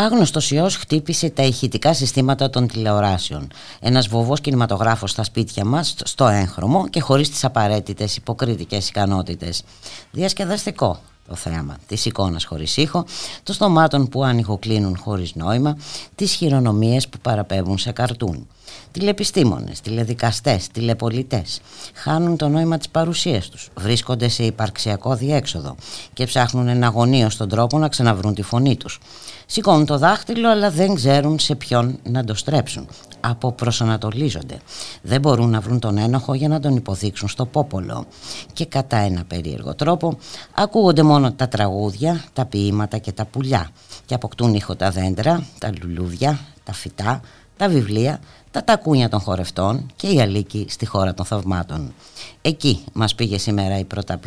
Άγνωστος ιός χτύπησε τα ηχητικά συστήματα των τηλεοράσεων. Ένας βοβός κινηματογράφος στα σπίτια μας, στο έγχρωμο και χωρίς τις απαραίτητες υποκριτικές ικανότητες. Διασκεδαστικό το θέαμα τη εικόνα χωρίς ήχο, των στομάτων που ανοιγοκλίνουν χωρίς νόημα, τις χειρονομίες που παραπέμπουν σε καρτούν. Τηλεπιστήμονες, τηλεδικαστές, τηλεπολιτές χάνουν το νόημα της παρουσίας τους, βρίσκονται σε υπαρξιακό διέξοδο και ψάχνουν εναγωνίως τον τρόπο να ξαναβρούν τη φωνή τους. Σηκώνουν το δάχτυλο αλλά δεν ξέρουν σε ποιον να το στρέψουν. Αποπροσανατολίζονται. Δεν μπορούν να βρουν τον ένοχο για να τον υποδείξουν στο πόπολο. Και κατά ένα περίεργο τρόπο ακούγονται μόνο τα τραγούδια, τα ποίηματα και τα πουλιά. Και αποκτούν ήχο τα δέντρα, τα λουλούδια, τα φυτά, τα βιβλία, τα τακούνια των χορευτών και η αλήκη στη χώρα των θαυμάτων. Εκεί μας πήγε σήμερα η πρώτα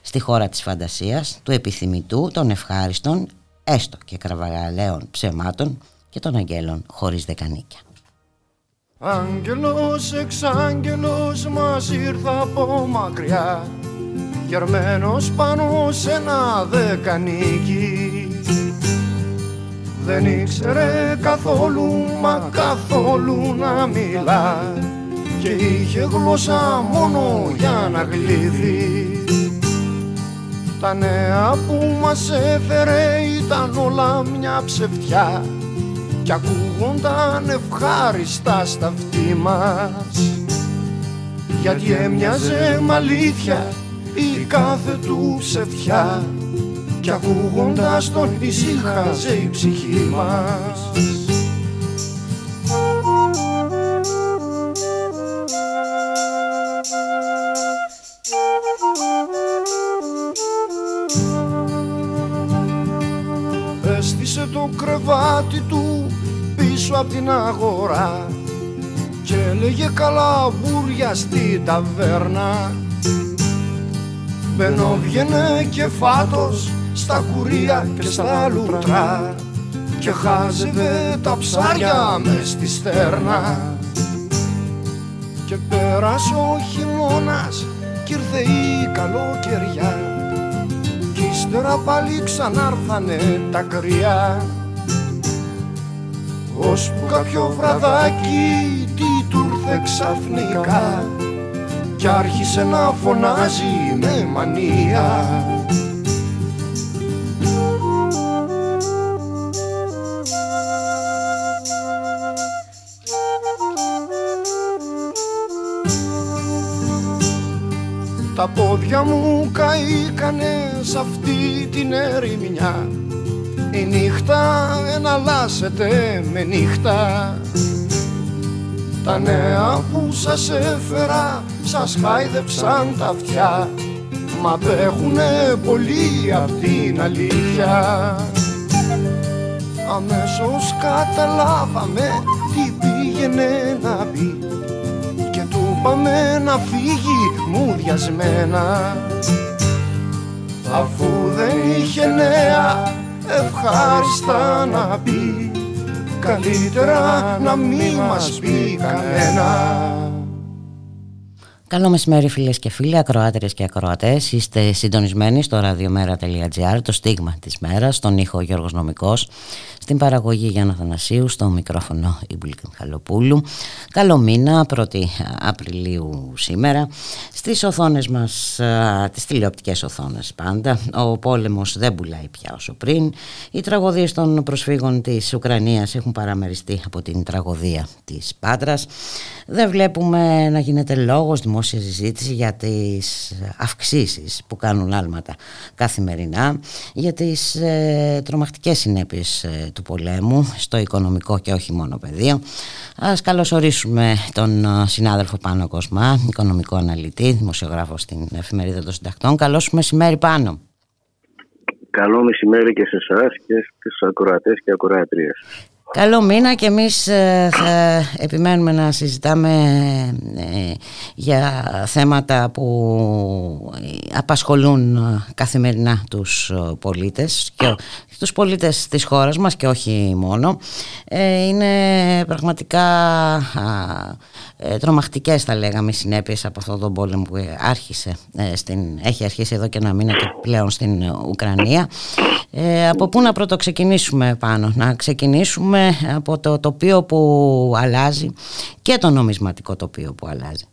Στη χώρα της φαντασίας, του επιθυμητού, των ευχάριστων, έστω και κραβαγαλαίων ψεμάτων και των αγγέλων χωρίς δεκανίκια. Άγγελος, εξάγγελος μας ήρθα από μακριά Γερμένος πάνω σε ένα δεκανίκι Δεν ήξερε καθόλου μα καθόλου να μιλά. Και είχε γλώσσα μόνο για να γλύφει τα νέα που μας έφερε ήταν όλα μια ψευτιά. Κι ακούγονταν ευχάριστα στα αυτή μας. Γιατί έμοιαζε μ' αλήθεια η κάθε του ψευτιά κι ακούγοντας τον ησύχαζε η ψυχή μας. Το κρεβάτι του πίσω από την αγορά και έλεγε καλά μπούρια στη ταβέρνα. Μπαίνω βγαίνε και φάτος στα κουρία και στα λουτρά και χάζευε τα ψάρια μες στη στέρνα. Και πέρασε ο χειμώνας κι ήρθε η καλοκαιριά ύστερα πάλι ξανάρθανε τα κρυά. Που κάποιο βραδάκι τι του ήρθε ξαφνικά κι άρχισε να φωνάζει με μανία Τα πόδια μου καήκανε σ' αυτή την ερημιά. Η νύχτα εναλλάσσεται με νύχτα. Τα νέα που σας έφερα σας χάιδεψαν τα αυτιά. Μα απέχουνε πολύ απ' την αλήθεια. Αμέσως καταλάβαμε τι πήγαινε να πει. Πάμε να φύγει μουδιασμένα αφού δεν είχε νέα ευχάριστα να πει καλύτερα να μην μας πει κανένα Καλό μεσημέρι φίλες και φίλοι, ακροάτερες και ακροατές. Είστε συντονισμένοι στο radiomera.gr, το στίγμα της μέρας, στον ήχο Γιώργος Νομικός, στην παραγωγή Γιάννα Θανασίου, στο μικρόφωνο Ιμπουλικ Χαλοπούλου. Καλό μήνα, 1η Απριλίου σήμερα. Στις οθόνες μας, τις τηλεοπτικές οθόνες πάντα, ο πόλεμος δεν πουλάει πια όσο πριν. Οι τραγωδίες των προσφύγων της Ουκρανίας έχουν παραμεριστεί από την τραγωδία της Πάτρας. Δεν βλέπουμε να γίνεται λόγος δημόσια συζήτηση για τις αυξήσεις που κάνουν άλματα καθημερινά, για τις ε, τρομακτικές συνέπειες ε, του πολέμου στο οικονομικό και όχι μόνο πεδίο. Ας καλωσορίσουμε τον ε, συνάδελφο Πάνο Κοσμά, οικονομικό αναλυτή, δημοσιογράφο στην εφημερίδα των συντακτών. Καλώς μεσημέρι Πάνο. Καλό μεσημέρι και σε εσάς και στις ακροατές και ακροατρίες. Καλό μήνα και εμείς ε, θα επιμένουμε να συζητάμε ε, για θέματα που απασχολούν καθημερινά τους πολίτες. Και τους πολίτες της χώρας μας και όχι μόνο. Ε, είναι πραγματικά τρομακτικές θα λέγαμε οι συνέπειες από αυτόν τον πόλεμο που άρχισε, στην, έχει αρχίσει εδώ και ένα μήνα και πλέον στην Ουκρανία. από πού να πρώτο ξεκινήσουμε πάνω, να ξεκινήσουμε από το τοπίο που αλλάζει και το νομισματικό τοπίο που αλλάζει.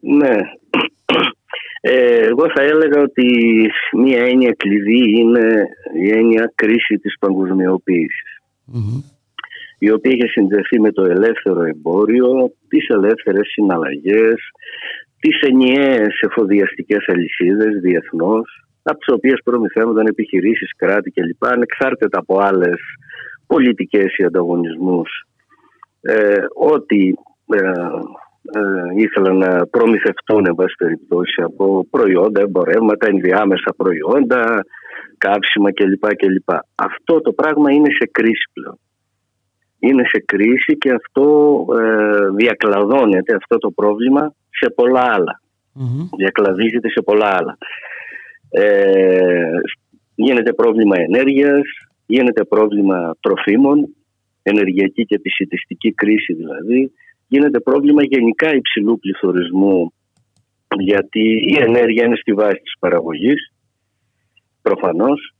Ναι. Ε, εγώ θα έλεγα ότι μία έννοια κλειδί είναι η έννοια κρίση της παγκοσμιοποιησης η οποία έχει συνδεθεί με το ελεύθερο εμπόριο, τις ελεύθερες συναλλαγές, τις ενιαίες εφοδιαστικές αλυσίδες διεθνώς, από τις οποίες προμηθεύονταν επιχειρήσεις, κράτη κλπ. ανεξάρτητα από άλλες πολιτικές ή ανταγωνισμούς ε, ότι ε, ε, ήθελαν να προμηθευτούν εν πάση περιπτώσει από προϊόντα, εμπορεύματα, ενδιάμεσα προϊόντα, κάψιμα κλπ. κλπ. Αυτό το πράγμα είναι σε κρίση πλέον. Είναι σε κρίση και αυτό ε, διακλαδώνεται αυτό το πρόβλημα σε πολλά Διακλαδίζεται σε πολλά άλλα. Ε, γίνεται πρόβλημα ενέργειας, γίνεται πρόβλημα τροφίμων, ενεργειακή και επισητιστική κρίση δηλαδή, γίνεται πρόβλημα γενικά υψηλού πληθωρισμού γιατί η ενέργεια είναι στη βάση της παραγωγής προφανώς.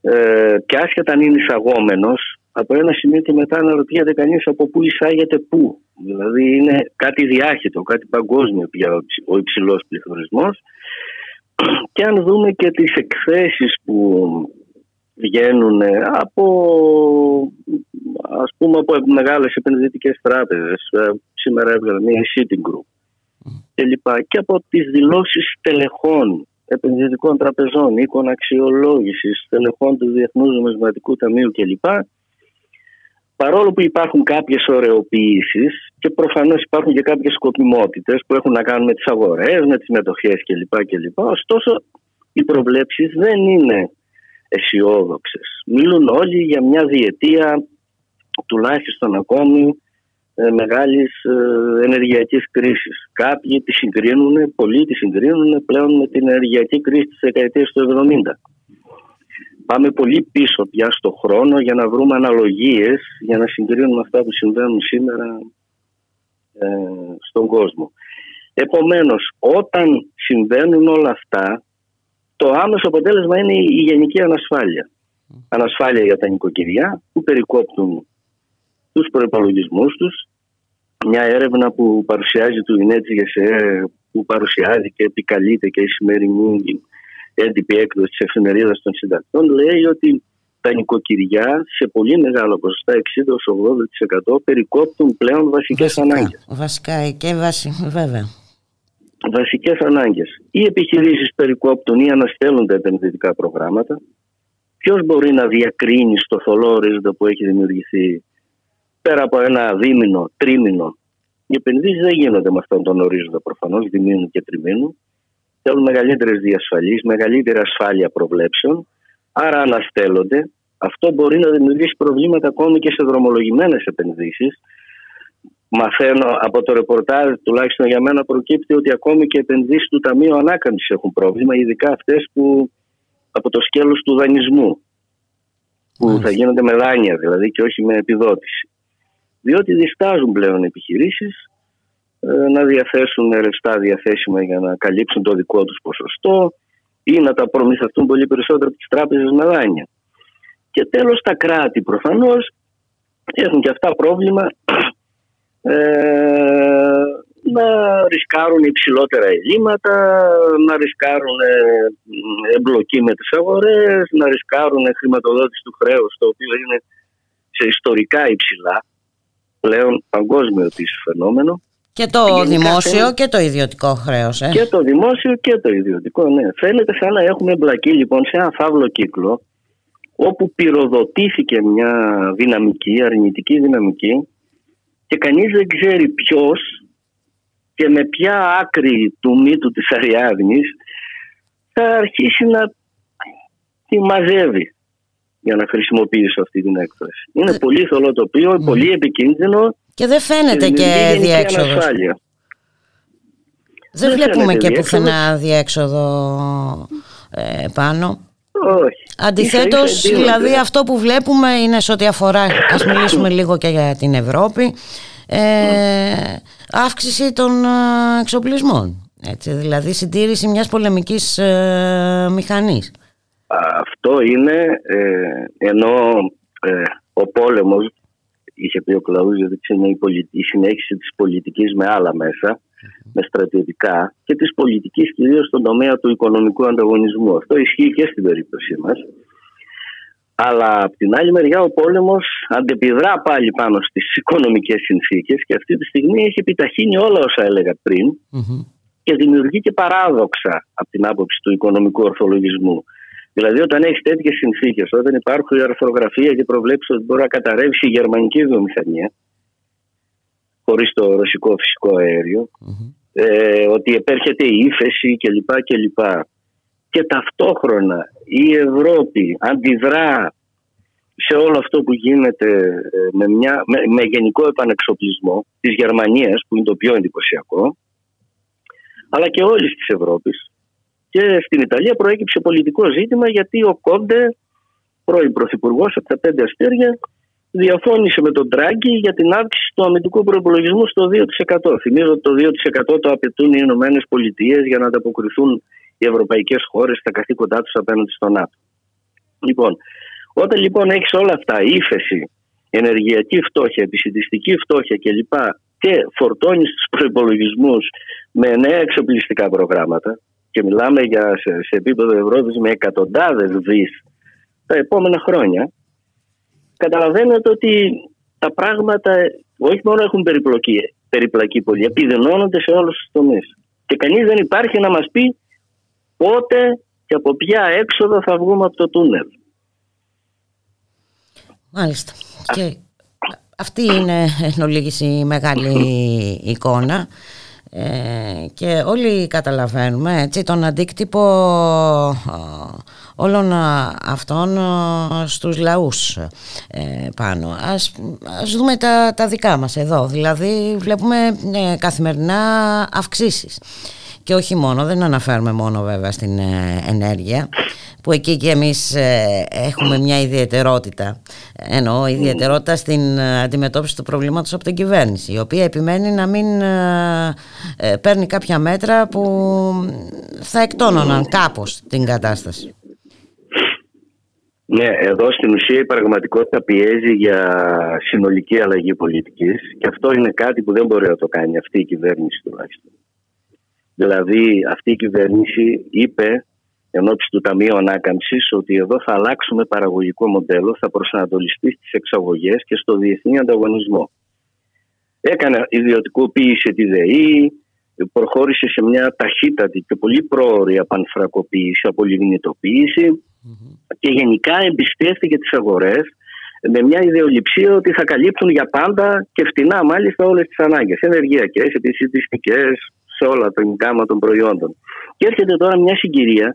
Ε, και άσχετα αν είναι εισαγόμενος από ένα σημείο και μετά αναρωτιέται κανείς από πού εισάγεται πού. Δηλαδή είναι κάτι διάχυτο, κάτι παγκόσμιο πια ο υψηλός πληθωρισμός. Και αν δούμε και τις εκθέσεις που βγαίνουν από ας πούμε από μεγάλες επενδυτικές τράπεζες ε, σήμερα έβγαλε μια City Group και λοιπά και από τις δηλώσεις τελεχών επενδυτικών τραπεζών, οίκων αξιολόγησης, τελεχών του Διεθνούς Νομισματικού Ταμείου κλπ. Παρόλο που υπάρχουν κάποιες ωρεοποιήσεις και προφανώς υπάρχουν και κάποιες σκοπιμότητες που έχουν να κάνουν με τις αγορές, με τις μετοχές κλπ. κλπ. Ωστόσο οι προβλέψεις δεν είναι αισιόδοξες. Μιλούν όλοι για μια διετία τουλάχιστον ακόμη ε, μεγάλης ε, ενεργειακής κρίσης. Κάποιοι τη συγκρίνουν, πολλοί τη συγκρίνουν πλέον με την ενεργειακή κρίση της δεκαετίας του 70. Πάμε πολύ πίσω πια στο χρόνο για να βρούμε αναλογίες για να συγκρίνουμε αυτά που συμβαίνουν σήμερα ε, στον κόσμο. Επομένως, όταν συμβαίνουν όλα αυτά, το άμεσο αποτέλεσμα είναι η γενική ανασφάλεια. Ανασφάλεια για τα νοικοκυριά που περικόπτουν τους προϋπολογισμούς τους. Μια έρευνα που παρουσιάζει του Ινέτζη που παρουσιάζει και επικαλείται και η σημερινή έντυπη έκδοση της εφημερίδας των συντακτών λέει ότι τα νοικοκυριά σε πολύ μεγάλο ποσοστά 60-80% περικόπτουν πλέον βασικές Βασικά, ανάγκες. Βασικά και βάση, βέβαια βασικές ανάγκες. Οι επιχειρήσεις περικόπτουν ή αναστέλουν τα επενδυτικά προγράμματα. Ποιος μπορεί να διακρίνει στο θολό ορίζοντα που έχει δημιουργηθεί πέρα από ένα δίμηνο, τρίμηνο; Οι επενδύσεις δεν γίνονται με αυτόν τον ορίζοντα προφανώς, διμήνου και τριμήνου. Θέλουν μεγαλύτερες διασφαλίσεις, μεγαλύτερη ασφάλεια προβλέψεων. Άρα αναστέλλονται. Αυτό μπορεί να δημιουργήσει προβλήματα ακόμη και σε δρομολογημένες επενδύσεις μαθαίνω από το ρεπορτάζ, τουλάχιστον για μένα προκύπτει ότι ακόμη και επενδύσεις του Ταμείου Ανάκαμψης έχουν πρόβλημα, ειδικά αυτές που από το σκέλος του δανεισμού. Που θα γίνονται με δάνεια δηλαδή και όχι με επιδότηση. Διότι διστάζουν πλέον επιχειρήσεις ε, να διαθέσουν ρευστά διαθέσιμα για να καλύψουν το δικό τους ποσοστό ή να τα προμηθευτούν πολύ περισσότερο από τις τράπεζες με δάνεια. Και τέλος τα κράτη προφανώς έχουν και αυτά πρόβλημα ε, να ρισκάρουν υψηλότερα ελλείμματα, να ρισκάρουν ε, εμπλοκή με τις αγορές, να ρισκάρουν χρηματοδότηση του χρέους, το οποίο είναι σε ιστορικά υψηλά, πλέον παγκόσμιο επίσης φαινόμενο. Και το δημόσιο και το ιδιωτικό χρέος. Ε. Και το δημόσιο και το ιδιωτικό, ναι. Φαίνεται σαν να έχουμε εμπλακεί λοιπόν σε ένα φαύλο κύκλο, όπου πυροδοτήθηκε μια δυναμική, αρνητική δυναμική, και κανείς δεν ξέρει ποιος και με ποια άκρη του μύτου της Αριάδνης θα αρχίσει να τη μαζεύει. για να χρησιμοποιήσω αυτή την έκφραση. Είναι ε, πολύ θολό τοπίο, mm. πολύ επικίνδυνο και δεν φαίνεται και, και διέξοδο. Δεν, δεν βλέπουμε και πουθενά διέξοδο ε, πάνω. Όχι. Αντιθέτως, δηλαδή αυτό που βλέπουμε είναι σε ό,τι αφορά, ας μιλήσουμε λίγο και για την Ευρώπη, ε, αύξηση των ε, εξοπλισμών. Έτσι, δηλαδή συντήρηση μιας πολεμικής ε, μηχανής. Αυτό είναι ε, ενώ ε, ο πόλεμος είχε πει ο Κλαούζεβιτς είναι η, η συνέχιση της πολιτικής με άλλα μέσα με στρατιωτικά και της πολιτικής κυρίως στον τομέα του οικονομικού ανταγωνισμού. Αυτό ισχύει και στην περίπτωσή μας. Αλλά από την άλλη μεριά ο πόλεμος αντεπιδρά πάλι πάνω στις οικονομικές συνθήκες και αυτή τη στιγμή έχει επιταχύνει όλα όσα έλεγα πριν και δημιουργεί και παράδοξα από την άποψη του οικονομικού ορθολογισμού. Δηλαδή, όταν έχεις τέτοιες συνθήκες, όταν υπάρχουν η αρθρογραφία και προβλέψεις ότι μπορεί να καταρρεύσει η γερμανική βιομηχανία, χωρίς το ρωσικό φυσικό ε, ότι επέρχεται η ύφεση κλπ. κλπ. Και ταυτόχρονα η Ευρώπη αντιδρά σε όλο αυτό που γίνεται ε, με, μια, με, με γενικό επανεξοπλισμό της Γερμανίας που είναι το πιο εντυπωσιακό αλλά και όλης της Ευρώπης και στην Ιταλία προέκυψε πολιτικό ζήτημα γιατί ο Κόντε, πρώην πρωθυπουργός από τα πέντε αστέρια, διαφώνησε με τον Τράγκη για την αύξηση του αμυντικού προπολογισμού στο 2%. Θυμίζω ότι το 2% το απαιτούν οι Ηνωμένες Πολιτείες για να ανταποκριθούν οι ευρωπαϊκές χώρες στα καθήκοντά τους απέναντι στο ΝΑΤΟ. Λοιπόν, όταν λοιπόν έχεις όλα αυτά, ύφεση, ενεργειακή φτώχεια, επισητιστική φτώχεια κλπ. και φορτώνεις τους προπολογισμού με νέα εξοπλιστικά προγράμματα, και μιλάμε για, σε, σε επίπεδο Ευρώπης με εκατοντάδες δις τα επόμενα χρόνια, καταλαβαίνετε ότι τα πράγματα όχι μόνο έχουν περιπλοκή, περιπλακή πολύ, επιδενώνονται σε όλους τους τομείς. Και κανείς δεν υπάρχει να μας πει πότε και από ποια έξοδο θα βγούμε από το τούνελ. Μάλιστα. Και αυτή είναι εν η μεγάλη εικόνα. Ε, και όλοι καταλαβαίνουμε έτσι, τον αντίκτυπο ε, όλων αυτών ε, στους λαούς πάνω. Ας, ας δούμε τα, τα δικά μας εδώ. Δηλαδή βλέπουμε καθημερινά αυξήσεις. Και όχι μόνο, δεν αναφέρουμε μόνο βέβαια στην ενέργεια που εκεί και εμείς ε, έχουμε μια ιδιαιτερότητα εννοώ ιδιαιτερότητα στην ε, αντιμετώπιση του προβλήματος από την κυβέρνηση η οποία επιμένει να μην ε, παίρνει κάποια μέτρα που θα εκτόνωναν κάπως την κατάσταση. Ναι, εδώ στην ουσία η πραγματικότητα πιέζει για συνολική αλλαγή πολιτικής και αυτό είναι κάτι που δεν μπορεί να το κάνει αυτή η κυβέρνηση τουλάχιστον. Δηλαδή αυτή η κυβέρνηση είπε εν του Ταμείου Ανάκαμψης ότι εδώ θα αλλάξουμε παραγωγικό μοντέλο, θα προσανατολιστεί στις εξαγωγές και στο διεθνή ανταγωνισμό. Έκανε ιδιωτικοποίηση τη ΔΕΗ, προχώρησε σε μια ταχύτατη και πολύ πρόωρη απανθρακοποίηση, και γενικά εμπιστεύτηκε τις αγορές με μια ιδεολειψία ότι θα καλύπτουν για πάντα και φτηνά μάλιστα όλες τις ανάγκες, ενεργειακές, επισητιστικές, σε όλα τα γκάμα των προϊόντων. Και έρχεται τώρα μια συγκυρία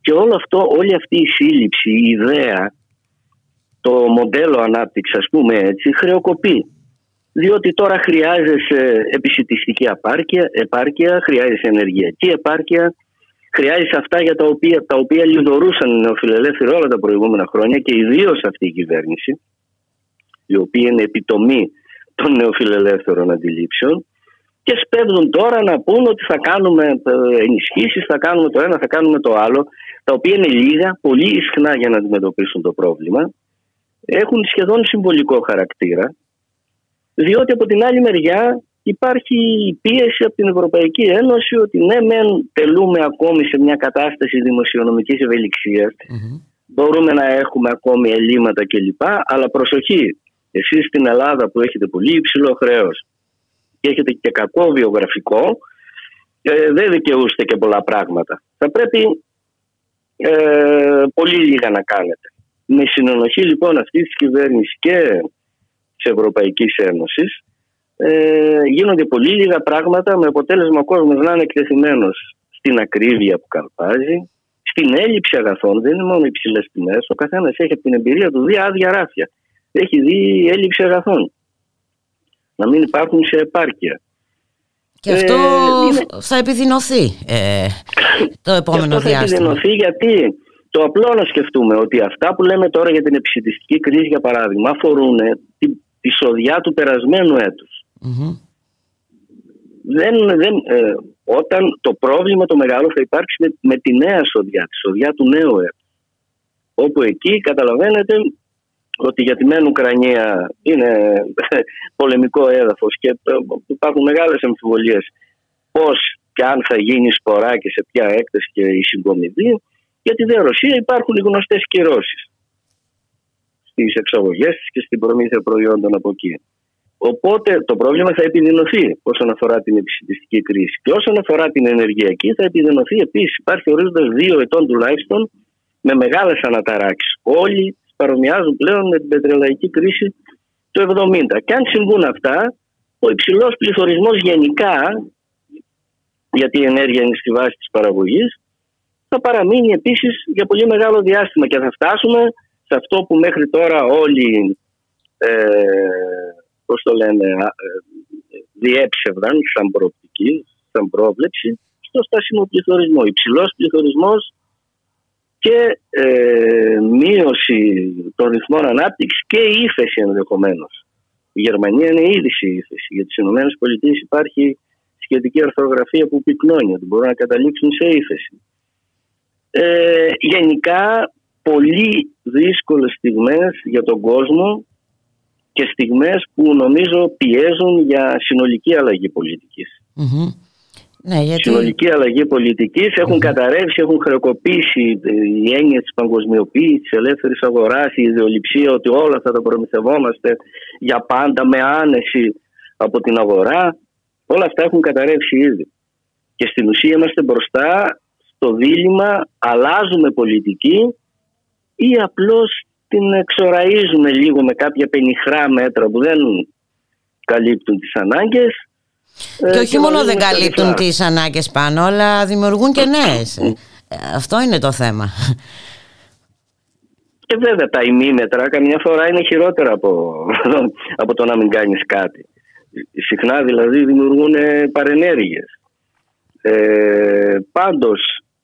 και όλο αυτό, όλη αυτή η σύλληψη, η ιδέα, το μοντέλο ανάπτυξης, ας πούμε έτσι, χρεοκοπεί. Διότι τώρα χρειάζεσαι επισητιστική επάρκεια, επάρκεια χρειάζεσαι ενεργειακή επάρκεια, χρειάζεσαι αυτά για τα οποία, τα οποία λιδωρούσαν οι νεοφιλελεύθεροι όλα τα προηγούμενα χρόνια και ιδίως αυτή η κυβέρνηση, η οποία είναι επιτομή των νεοφιλελεύθερων αντιλήψεων και σπέβδουν τώρα να πούν ότι θα κάνουμε ε, ενισχύσεις, θα κάνουμε το ένα, θα κάνουμε το άλλο τα οποία είναι λίγα, πολύ ισχνά για να αντιμετωπίσουν το πρόβλημα, έχουν σχεδόν συμβολικό χαρακτήρα, διότι από την άλλη μεριά υπάρχει πίεση από την Ευρωπαϊκή Ένωση ότι ναι μεν τελούμε ακόμη σε μια κατάσταση δημοσιονομικής μπορούμε να έχουμε ακόμη ελλείμματα κλπ. Αλλά προσοχή, εσείς στην Ελλάδα που έχετε πολύ υψηλό χρέος και έχετε και κακό βιογραφικό, ε, δεν δικαιούστε και πολλά πράγματα. Θα πρέπει ε, πολύ λίγα να κάνετε. Με συνενοχή λοιπόν αυτής της κυβέρνησης και της Ευρωπαϊκής Ένωσης ε, γίνονται πολύ λίγα πράγματα με αποτέλεσμα ο κόσμος να είναι εκτεθειμένος στην ακρίβεια που καλπάζει, στην έλλειψη αγαθών, δεν είναι μόνο υψηλέ τιμές. Ο καθένας έχει από την εμπειρία του δει άδεια ράφια. Έχει δει έλλειψη αγαθών. Να μην υπάρχουν σε επάρκεια. Και αυτό ε, θα επιδεινωθεί ε, το επόμενο αυτό διάστημα. Θα επιδεινωθεί γιατί το απλό να σκεφτούμε ότι αυτά που λέμε τώρα για την επισητιστική κρίση, για παράδειγμα, αφορούν τη, τη σοδιά του περασμένου Δεν, δεν, ε, όταν το πρόβλημα το μεγάλο θα υπάρξει με, με τη νέα σοδιά, τη σοδιά του νέου έτους. Όπου εκεί καταλαβαίνετε ότι για τη μεν Ουκρανία είναι πολεμικό έδαφος και ε, υπάρχουν μεγάλες αμφιβολίες πώς και αν θα γίνει σπορά και σε ποια έκταση και η συγκομιδή. Για τη δε Ρωσία υπάρχουν οι γνωστές κυρώσεις στις εξαγωγές της και στην προμήθεια προϊόντων από εκεί. Οπότε το πρόβλημα θα επιδεινωθεί όσον αφορά την επιστημιστική κρίση. Και όσον αφορά την ενεργειακή θα επιδεινωθεί επίσης. Υπάρχει ορίζοντας δύο ετών τουλάχιστον με μεγάλες αναταράξεις. Όλοι παρομοιάζουν πλέον με την πετρελαϊκή κρίση του 70. Και αν συμβούν αυτά, ο υψηλός πληθωρισμός γενικά, γιατί η ενέργεια είναι στη βάση της παραγωγής, θα παραμείνει επίσης για πολύ μεγάλο διάστημα και θα φτάσουμε σε αυτό που μέχρι τώρα όλοι ε, πώς το λένε, ε, διέψευδαν σαν προοπτική, σαν πρόβλεψη, στο στάσιμο πληθωρισμό. Υψηλός πληθωρισμός και ε, μείωση των ρυθμών ανάπτυξης και ύφεση ενδεχομένως. Η Γερμανία είναι ήδη σε ύφεση. Για τι ΗΠΑ υπάρχει σχετική αρθρογραφία που πυκνώνει ότι μπορούν να καταλήξουν σε ύφεση. Ε, γενικά, πολύ δύσκολες στιγμές για τον κόσμο και στιγμές που νομίζω πιέζουν για συνολική αλλαγή Ναι, γιατί... Συνολική αλλαγή πολιτικής έχουν καταρρεύσει, έχουν χρεοκοπήσει η έννοια της παγκοσμιοποίησης, της ελεύθερης αγοράς, η ιδεολειψία ότι όλα θα τα προμηθευόμαστε για πάντα με άνεση από την αγορά. Όλα αυτά έχουν καταρρεύσει ήδη. Και στην ουσία είμαστε μπροστά στο δίλημα αλλάζουμε πολιτική ή απλώς την εξοραίζουμε λίγο με κάποια πενιχρά μέτρα που δεν καλύπτουν τις ανάγκες ε, και όχι μόνο δεν καλύπτουν τις ανάγκες πάνω αλλά δημιουργούν και νέες. Ε, αυτό είναι το θέμα. Και βέβαια τα ημίμετρα καμιά φορά είναι χειρότερα από, από το να μην κάνεις κάτι. Συχνά δηλαδή δημιουργούν παρενέργειες. Ε, πάντως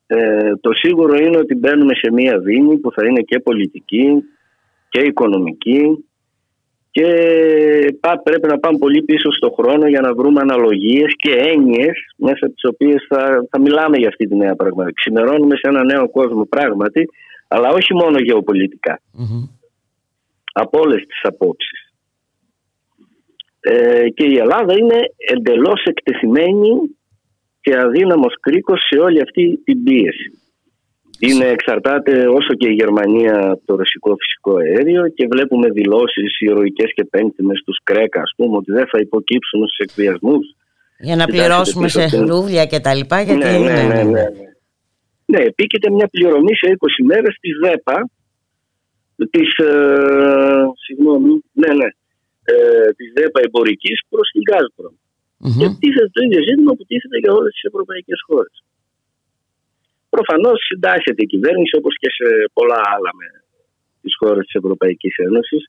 ε, το σίγουρο είναι ότι μπαίνουμε σε μία δίνη που θα είναι και πολιτική και οικονομική και πρέπει να πάμε πολύ πίσω στο χρόνο για να βρούμε αναλογίες και έννοιες μέσα από τις οποίες θα, θα μιλάμε για αυτή τη νέα πραγματικότητα. Ξημερώνουμε σε ένα νέο κόσμο πράγματι, αλλά όχι μόνο γεωπολιτικά. Mm-hmm. Από όλες τις απόψεις. Ε, και η Ελλάδα είναι εντελώς εκτεθειμένη και αδύναμος κρίκος σε όλη αυτή την πίεση. Είναι εξαρτάται όσο και η Γερμανία από το ρωσικό φυσικό αέριο και βλέπουμε δηλώσεις ηρωικές και πέμπτιμες τους Κρέκα ας πούμε ότι δεν θα υποκύψουν στους εκβιασμούς. Για να πληρώσουμε σε ρούβλια και τα λοιπά. Γιατί... Ναι, ναι, ναι, ναι. Ναι, επίκειται μια πληρωμή σε 20 μέρες της ΔΕΠΑ της, ε, συγγνώμη, ναι, ναι, ε, της ΔΕΠΑ εμπορικής προς την Gazprom. Mm-hmm. Και τίθεται το ίδιο ζήτημα που τίθεται για όλες τις ευρωπαϊκές χώρες. Προφανώς συντάσσεται η κυβέρνηση όπως και σε πολλά άλλα με τις χώρες της Ευρωπαϊκής Ένωσης.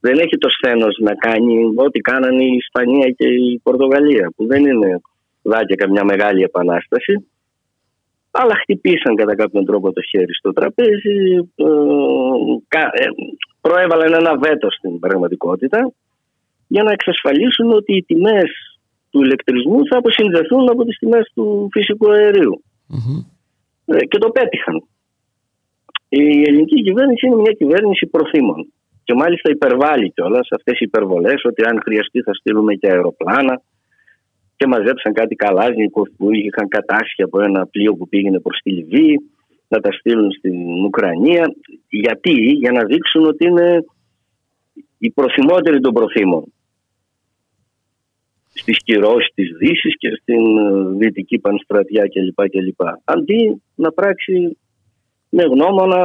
Δεν έχει το σθένος να κάνει ό,τι κάνανε η Ισπανία και η Πορτογαλία, που δεν είναι δάκια καμιά μεγάλη επανάσταση. Αλλά χτυπήσαν κατά κάποιον τρόπο το χέρι στο τραπέζι, ε, ε, προέβαλαν ένα βέτο στην πραγματικότητα για να εξασφαλίσουν ότι οι τιμές του ηλεκτρισμού θα αποσυνδεθούν από τις τιμές του φυσικού ε, και το πέτυχαν. Η ελληνική κυβέρνηση είναι μια κυβέρνηση προθήμων και μάλιστα υπερβάλλει κιόλας σε αυτές οι υπερβολές ότι αν χρειαστεί θα στείλουμε και αεροπλάνα και μαζέψαν κάτι καλάζνικο που είχαν κατάσχει από ένα πλοίο που πήγαινε προς τη Λιβύη να τα στείλουν στην Ουκρανία. Γιατί, για να δείξουν ότι είναι οι προθυμότεροι των προθήμων στις κυρώσεις της δύσης και στην ε, Δυτική Πανστρατιά κλπ. κλπ. Αντί να πράξει με γνώμονα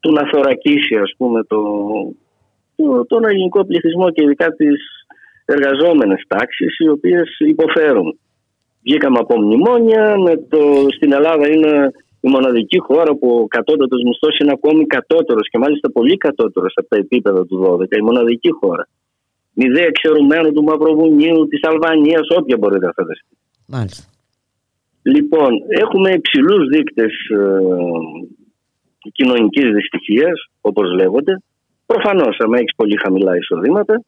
του να θωρακίσει ας πούμε το, το, τον ελληνικό πληθυσμό και ειδικά τις εργαζόμενες τάξεις οι οποίες υποφέρουν. Βγήκαμε από μνημόνια, με το, στην Ελλάδα είναι η μοναδική χώρα που ο κατώτατος μισθός είναι ακόμη κατώτερος και μάλιστα πολύ κατώτερος από τα επίπεδα του 12. Η μοναδική χώρα. Μηδέ εξαιρουμένου του Μαυροβουνίου, της Αλβανίας, όποια μπορείτε να φανταστείτε. Μάλιστα. Λοιπόν, έχουμε υψηλούς δείκτες ε, κοινωνικής δυστυχίας, όπως λέγονται. Προφανώς, αν έχεις πολύ χαμηλά εισοδήματα.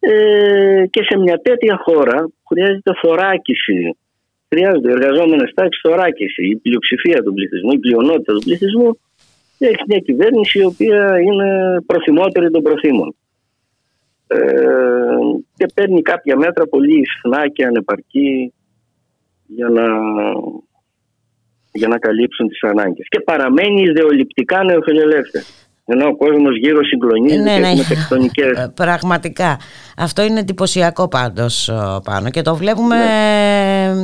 Ε, και σε μια τέτοια χώρα χρειάζεται θωράκιση χρειάζονται εργαζόμενες τάξεις θωράκιση. Η πλειοψηφία του πληθυσμού, η πλειονότητα του πληθυσμού έχει μια κυβέρνηση η οποία είναι προθυμότερη των προθήμων. Ε, και παίρνει κάποια μέτρα πολύ ισχνά και ανεπαρκή για να, για να καλύψουν τις ανάγκες. Και παραμένει ιδεολειπτικά νεοφιλελεύθερη. Ενώ ο κόσμος γύρω συγκλονίζεται ναι, ναι. με τεκτονικές... Ε, πραγματικά. Αυτό είναι εντυπωσιακό πάντως πάνω και το βλέπουμε ναι.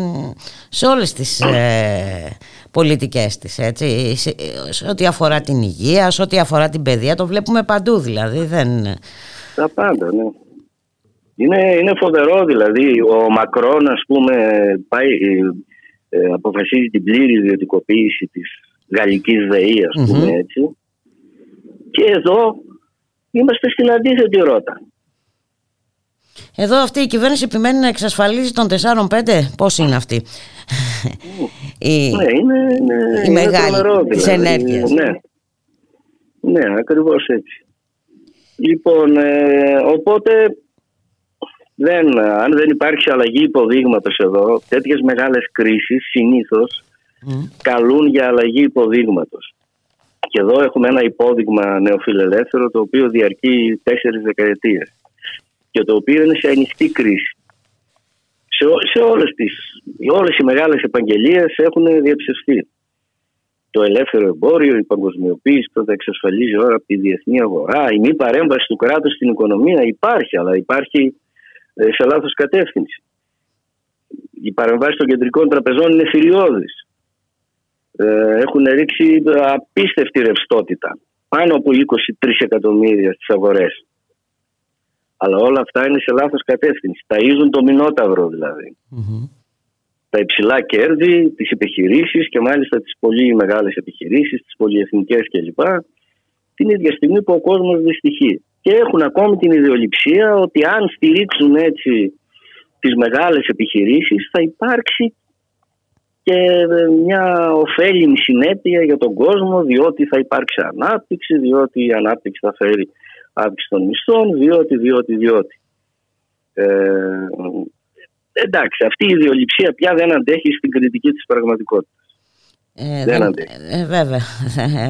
σε όλες τις ε, πολιτικές της. Έτσι. Σε, ό,τι αφορά την υγεία, σε ό,τι αφορά την παιδεία, το βλέπουμε παντού δηλαδή. Δεν... Τα πάντα, ναι. Είναι, είναι φοβερό δηλαδή. Ο Μακρόν, ας πούμε, πάει, ε, αποφασίζει την πλήρη ιδιωτικοποίηση της γαλλικής ΔΕΗ, ας πούμε έτσι και εδώ είμαστε στην αντίθετη ρότα. Εδώ αυτή η κυβέρνηση επιμένει να εξασφαλίζει των 4-5. Πώς είναι αυτή; Η, ναι, είναι, είναι, η μεγάλη δηλαδή. της ενέργειας. Ναι, ναι ακριβώς έτσι. Λοιπόν, ε, οπότε δεν, αν δεν υπάρχει αλλαγή υποδείγματος εδώ, τέτοιες μεγάλες κρίσεις συνήθως καλούν για αλλαγή υποδείγματος. Και εδώ έχουμε ένα υπόδειγμα νεοφιλελεύθερο το οποίο διαρκεί τέσσερις δεκαετίες και το οποίο είναι σε ανοιχτή κρίση. Σε, σε όλες, τις, όλες οι μεγάλες επαγγελίες έχουν διαψευστεί. Το ελεύθερο εμπόριο, η παγκοσμιοποίηση που θα εξασφαλίζει ώρα από τη διεθνή αγορά, η μη παρέμβαση του κράτους στην οικονομία υπάρχει, αλλά υπάρχει ε, σε λάθος κατεύθυνση. Οι παρεμβάσεις των κεντρικών τραπεζών είναι θηριώδεις. Ε, έχουν ρίξει απίστευτη ρευστότητα. Πάνω από 23 εκατομμύρια στις αγορές. Αλλά όλα αυτά είναι σε λάθος κατεύθυνση. Ταΐζουν το μηνόταυρο δηλαδη Τα υψηλά κέρδη, τις επιχειρήσεις και μάλιστα τις πολύ μεγάλες επιχειρήσεις, τις πολυεθνικές κλπ. Την ίδια στιγμή που ο κόσμος δυστυχεί. Και έχουν ακόμη την ιδεολειψία ότι αν στηρίξουν έτσι τις μεγάλες επιχειρήσεις θα υπάρξει και μια ωφέλιμη συνέπεια για τον κόσμο διότι θα υπάρξει ανάπτυξη, διότι η ανάπτυξη θα φέρει αύξηση των μισθών, διότι, διότι, διότι. Ε, εντάξει, αυτή η ιδεολειψία πια δεν αντέχει στην κριτική της πραγματικότητας. Ε, δεν, αντέχει. Ε, βέβαια,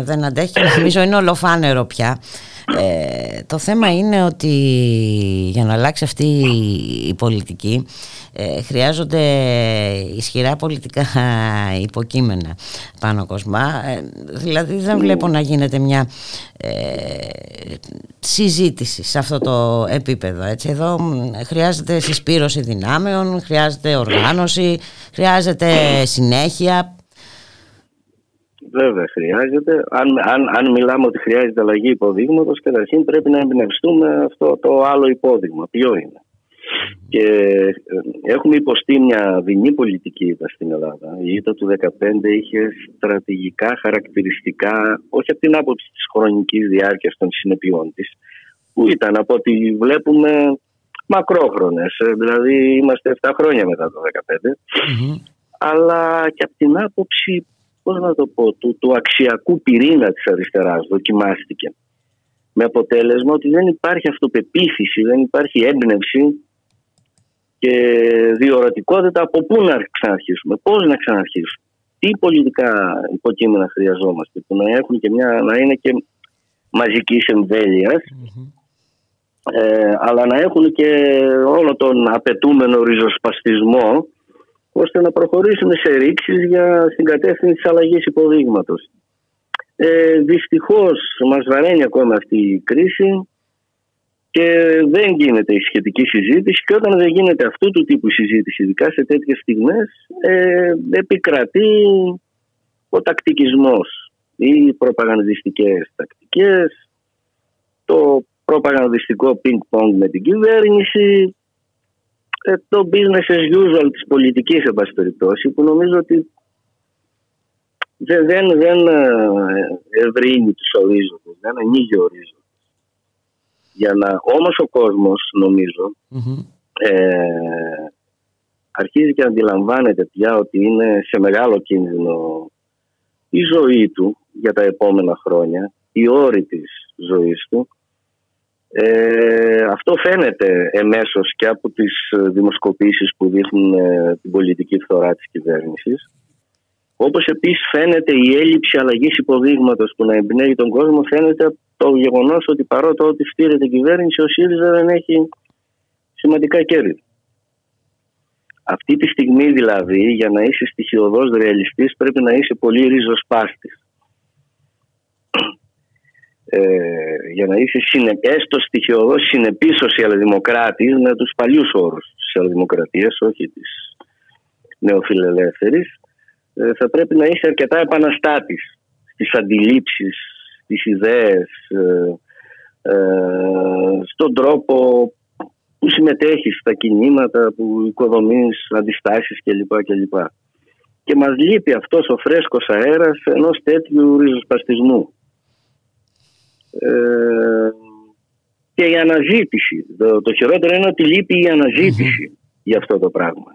δεν αντέχει. Νομίζω είναι ολοφάνερο πια. Ε, το θέμα είναι ότι για να αλλάξει αυτή η πολιτική ε, χρειάζονται ισχυρά πολιτικά υποκείμενα πάνω κοσμά. Ε, δηλαδή δεν ναι. βλέπω να γίνεται μια ε, συζήτηση σε αυτό το επίπεδο. Έτσι. Εδώ χρειάζεται συσπήρωση δυνάμεων, χρειάζεται οργάνωση, χρειάζεται συνέχεια. Βέβαια χρειάζεται. Αν, αν, αν μιλάμε ότι χρειάζεται αλλαγή υποδείγματος, καταρχήν πρέπει να εμπνευστούμε αυτό το άλλο υπόδειγμα. Ποιο είναι; Και ε, έχουμε υποστεί μια δεινή πολιτική ήττα στην Ελλάδα. Η ήττα του 2015 είχε στρατηγικά χαρακτηριστικά, όχι από την άποψη της χρονικής διάρκειας των συνεπειών της, που ήταν από ό,τι βλέπουμε μακρόχρονες, ε, δηλαδή είμαστε 7 χρόνια μετά το 2015, αλλά και από την άποψη, πώς να το πω, του, του αξιακού πυρήνα της αριστεράς δοκιμάστηκε. Με αποτέλεσμα ότι δεν υπάρχει αυτοπεποίθηση, δεν υπάρχει έμπνευση και διορατικότητα από πού να ξαναρχίσουμε, πώς να ξαναρχίσουμε. Τι πολιτικά υποκείμενα χρειαζόμαστε που να έχουν και μια, να είναι και μαζικής ε, αλλά να έχουν και όλο τον απαιτούμενο ριζοσπαστισμό ώστε να προχωρήσουμε σε ρήξεις για στην κατεύθυνση της αλλαγής υποδείγματος. Ε, δυστυχώς μας βαραίνει ακόμα αυτή η κρίση και δεν γίνεται η σχετική συζήτηση και όταν δεν γίνεται αυτού του τύπου συζήτηση ειδικά σε τέτοιες στιγμές ε, επικρατεί ο τακτικισμός οι προπαγανδιστικές τακτικές το προπαγανδιστικό πινκ-πονγκ με την κυβέρνηση ε, το business as usual της πολιτικής εν που νομίζω ότι δεν, δεν, δεν ευρύνει τους ορίζοντες, δεν ανοίγει ορίζοντες. Για να, όμως ο κόσμος ε, αρχίζει και αντιλαμβάνεται πια ότι είναι σε μεγάλο κίνδυνο η ζωή του για τα επόμενα χρόνια, η όρη της ζωής του. Ε, αυτό φαίνεται εμέσως και από τις δημοσκοπήσεις που δείχνουν ε, την πολιτική φθορά της κυβέρνησης. Όπως επίσης φαίνεται η έλλειψη αλλαγής υποδείγματος που να εμπνέει τον κόσμο φαίνεται το γεγονός ότι παρότι ό,τι στήρεται η κυβέρνηση ο ΣΥΡΙΖΑ δεν έχει σημαντικά κέρδη. Αυτή τη στιγμή δηλαδή για να είσαι στοιχειοδός ρεαλιστής πρέπει να είσαι πολύ ριζοσπάστης. Ε, για να είσαι έστω στοιχειοδός συνεπής σοσιαλδημοκράτης με τους παλιούς όρους της σοσιαλδημοκρατίας, όχι της νεοφιλελεύθερης, ε, θα πρέπει να είσαι αρκετά επαναστάτης στις αντιλήψεις, στις ιδέες, ε, ε, στον τρόπο που συμμετέχεις στα κινήματα, που οικοδομείς αντιστάσεις κλπ. κλπ. Και μας λείπει αυτός ο φρέσκος αέρας ενός τέτοιου ριζοσπαστισμού. Ε, και η αναζήτηση. Το, το χειρότερο είναι ότι λείπει η αναζήτηση για αυτό το πράγμα.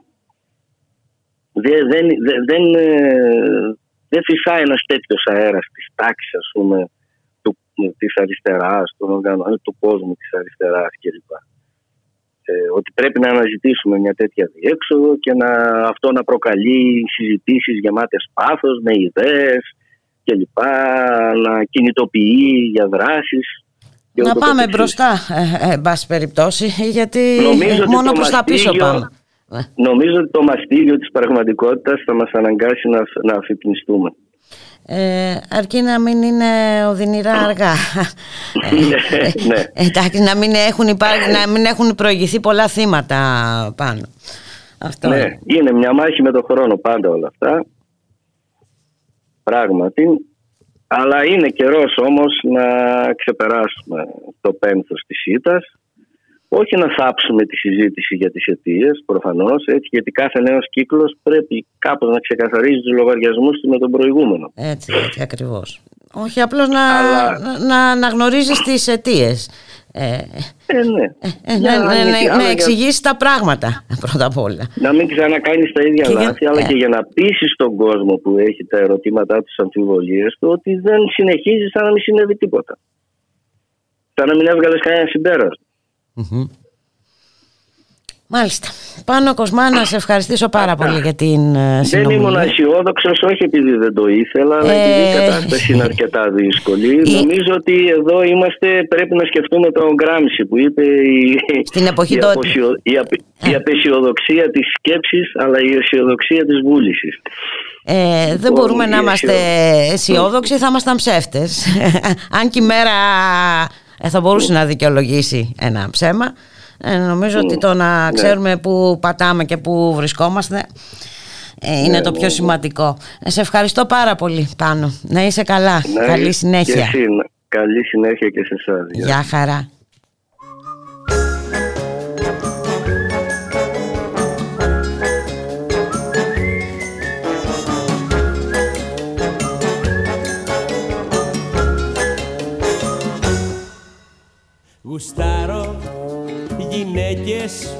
Δεν, δεν, δεν, ε, δεν φυσάει ένας τέτοιος αέρας της τάξης, ας πούμε, του, της αριστεράς, του, του κόσμου της αριστεράς κλπ. Ε, ότι πρέπει να αναζητήσουμε μια τέτοια διέξοδο και να, αυτό να προκαλεί συζητήσεις γεμάτες πάθος, με ιδέες και λοιπά, να κινητοποιεί για δράσεις. Να πάμε μπροστά, ε, ε, εν πάση περιπτώσει, γιατί μόνο προς τα πίσω πάμε. Νομίζω ότι το μαστίγιο της πραγματικότητας θα μας αναγκάσει να, να αφυπνιστούμε. Ε, αρκεί να μην είναι οδυνηρά αργά ναι, ναι. εντάξει να μην, έχουν υπάρξει, να μην έχουν προηγηθεί πολλά θύματα πάνω Αυτό ναι, είναι μια μάχη με τον χρόνο πάντα όλα αυτά πράγματι αλλά είναι καιρός όμως να ξεπεράσουμε το πένθος της ήττας όχι να θάψουμε τη συζήτηση για τις αιτίες, προφανώς, έτσι, γιατί κάθε νέος κύκλος πρέπει κάπως να ξεκαθαρίζει τους λογαριασμούς του με τον προηγούμενο. Έτσι, έτσι ακριβώς. Όχι απλώς να, να, να γνωρίζεις τις αιτίες. Ε, ε, ναι. Ε, ε, να, να, εξηγήσεις τα πράγματα πρώτα απ' όλα. Να μην ξανακάνεις τα ίδια λάθη, αλλά ε. και για να πείσει τον κόσμο που έχει τα ερωτήματά του, τι αμφιβολίε του, ότι δεν συνεχίζεις σαν να μην συνέβη τίποτα. Σαν να μην έβγαλες κανένα συμπέρασμα. Μάλιστα. Πάνω Κοσμά, να σε ευχαριστήσω πάρα πολύ για την ε, συνομιλία. Δεν ήμουν αισιόδοξος, όχι επειδή δεν το ήθελα, αλλά επειδή η ε, κατάσταση είναι αρκετά δύσκολη. Νομίζω ότι εδώ είμαστε, πρέπει να σκεφτούμε τον Γκράμψη που είπε η, Στην εποχή η, αποσιο, η, η απεσιοδοξία της σκέψης αλλά η αισιοδοξία της βούλησης. Ε, δεν λοιπόν, μπορούμε να είμαστε αισιόδοξοι, θα ήμασταν ψεύτες. Αν και η μέρα ε, θα μπορούσε να δικαιολογήσει ένα ψέμα. Ε, νομίζω ότι το να ναι. ξέρουμε πού πατάμε και πού βρισκόμαστε ε, είναι το ναι, πιο ναι, σημαντικό. Σε ευχαριστώ πάρα πολύ Πάνο. Να είσαι καλά. Καλή συνέχεια. Καλή συνέχεια και σε εσάς. Γεια χαρά. Γουστάρω γυναίκες,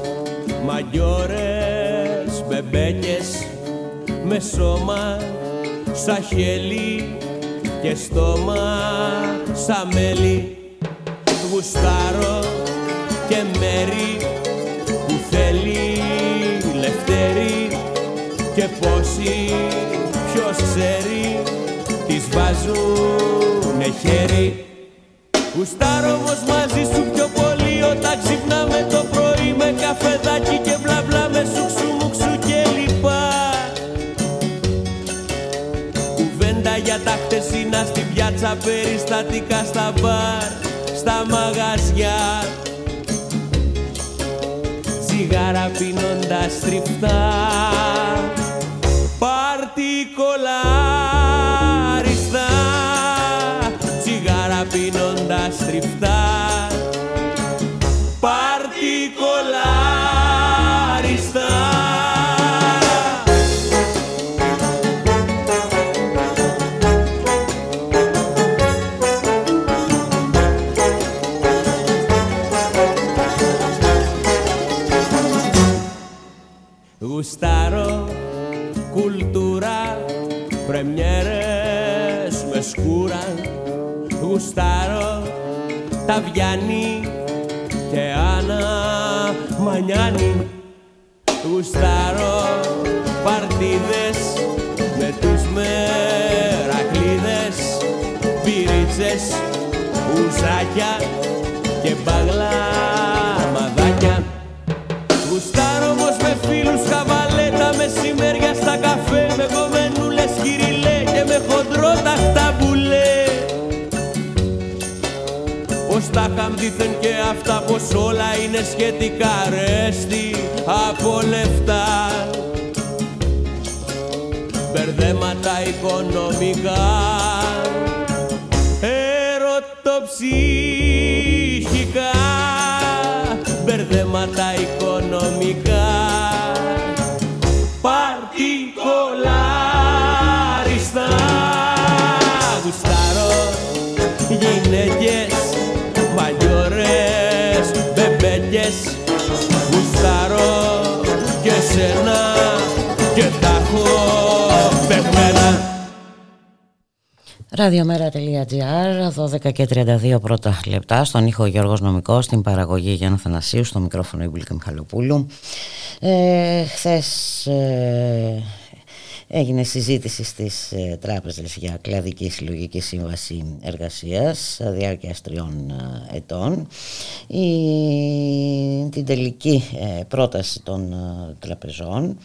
μαγιόρες, μπεμπέκες με σώμα σαν χέλι και στόμα σαν μέλι. Γουστάρω και μέρη που θέλει λευτέρη και πόσοι ποιος ξέρει τις βάζουνε χέρι. Γουστάρω όμως μαζί σου πιο πολύ. όταν ξυπνάμε το πρωί με καφεδάκι και μπλα μπλα με σουξου μουξου και λοιπά. Κουβέντα για τα χτεσίνα στην πιάτσα περιστατικά στα μπαρ, στα μαγαζιά. Τσιγάρα πίνοντας τριφτά. Πάρτι πίνοντας τριφτά κουλτούρα πρεμιέρες με σκούρα. Γουστάρω τα βιάνι και άνα μανιάνι γουστάρω παρτίδες με τους μερακλίδες πυρίτσες ουζάκια και μπαγλά. Πως τα καμδίθεν και αυτά πως όλα είναι σχετικά ρέστη από λεφτά μπερδέματα οικονομικά. Ερωτοψυχικά. Μπερδέματα οικονομικά. Παρτικολάριστα. Γουστάρω γυναίκες μπεμπέκες γουστάρω και σένα και τα έχω Ραδιομέρα.gr 12 και 32 πρώτα λεπτά. Στον ήχο Γιώργος Νομικός στην παραγωγή Γιάννου Θανασίου στο μικρόφωνο Ιμπουλίκα Μιχαλοπούλου. Ε, χθες ε, Έγινε συζήτηση στις ε, τράπεζες για κλαδική συλλογική σύμβαση εργασίας διάρκεια τριών ε, ετών. Η, την τελική ε, πρόταση των τραπεζών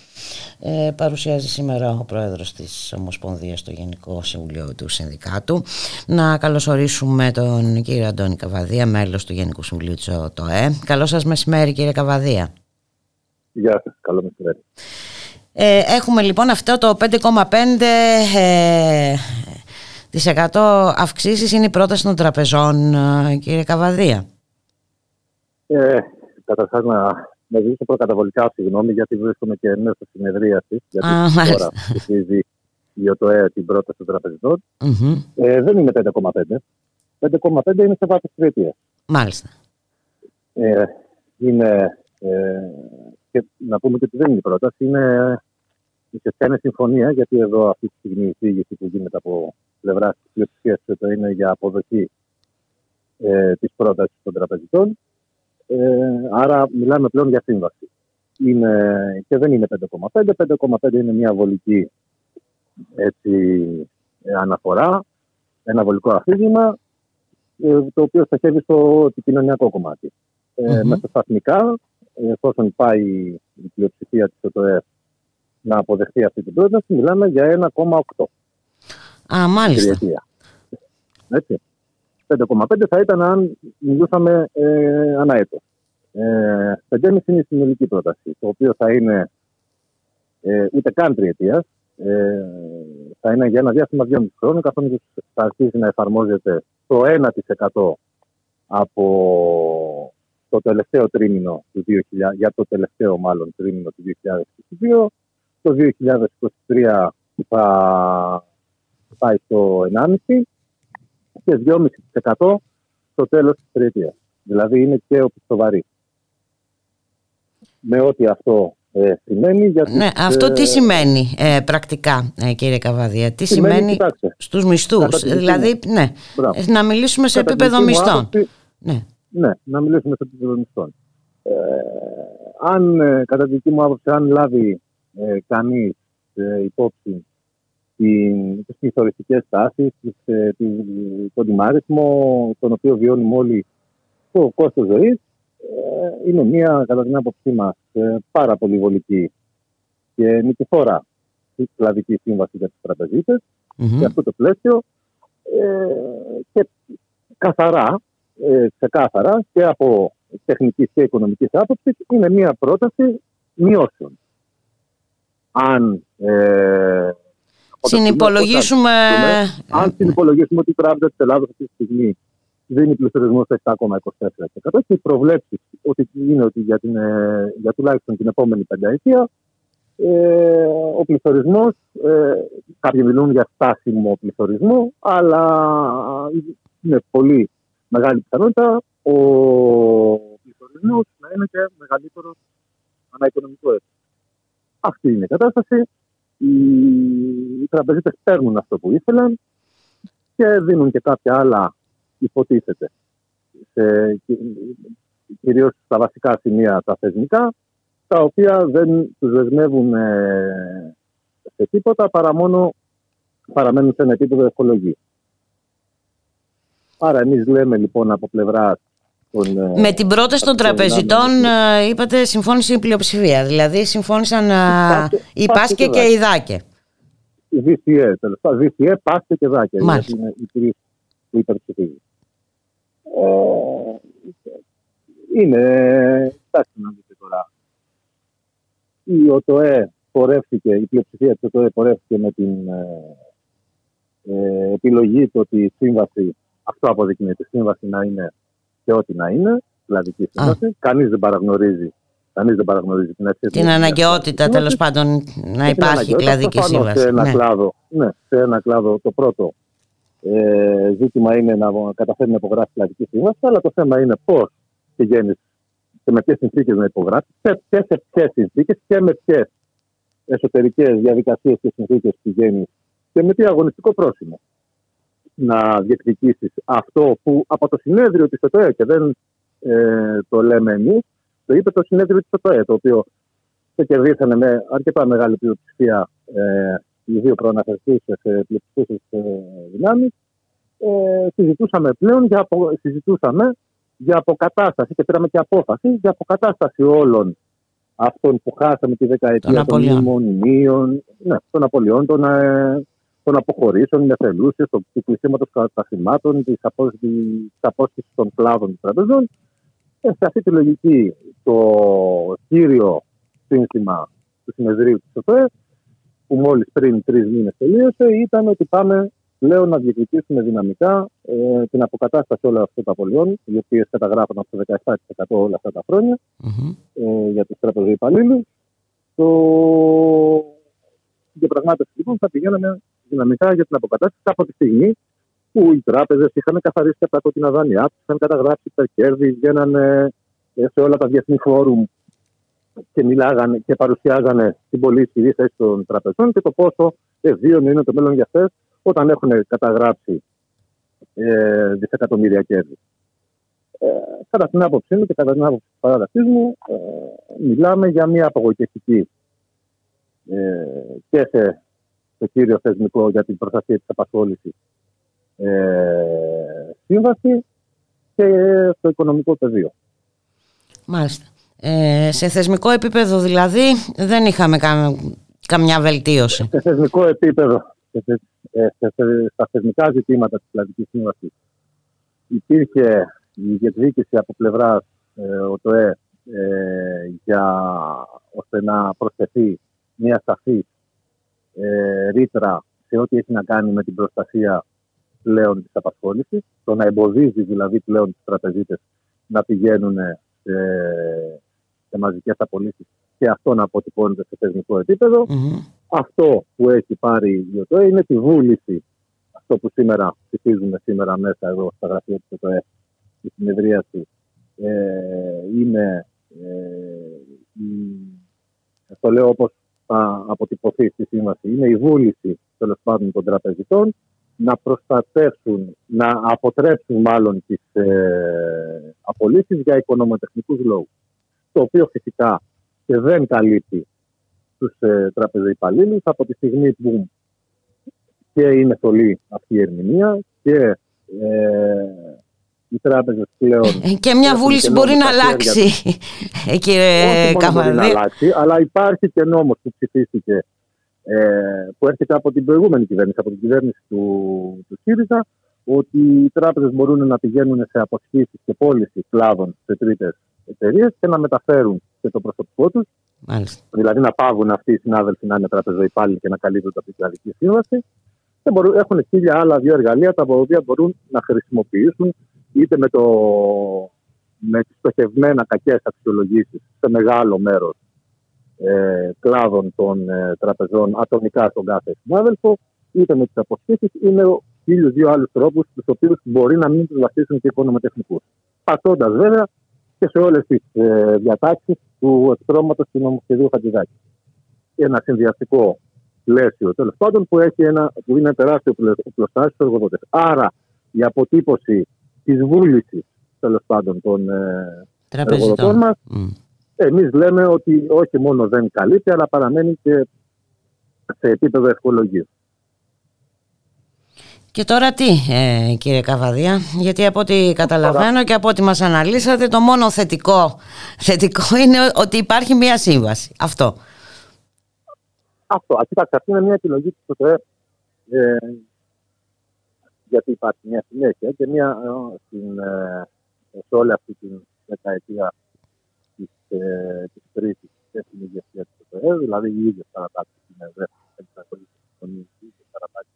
παρουσιάζει σήμερα ο πρόεδρος της Ομοσπονδίας στο Γενικό Συμβουλίο του Συνδικάτου. Να καλωσορίσουμε τον κύριο Αντώνη Καβαδία, μέλος του Γενικού Συμβουλίου της ΟΤΟΕ. Καλό σας μεσημέρι κύριε Καβαδία. Γεια σας, καλό μεσημέρι. Ε, έχουμε λοιπόν αυτό το 5,5% ε, αυξήσεις είναι η πρόταση των τραπεζών, ε, κύριε Καβαδία. Ε, καταρχάς να, να ζητήσω προκαταβολικά συγγνώμη γιατί βρίσκομαι και μέσα στη συνεδρίαση γιατί Α, τώρα ψηφίζει η ΟΤΟΕ την πρόταση των τραπεζων Ε, δεν είναι 5,5. 5,5 είναι σε βάθος τριετίας. Μάλιστα. Ε, είναι, ε, και να πούμε και ότι δεν είναι η πρόταση, είναι ουσιαστικά είναι συμφωνία, γιατί εδώ αυτή τη στιγμή η εισήγηση που γίνεται από πλευράς της πλειοψηφία το είναι για αποδοχή ε, της πρότασης των τραπεζιτών. Ε, άρα μιλάμε πλέον για σύμβαση. Είναι, και δεν είναι 5,5. 5,5 είναι μια βολική έτσι, αναφορά, ένα βολικό αφήγημα, ε, το οποίο στοχεύει στο κοινωνιακό κομμάτι. Ε, mm-hmm. εφόσον πάει η πλειοψηφία της ΟΤΟΕΦ να αποδεχτεί αυτή την πρόταση, μιλάμε για 1,8. Α, μάλιστα. Έτσι. 5,5 θα ήταν αν μιλούσαμε ε, ανά έτος. Ε, 5,5 είναι η συνολική πρόταση, το οποίο θα είναι ε, ούτε καν τριετία. Ε, θα είναι για ένα διάστημα 2,5 χρόνων, καθώς θα αρχίσει να εφαρμόζεται το 1% από το τελευταίο τρίμηνο του 2000, για το τελευταίο μάλλον τρίμηνο του 2022 το 2023 θα πάει στο 1,5% και 2,5% στο τέλος της τριετίας. Δηλαδή είναι και ο πιστοβαρής. Με ό,τι αυτό ε, σημαίνει. Γιατί, ναι, αυτό τι ε, σημαίνει ε, πρακτικά, ε, κύριε Καβαδία, τι σημαίνει, σημαίνει κοιτάξτε, στους μισθούς; Δηλαδή, ναι, να μιλήσουμε σε επίπεδο μισθών. ναι. ναι, να μιλήσουμε σε επίπεδο μισθών. Ε, αν, κατά τη δική μου άποψη, αν λάβει ε, κανείς ε, υπόψη τις πληθωριστικές τάσεις, ε, τον τιμάρισμό, τον οποίο βιώνουμε όλοι το κόστος ζωής, ε, είναι μια, κατά την άποψή μας, ε, πάρα πολύ βολική και νικηφόρα η κλαδική σύμβαση για τους τραπεζίτες. Mm-hmm. αυτό το πλαίσιο ε, και καθαρά, ε, ξεκάθαρα και από τεχνικής και οικονομικής άποψης είναι μια πρόταση μειώσεων αν ε, συνυπολογίσουμε... Αν συνυπολογίσουμε ότι η τράπεζα της Ελλάδα αυτή τη στιγμή δίνει πληθωρισμός στο 7,24% και οι προβλέψεις ότι είναι ότι για, την, ε, για τουλάχιστον την επόμενη πενταετία ε, ο πληθωρισμός, ε, κάποιοι μιλούν για στάσιμο πληθωρισμό, αλλά είναι πολύ μεγάλη πιθανότητα ο πληθωρισμός να είναι και μεγαλύτερο αναοικονομικό έργο. Αυτή είναι η κατάσταση. Οι, οι τραπεζίτες παίρνουν αυτό που ήθελαν και δίνουν και κάποια άλλα υποτίθεται. Σε, κυρίως στα βασικά σημεία τα θεσμικά, τα οποία δεν τους δεσμεύουν ε, σε τίποτα παρά μόνο παραμένουν σε ένα επίπεδο ευχολογή. Άρα εμείς λέμε λοιπόν από πλευράς των... Ε, Με την πρόταση των τραπεζιτών ε, είπατε συμφώνησε η πλειοψηφία, δηλαδή συμφώνησαν η Πάσκε και η Δάκε. Η VCE, τέλος πάντων, VCE, Πάσκε και Δάκε. Μάλιστα. Είναι οι τρεις που υπερψηφίζουν. Ε, είναι, εντάξει να δείτε τώρα, η ΟΤΟΕ πορεύτηκε, η πλειοψηφία της ΟΤΟΕ πορεύτηκε με την ε, ε, επιλογή του ότι η σύμβαση, αυτό αποδεικνύεται, η σύμβαση να είναι και ό,τι να είναι, δηλαδή η σύμβαση. Κανείς δεν παραγνωρίζει Κανείς δεν παραγνωρίζει την αξία Την αναγκαιότητα τέλος πάντων να υπάρχει κλαδική σύμβαση. Σε ένα, ναι. Κλάδο, ναι, σε ένα κλάδο το πρώτο ε, ζήτημα είναι να καταφέρει να υπογράψει κλαδική σύμβαση, αλλά το θέμα είναι πώς πηγαίνει και με ποιες συνθήκες να υπογράψει και σε ποιες συνθήκες και με ποιες εσωτερικές διαδικασίες και συνθήκες πηγαίνει και με τι αγωνιστικό πρόσημο να διεκδικήσεις αυτό που από το συνέδριο της ΕΤΟΕ και δεν ε, το λέμε εμείς, το είπε το συνέδριο της ΕΤΟΕ, το οποίο το κερδίσανε με αρκετά μεγάλη πλειοψηφία ε, οι δύο προαναφερθήσει πλειοψηφίε ε, δυνάμεις. Ε, συζητούσαμε πλέον για, συζητούσαμε για αποκατάσταση και πήραμε και απόφαση για αποκατάσταση όλων αυτών που χάσαμε τη δεκαετία των μνημονίων, ναι, των απολειών, των, ε, των αποχωρήσεων, εθελούσεω, του κλεισίματο καταστημάτων, της απόσχηση των κλάδων των τραπεζών. Ε, σε αυτή τη λογική, το κύριο σύνθημα του συνεδρίου της ΟΤΕ, που μόλις πριν τρεις μήνες τελείωσε, ήταν ότι πάμε πλέον να διεκδικήσουμε δυναμικά ε, την αποκατάσταση όλων αυτών των απολειών, οι οποίες καταγράφονταν στο 17% όλα αυτά τα χρόνια mm-hmm. ε, για τους τραπεζοϊπαλλήλους. Το... Η διαπραγμάτευση λοιπόν θα πηγαίναμε δυναμικά για την αποκατάσταση από τη στιγμή που οι τράπεζες είχαν καθαρίσει τα κόκκινα δάνειά τους, είχαν καταγράψει τα κέρδη, βγαίνανε σε όλα τα διεθνή φόρουμ και μιλάγανε και παρουσιάζανε την πολύ ισχυρή θέση των τραπεζών και το πόσο ευβίωνο είναι το μέλλον για αυτές όταν έχουν καταγράψει ε, δισεκατομμύρια κέρδη. Ε, κατά την άποψή μου και κατά την άποψη τη παράτασή μου, ε, μιλάμε για μια απογοητευτική ε, και σε το κύριο θεσμικό για την προστασία της απασχόλησης ε, σύμβαση και στο οικονομικό πεδίο. Μάλιστα. Ε, σε θεσμικό επίπεδο δηλαδή δεν είχαμε καμιά βελτίωση. Σε θεσμικό επίπεδο ε, στα θεσμικά ζητήματα της Κλαδικής Σύμβασης υπήρχε η διεκδίκηση από πλευράς ε, ΟΤΟΕ ε, για ώστε να προσθεθεί μια σαφή ε, ρήτρα σε ό,τι έχει να κάνει με την προστασία πλέον της απασχόλησης, το να εμποδίζει δηλαδή πλέον τους τραπεζίτες να πηγαίνουν σε, σε μαζικές απολύσεις και αυτό να αποτυπώνεται σε θεσμικό αυτό που έχει πάρει η ΟΤΟΕ είναι τη βούληση. Αυτό που σήμερα ψηφίζουμε σήμερα μέσα εδώ στα γραφεία της ΟΤΟΕ, η συνεδρίαση, ε, είναι, ε, το λέω όπως θα αποτυπωθεί στη σύμβαση, είναι η βούληση τέλος πάντων των τραπεζιτών να προστατεύσουν, να αποτρέψουν μάλλον τις ε, απολύσεις για οικονομοτεχνικούς λόγους. Το οποίο φυσικά και δεν καλύπτει στους ε, τραπεζοϊπαλλήλους από τη στιγμή που και είναι θολή αυτή η ερμηνεία και ε, οι τράπεζε πλέον. Ε, και μια βούληση μπορεί να αλλάξει, ε, κύριε Μπορεί να αλλάξει, αλλά υπάρχει και νόμος που ψηφίστηκε ε, που έρχεται από την προηγούμενη κυβέρνηση, από την κυβέρνηση του, του ΣΥΡΙΖΑ, ότι οι τράπεζες μπορούν να πηγαίνουν σε αποσχήσει και πώληση κλάδων σε τρίτες εταιρείες και να μεταφέρουν και το προσωπικό τους Μάλιστα. Δηλαδή να πάγουν αυτοί οι συνάδελφοι να είναι τραπεζοϊπάλληλοι και να καλύπτουν από την κλαδική σύμβαση. Και μπορούν, έχουν χίλια άλλα δύο εργαλεία τα οποία μπορούν να χρησιμοποιήσουν είτε με, το, με τις στοχευμένα κακές αξιολογήσεις σε μεγάλο μέρος ε, κλάδων των ε, τραπεζών ατομικά στον κάθε συνάδελφο, είτε με τις αποσχέσεις ή με χίλιους δύο άλλους τρόπους τους οποίους μπορεί να μην τους βασίσουν και οικονομοτεχνικούς. Πατώντας βέβαια και σε όλες τις ε, διατάξεις του εκτρώματο του νομοσχεδίου Χατζηδάκη. Ένα συνδυαστικό πλαίσιο τέλος πάντων που, έχει ένα, που είναι τεράστιο πλωστάσιο στου εργοδότες. Άρα η αποτύπωση της βούλησης τέλος πάντων των ε, Τραπεζιτών. μας. Εμείς λέμε ότι όχι μόνο δεν καλύπτει αλλά παραμένει και σε επίπεδο ευχολογίου. Και τώρα τι ε, κύριε Καβαδία, γιατί από ό,τι καταλαβαίνω και από ό,τι μας αναλύσατε το μόνο θετικό, θετικό είναι ότι υπάρχει μια σύμβαση. Αυτό. Αυτό. Κοιτάξτε, αυτή είναι μια επιλογή του ΤΟΤΕ ε, γιατί υπάρχει μια συνέχεια και μια ε, στην, ε, σε όλη αυτή τη δεκαετία της, ε, της κρίσης και στην ηγεσία του ΤΟΤΕ, δηλαδή οι ίδιες παρατάξεις είναι δεύτερη, οι ίδιες παρατάξεις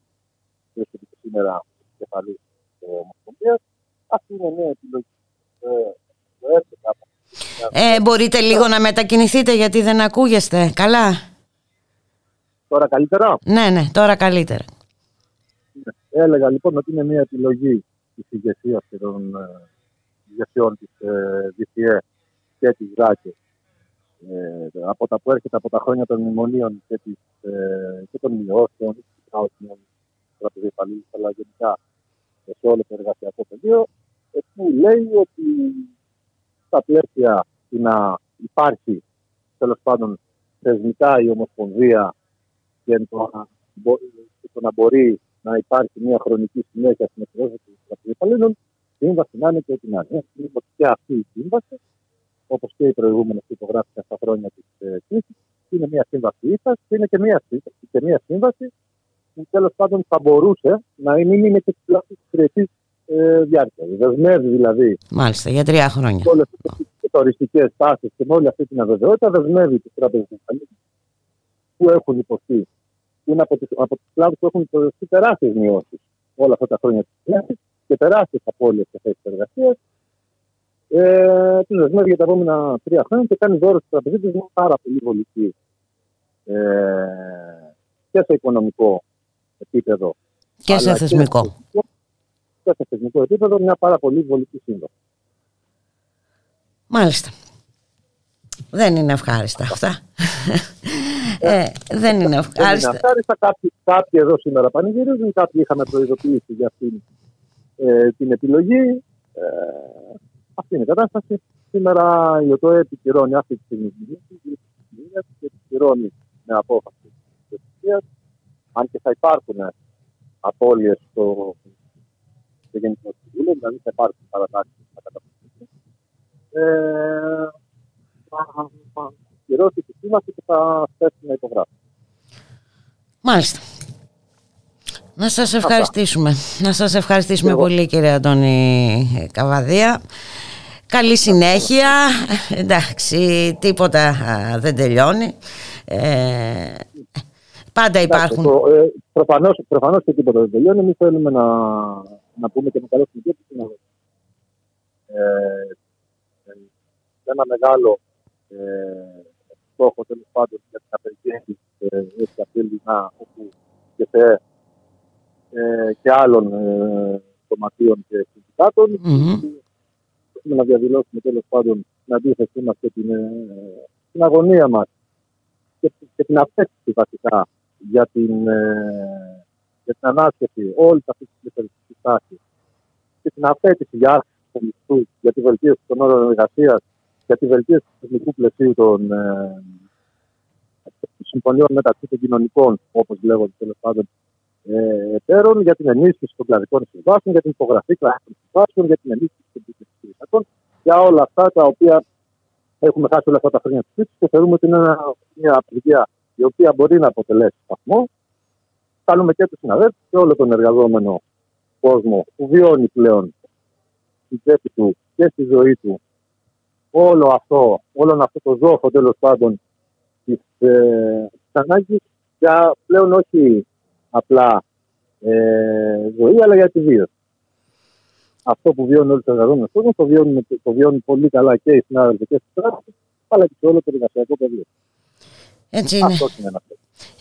και σήμερα κεφαλής της Ομοσπονδίας. Αυτή είναι μια επιλογή που έρχεται από ε, μπορείτε λίγο να μετακινηθείτε γιατί δεν ακούγεστε καλά. Τώρα καλύτερα; Ναι, ναι, τώρα καλύτερα. Έλεγα λοιπόν ότι είναι μια επιλογή της ηγεσίας και των ηγεσιών της ΔΥΣΙΕ και της ΓΡΑΚΕ ε, από τα που έρχεται από τα χρόνια των μνημονίων και, της, ε, και των μειώσεων, όχι στρατηγικού υπαλλήλου, αλλά γενικά σε όλο το εργασιακό πεδίο, ε, που λέει ότι στα πλαίσια να υπάρχει τέλος πάντων θεσμικά η Ομοσπονδία και το, το να μπορεί να υπάρχει μια χρονική συνέχεια στην εκπαίδευση των στρατηγικών υπαλλήλων, σύμβαση να είναι και ό,τι να είναι. Και αυτή η σύμβαση, όπως και οι προηγούμενες που υπογράφηκαν στα χρόνια της ε, κρίσης, είναι μια σύμβαση ήττα και είναι και μια, και μια σύμβαση που τέλος πάντων θα μπορούσε να μην είναι και της τριετή ε, διάρκεια. Δεσμεύει δηλαδή. Μάλιστα, για τρία χρόνια. Όλες τις οριστικές τάσεις και με όλη αυτή την αβεβαιότητα δεσμεύει τι τράπεζες που έχουν υποστεί. Είναι από, από τους κλάδους που έχουν υποστεί τεράστιες μειώσεις όλα αυτά τα χρόνια της κρίση και τεράστιες απώλειες σε θέσεις εργασίας. Ε, του δεσμεύει για τα επόμενα τρία χρόνια και κάνει δώρο στου τραπεζίτε με πάρα πολύ βολική ε, και σε οικονομικό επίπεδο. Και σε θεσμικό. Και σε θεσμικό επίπεδο μια πάρα πολύ βολική σύμβαση. Μάλιστα. Δεν είναι ευχάριστα αυτά. Ε, δεν είναι ευχάριστα. Δεν είναι ευχάριστα. Κάποιοι, κάποιοι εδώ σήμερα πανηγυρίζουν, κάποιοι είχαμε προειδοποιήσει για αυτή ε, την επιλογή. Ε, αυτή είναι η κατάσταση. Σήμερα η ΟΤΟΕ επικυρώνει αυτή τη στιγμή και επικυρώνει με απόφαση της αν και θα υπάρχουν απώλειες στο, στο Γενικό Συμβούλιο, δηλαδή θα υπάρχουν παρατάξεις που θα καταπληκτήσουν, ε, θα πληρώσει τη σύμβαση και θα θέσει να υπογράψει. Μάλιστα. Να σας ευχαριστήσουμε. Να σας ευχαριστήσουμε πολύ κύριε Αντώνη Καβαδία. Καλή συνέχεια. Εντάξει, τίποτα δεν τελειώνει. Ε, Πάντα υπάρχουν. Ε, προφανώς, προφανώς και τίποτα δεν τελειώνει. Εμείς θέλουμε να, να πούμε και να καλέσουμε και τους ε, ε, ένα μεγάλο ε, στόχο τέλος πάντων για την απεργία ε, έχει απειλή να όπου και σε ε, και άλλων ε, σωματείων και συνδικάτων. Mm-hmm. να διαδηλώσουμε τέλος πάντων την αντίθεσή μας και την, ε, την αγωνία μας και, και την απέκτηση βασικά για την, ε, για την ανάσκευση όλης αυτής της διαφορετική τάση και την απέτηση για αύξηση του μισθού, για τη βελτίωση των όρων εργασίας, για τη βελτίωση του εθνικού πλαισίου των ε, συμφωνιών μεταξύ των κοινωνικών, όπως λέγονται τέλος πάντων, ε, εταίρων, για την ενίσχυση των κλαδικών συμβάσεων, για την υπογραφή κλαδικών συμβάσεων, για την ενίσχυση των πληθυσμών για όλα αυτά τα οποία έχουμε χάσει όλα αυτά τα χρόνια τη και θεωρούμε ότι είναι μια απεργία η οποία μπορεί να αποτελέσει σταθμό. Κάνουμε και τους συναδέλφους και όλο τον εργαζόμενο κόσμο που βιώνει πλέον στην τσέπη του και στη ζωή του όλο αυτό, όλο αυτό το ζώο τέλος πάντων της ε, ανάγκης για πλέον όχι απλά ε, ζωή, αλλά για τη βίωση. Αυτό που βιώνει όλοι τους εργαζόμενους κόσμο το βιώνει, το βιώνει πολύ καλά και οι συνάδελφοι και οι αλλά και σε όλο το εργασιακό πεδίο. Έτσι είναι.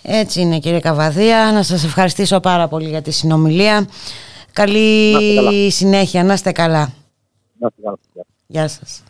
Έτσι είναι κύριε Καβαδία. Να σας ευχαριστήσω πάρα πολύ για τη συνομιλία. Καλή συνέχεια. Να είστε καλά. Να είστε καλά. Γεια σας.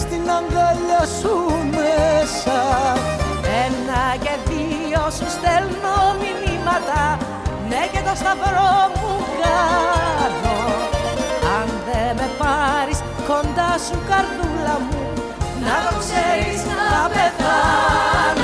Στην αγκαλιά σου μέσα. Ένα και δύο σου στέλνω μηνύματα. Ναι και το σταυρό μου κάνω. Αν δεν με πάρεις κοντά σου καρδούλα μου να το ξέρεις να πεθάνω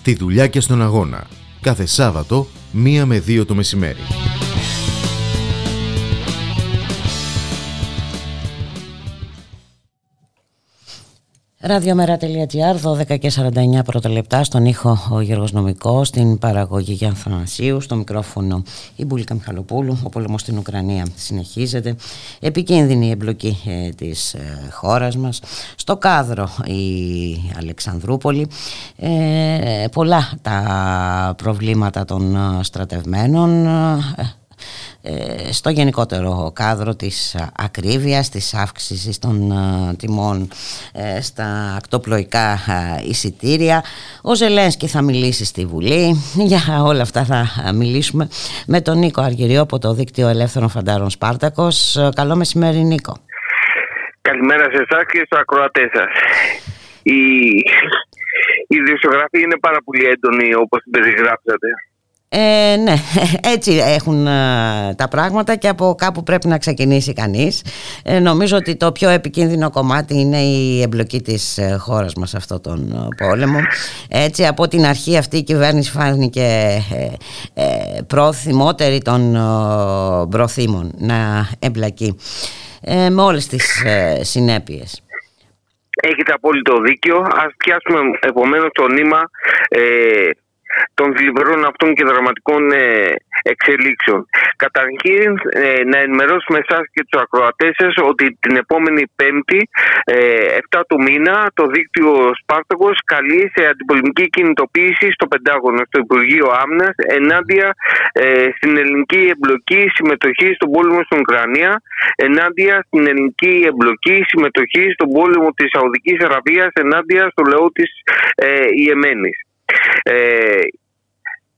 Στη δουλειά και στον αγώνα. Κάθε Σάββατο, 1 με 2 το μεσημέρι. Ραδιομέρα.gr, 12 και 49 πρώτα λεπτά, στον ήχο ο Γιώργος Νομικός, στην παραγωγή Γιάννη Θανασίου, στο μικρόφωνο η Μπουλίκα Μιχαλοπούλου. Ο πόλεμος στην Ουκρανία συνεχίζεται. Επικίνδυνη η εμπλοκή ε, της ε, χώρας μας. Στο κάδρο η Αλεξανδρούπολη. Ε, πολλά τα προβλήματα των ε, στρατευμένων. Ε, ε, στο γενικότερο κάδρο της ακρίβειας, της αύξησης των ε, τιμών ε, στα ακτοπλοϊκά εισιτήρια. Ο Ζελένσκι θα μιλήσει στη Βουλή. Για όλα αυτά θα μιλήσουμε με τον Νίκο Αργυριό από το Δίκτυο Ελεύθερων Φαντάρων Σπάρτακος. Καλό μεσημέρι Νίκο. Καλημέρα σε εσάς και στους ακροατές σας. Η, η ιδιοσιογραφία είναι πάρα πολύ έντονη όπως την περιγράψατε. Ε, ναι, έτσι έχουν ε, τα πράγματα και από κάπου πρέπει να ξεκινήσει κανείς. Ε, νομίζω ότι το πιο επικίνδυνο κομμάτι είναι η εμπλοκή της ε, χώρας μας σε αυτό τον ε, πόλεμο. Έτσι από την αρχή αυτή η κυβέρνηση φάνηκε ε, προθυμότερη των προθύμων να εμπλακεί με όλες τις συνέπειες. Έχετε απόλυτο δίκιο. Ας πιάσουμε επομένως το νήμα των θλιβερών αυτών και δραματικών ε, εξελίξεων. Καταρχήν, ε, να ενημερώσουμε εσάς και τους ακροατές σας ότι την επόμενη Πέμπτη, ε, 7 του μήνα, το δίκτυο Σπάρτακος καλεί σε αντιπολεμική κινητοποίηση στο Πεντάγωνο, στο Υπουργείο Άμυνας, ενάντια ε, στην ελληνική εμπλοκή συμμετοχή στον πόλεμο στην Ουκρανία, ενάντια στην ελληνική εμπλοκή συμμετοχή στον πόλεμο της Σαουδικής Αραβίας, ενάντια στο λαό της ε, Ιεμένης. Ε,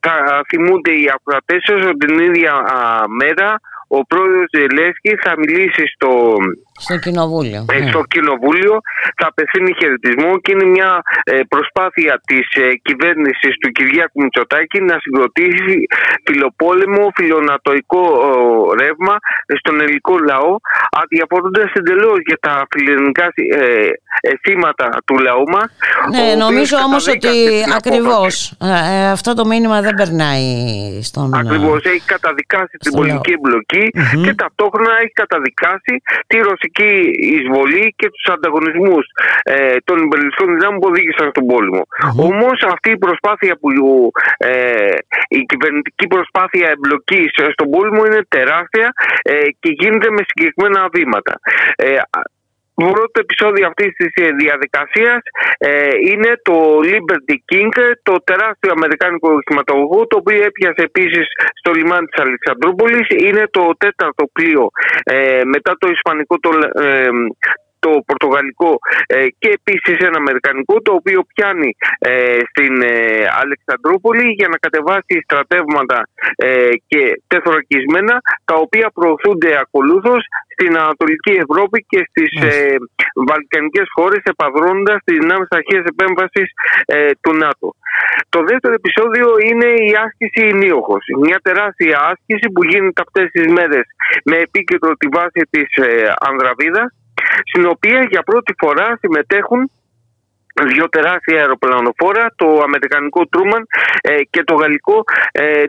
θα θυμούνται οι ακροατές σας ότι την ίδια α, μέρα ο πρόεδρος Ζελέσκη θα μιλήσει στο στο κοινοβούλιο. Ε, ναι. στο κοινοβούλιο θα απευθύνει χαιρετισμό και είναι μια ε, προσπάθεια της ε, κυβέρνησης του Κυριάκου Μητσοτάκη να συγκροτήσει φιλοπόλεμο, φιλονατοϊκό ρεύμα στον ελληνικό λαό αδιαφορώντας εντελώς για τα φιλελληνικά αισθήματα του λαού μας. Ναι, νομίζω όμως ότι ακριβώς αυτό το μήνυμα δεν περνάει στον... Ακριβώς, έχει καταδικάσει την πολιτική και ταυτόχρονα έχει καταδικάσει τη ρωσική εισβολή και τους ανταγωνισμούς ε, των υπερλιστών δυνάμεων που οδήγησαν στον πολεμο Όμως αυτή η προσπάθεια που ε, η κυβερνητική προσπάθεια εμπλοκής στον πόλεμο είναι τεράστια ε, και γίνεται με συγκεκριμένα βήματα. Ε, το πρώτο επεισόδιο αυτής της ε, διαδικασίας ε, είναι το Liberty King, το τεράστιο αμερικάνικο χρηματογωγό το οποίο έπιασε επίσης στο λιμάνι της Αλεξανδρούπολης. Είναι το τέταρτο πλοίο ε, μετά το ισπανικό το, το πορτογαλικό ε, και επίσης ένα αμερικανικό το οποίο πιάνει ε, στην ε, Αλεξανδρούπολη για να κατεβάσει στρατεύματα και τεθωρακισμένα τα οποία προωθούνται ακολούθως στην Ανατολική Ευρώπη και στις ε, βαλκανικές χώρες επαδρώνοντας τις δυνάμεις αρχές επέμβασης του ΝΑΤΟ. Το δεύτερο επεισόδιο είναι η άσκηση Ινίοχος. Μια τεράστια άσκηση που γίνεται αυτές τις μέρες με επίκεντρο τη βάση της ε, Ανδραβίδας στην οποία για πρώτη φορά συμμετέχουν δύο τεράστια αεροπλανοφόρα, το αμερικανικό Τρούμαν ε, και το γαλλικό ε,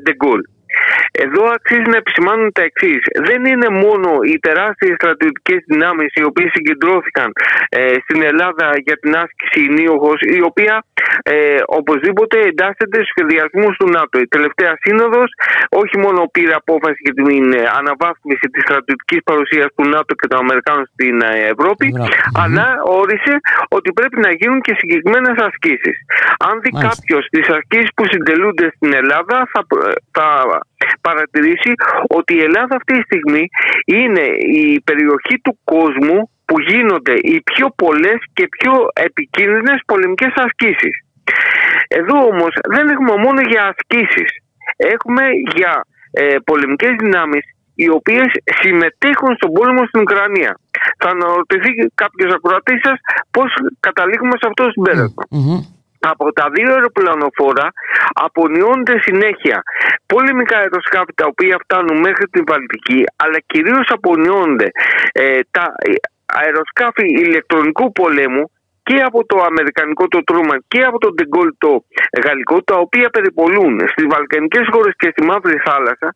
εδώ αξίζει να επισημάνουν τα εξής. Δεν είναι μόνο οι τεράστιες στρατιωτικές δυνάμεις οι οποίες συγκεντρώθηκαν ε, στην Ελλάδα για την άσκηση Νίοχο, η οποία ε, οπωσδήποτε εντάσσεται στους σχεδιασμούς του ΝΑΤΟ. Η τελευταία σύνοδος όχι μόνο πήρε απόφαση για την ε, αναβάθμιση της στρατιωτικής παρουσίας του ΝΑΤΟ και των Αμερικάνων στην ε, Ευρώπη, αλλά όρισε ότι πρέπει να γίνουν και συγκεκριμένες ασκήσεις. Αν δει κάποιος τις ασκήσεις που συντελούνται στην Ελλάδα, θα, θα παρατηρήσει ότι η Ελλάδα αυτή τη στιγμή είναι η περιοχή του κόσμου που γίνονται οι πιο πολλές και πιο επικίνδυνες πολεμικές ασκήσεις. Εδώ όμως δεν έχουμε μόνο για ασκήσεις. Έχουμε για ε, πολεμικές δυνάμεις οι οποίες συμμετέχουν στον πόλεμο στην Ουκρανία. Θα αναρωτηθεί κάποιος ακροατής σας πώς καταλήγουμε σε αυτό το συμπέρασμα από τα δύο αεροπλανοφόρα απονιώνται συνέχεια πολεμικά αεροσκάφη τα οποία φτάνουν μέχρι την Βαλτική αλλά κυρίως απονιώνται ε, τα αεροσκάφη ηλεκτρονικού πολέμου και από το αμερικανικό το Τρούμαν και από το Ντεγκόλ το γαλλικό τα οποία περιπολούν στις Βαλκανικές χώρες και στη Μαύρη Θάλασσα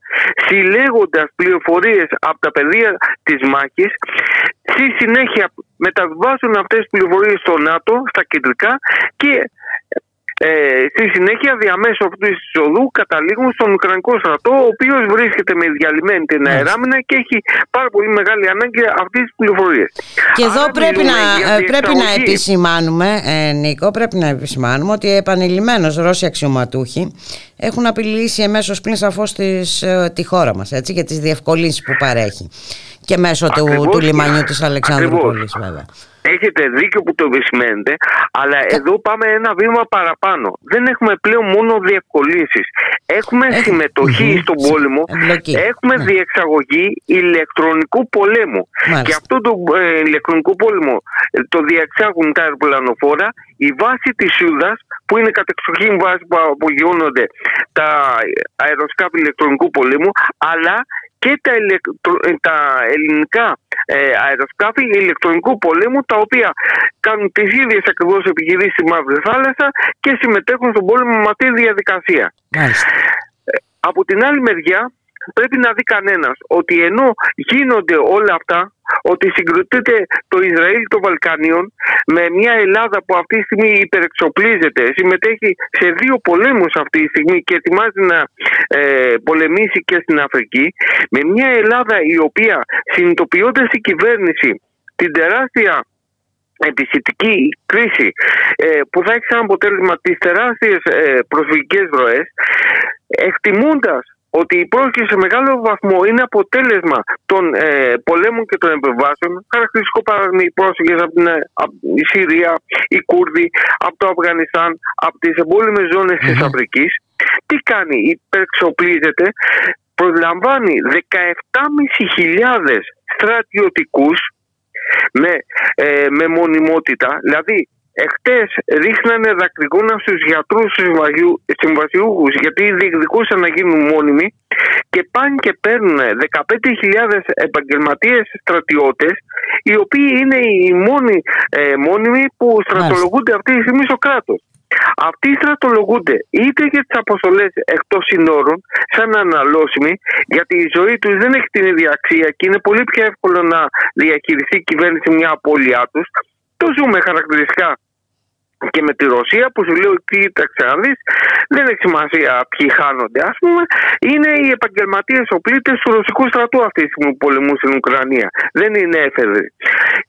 συλλέγοντας πληροφορίες από τα πεδία της μάχης στη συνέχεια μεταβιβάζουν αυτές τις πληροφορίες στο ΝΑΤΟ, στα κεντρικά και ε, στη συνέχεια, διαμέσου αυτού της οδού καταλήγουν στον Ουκρανικό στρατό, ο οποίος βρίσκεται με διαλυμένη την αεράμινα και έχει πάρα πολύ μεγάλη ανάγκη αυτής της πληροφορίας. Και εδώ πρέπει να, ε, πρέπει να επισημάνουμε, ε, Νίκο, πρέπει να επισημάνουμε ότι επανειλημμένω Ρώσοι αξιωματούχοι έχουν απειλήσει εμέσως πλην σαφώς ε, τη χώρα μας για τις διευκολύνσεις που παρέχει. Και μέσω του, του λιμανιού της Αλεξάνδρουπολης, βέβαια. Έχετε δίκιο που το επισημαίνετε, αλλά εδώ πάμε ένα βήμα παραπάνω. Δεν έχουμε πλέον μόνο διευκολύνσεις. Έχουμε συμμετοχή στον πόλεμο, έχουμε ναι. διεξαγωγή ηλεκτρονικού πολέμου. Και αυτό το ε, ηλεκτρονικό πόλεμο ε, το διεξάγουν τα αεροπλανοφόρα. Η βάση της Σούδα, που είναι κατεξοχήν βάση που απογειώνονται τα αεροσκάφη ηλεκτρονικού πολέμου, αλλά και τα, τα ελληνικά ε, αεροσκάφη ηλεκτρονικού πολέμου τα οποία κάνουν τις ίδιες ακριβώς επιχειρήσεις στη Μαύρη Θάλασσα και συμμετέχουν στον πόλεμο με αυτή τη διαδικασία. Ε, από την άλλη μεριά πρέπει να δει κανένας ότι ενώ γίνονται όλα αυτά, ότι συγκροτείται το Ισραήλ των Βαλκανίων με μια Ελλάδα που αυτή τη στιγμή υπερεξοπλίζεται, συμμετέχει σε δύο πολέμους αυτή τη στιγμή και ετοιμάζει να ε, πολεμήσει και στην Αφρική, με μια Ελλάδα η οποία συνειδητοποιώντας η κυβέρνηση την τεράστια επισητική κρίση ε, που θα έχει σαν αποτέλεσμα τις τεράστιες ε, προσφυγικές ροές εκτιμώντας ότι η πρόσκληση σε μεγάλο βαθμό είναι αποτέλεσμα των ε, πολέμων και των επεμβάσεων. Χαρακτηριστικό παράδειγμα οι πρόσφυγες από την ε, η Συρία, οι Κούρδοι, από το Αφγανιστάν, από τις εμπόλεμες ζώνες mm-hmm. τη Αφρικής. Τι κάνει, υπερξοπλίζεται, προσλαμβάνει 17.500 στρατιωτικούς με, ε, με μονιμότητα. Δηλαδή, εχθές ρίχνανε δακρυγόνα στους γιατρούς συμβασιούχους γιατί διεκδικούσαν να γίνουν μόνιμοι και πάνε και παίρνουν 15.000 επαγγελματίες στρατιώτες οι οποίοι είναι οι μόνοι ε, μόνιμοι που στρατολογούνται αυτή τη στιγμή στο κράτος. Αυτοί στρατολογούνται είτε για τις αποστολές εκτός συνόρων, σαν αναλώσιμοι, γιατί η ζωή τους δεν έχει την ίδια αξία και είναι πολύ πιο εύκολο να διαχειριστεί η κυβέρνηση μια απώλειά τους. Το ζούμε χαρακτηριστικά και με τη Ρωσία που σου λέω κοίταξε να δεις δεν έχει σημασία ποιοι χάνονται ας πούμε είναι οι επαγγελματίες οπλίτες του ρωσικού στρατού αυτή τη στιγμή που πολεμούν στην Ουκρανία. Δεν είναι έφεδροι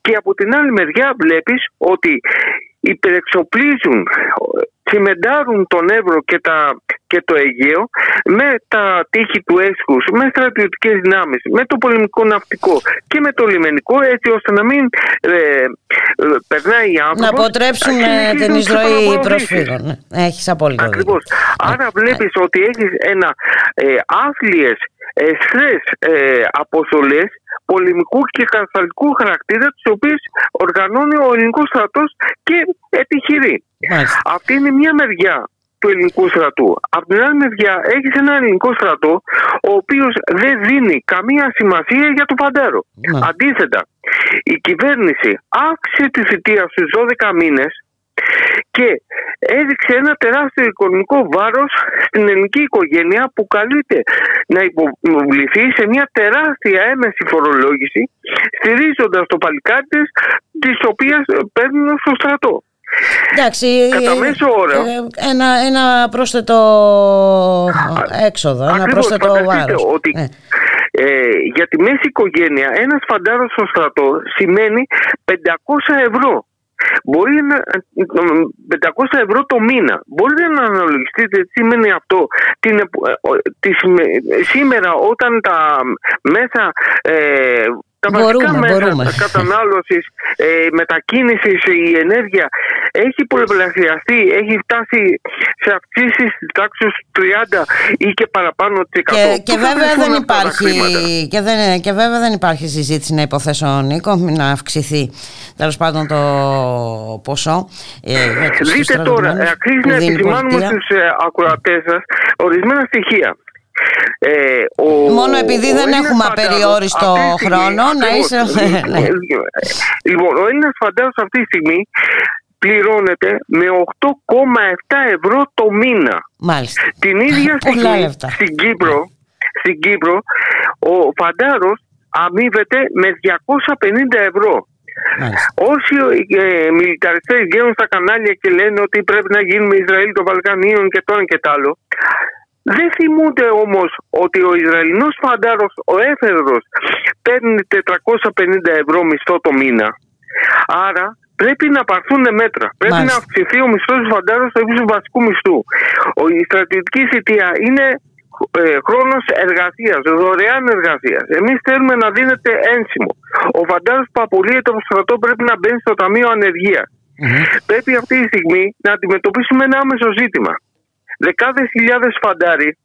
και από την άλλη μεριά βλέπεις ότι υπερεξοπλίζουν τσιμεντάρουν τον Εύρο και, τα, και το Αιγαίο με τα τείχη του έσχους, με στρατιωτικές δυνάμεις, με το πολεμικό ναυτικό και με το λιμενικό έτσι ώστε να μην ε, ε, περνάει η άνθρωπος. Να αποτρέψουν ε, την εισρωή προσφύγων. Ναι, έχεις απόλυτο Ακριβώς. Άρα ναι. βλέπεις ότι έχεις ένα ε, άθλιες εσχρές ε, αποστολές πολεμικού και κατασταλτικού χαρακτήρα τις οποίες οργανώνει ο ελληνικός στρατός και επιχειρεί. Αυτή είναι μια μεριά του ελληνικού στρατού. Από την άλλη μεριά έχεις ένα ελληνικό στρατό ο οποίος δεν δίνει καμία σημασία για το παντέρο. Αντίθετα, η κυβέρνηση αύξησε τη θητεία στους 12 μήνες και έδειξε ένα τεράστιο οικονομικό βάρος στην ελληνική οικογένεια που καλείται να υποβληθεί σε μια τεράστια έμεση φορολόγηση στηρίζοντας το παλικάρι της της οποίας παίρνουν στο στρατό. Εντάξει, Κατά μέσο όρο. Ε, ένα, ένα πρόσθετο έξοδο, ένα πρόσθετο βάρος. ότι ε. Ε, για τη μέση οικογένεια ένας φαντάρος στο στρατό σημαίνει 500 ευρώ Μπορεί να. 500 ευρώ το μήνα. Μπορείτε να αναλογιστείτε τι σημαίνει αυτό την, τη, σήμερα όταν τα μέσα ε, τα βασικά μέσα κατανάλωσης, ε, μετακίνησης, η ενέργεια έχει πολλαπλασιαστεί, έχει φτάσει σε αυξήσεις τη τάξη 30 ή και παραπάνω τη Και, και, βέβαια δεν υπάρχει, και, δεν, και βέβαια δεν υπάρχει συζήτηση να υποθέσω Νίκο να αυξηθεί τέλος πάντων το ποσό. Ε, Δείτε τώρα, αξίζει να επισημάνουμε στους ε, ακροατές σας ορισμένα στοιχεία. Ε, ο, Μόνο επειδή δεν έχουμε απεριόριστο χρόνο να είσαι... Ναι. λοιπόν, ο Έλληνας φαντάζος αυτή τη στιγμή πληρώνεται με 8,7 ευρώ το μήνα. Μάλιστα. Την ίδια στιγμή στην Κύπρο, στην Κύπρο ο φαντάρος αμείβεται με 250 ευρώ. Μάλιστα. Όσοι ε, μιλιταριστές βγαίνουν στα κανάλια και λένε ότι πρέπει να γίνουμε Ισραήλ των Βαλκανίων και το ένα και το άλλο δεν θυμούνται όμως ότι ο Ισραηλινός φαντάρος, ο έφεδρος, παίρνει 450 ευρώ μισθό το μήνα. Άρα πρέπει να πάρθουν μέτρα. Πρέπει να αυξηθεί ο μισθός του φαντάρου στο ύψος του βασικού μισθού. Η στρατιωτική θητεία είναι ε, χρόνος εργασίας, δωρεάν εργασίας. Εμείς θέλουμε να δίνεται ένσημο. Ο φαντάρος που απολύεται από το στρατό πρέπει να μπαίνει στο Ταμείο Πρέπει αυτή τη στιγμή να αντιμετωπίσουμε ένα άμεσο ζήτημα δεκάδες χιλιάδες φαντάροι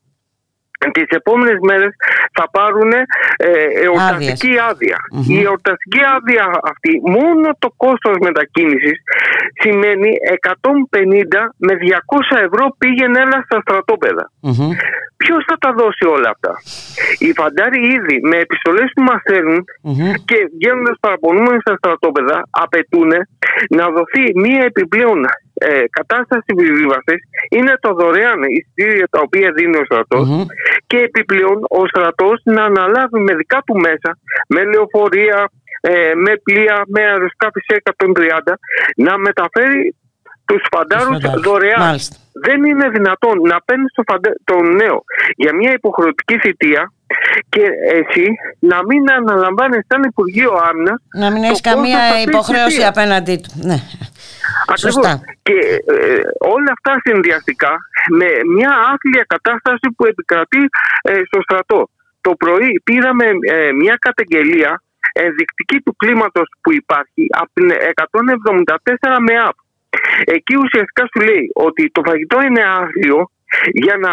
τις επόμενες μέρες θα πάρουν ε, εορταστική Η εορταστική άδεια αυτή, μόνο το κόστος μετακίνησης σημαίνει 150 με 200 ευρώ πήγαινε ένα στα στρατόπεδα. Mm-hmm. Ποιος θα τα δώσει όλα αυτά; Οι φαντάροι ήδη με επιστολές που μας στελνουν και βγαίνοντας παραπονούμενοι στα στρατόπεδα απαιτούν να δοθεί μία επιπλέον ε, κατάσταση επιβίβαση είναι το δωρεάν εισιτήρια τα οποία δίνει ο στρατο και επιπλέον ο στρατός να αναλάβει με δικά του μέσα, με λεωφορεία, ε, με πλοία, με αεροσκάφη σε 130 να μεταφέρει τους φαντάρους δωρεάν. Δεν είναι δυνατόν να παίρνεις το τον νέο για μια υποχρεωτική θητεία και εσύ να μην αναλαμβάνεις σαν Υπουργείο Άμυνα. Να μην έχεις καμία υποχρέωση απέναντί του. Ναι. Ακριβώς. Και ε, όλα αυτά συνδυαστικά με μια άθλια κατάσταση που επικρατεί ε, στο στρατό. Το πρωί πήραμε ε, μια καταγγελία ενδεικτική του κλίματος που υπάρχει από την 174 με ΑΠ. Εκεί ουσιαστικά σου λέει ότι το φαγητό είναι άθλιο για να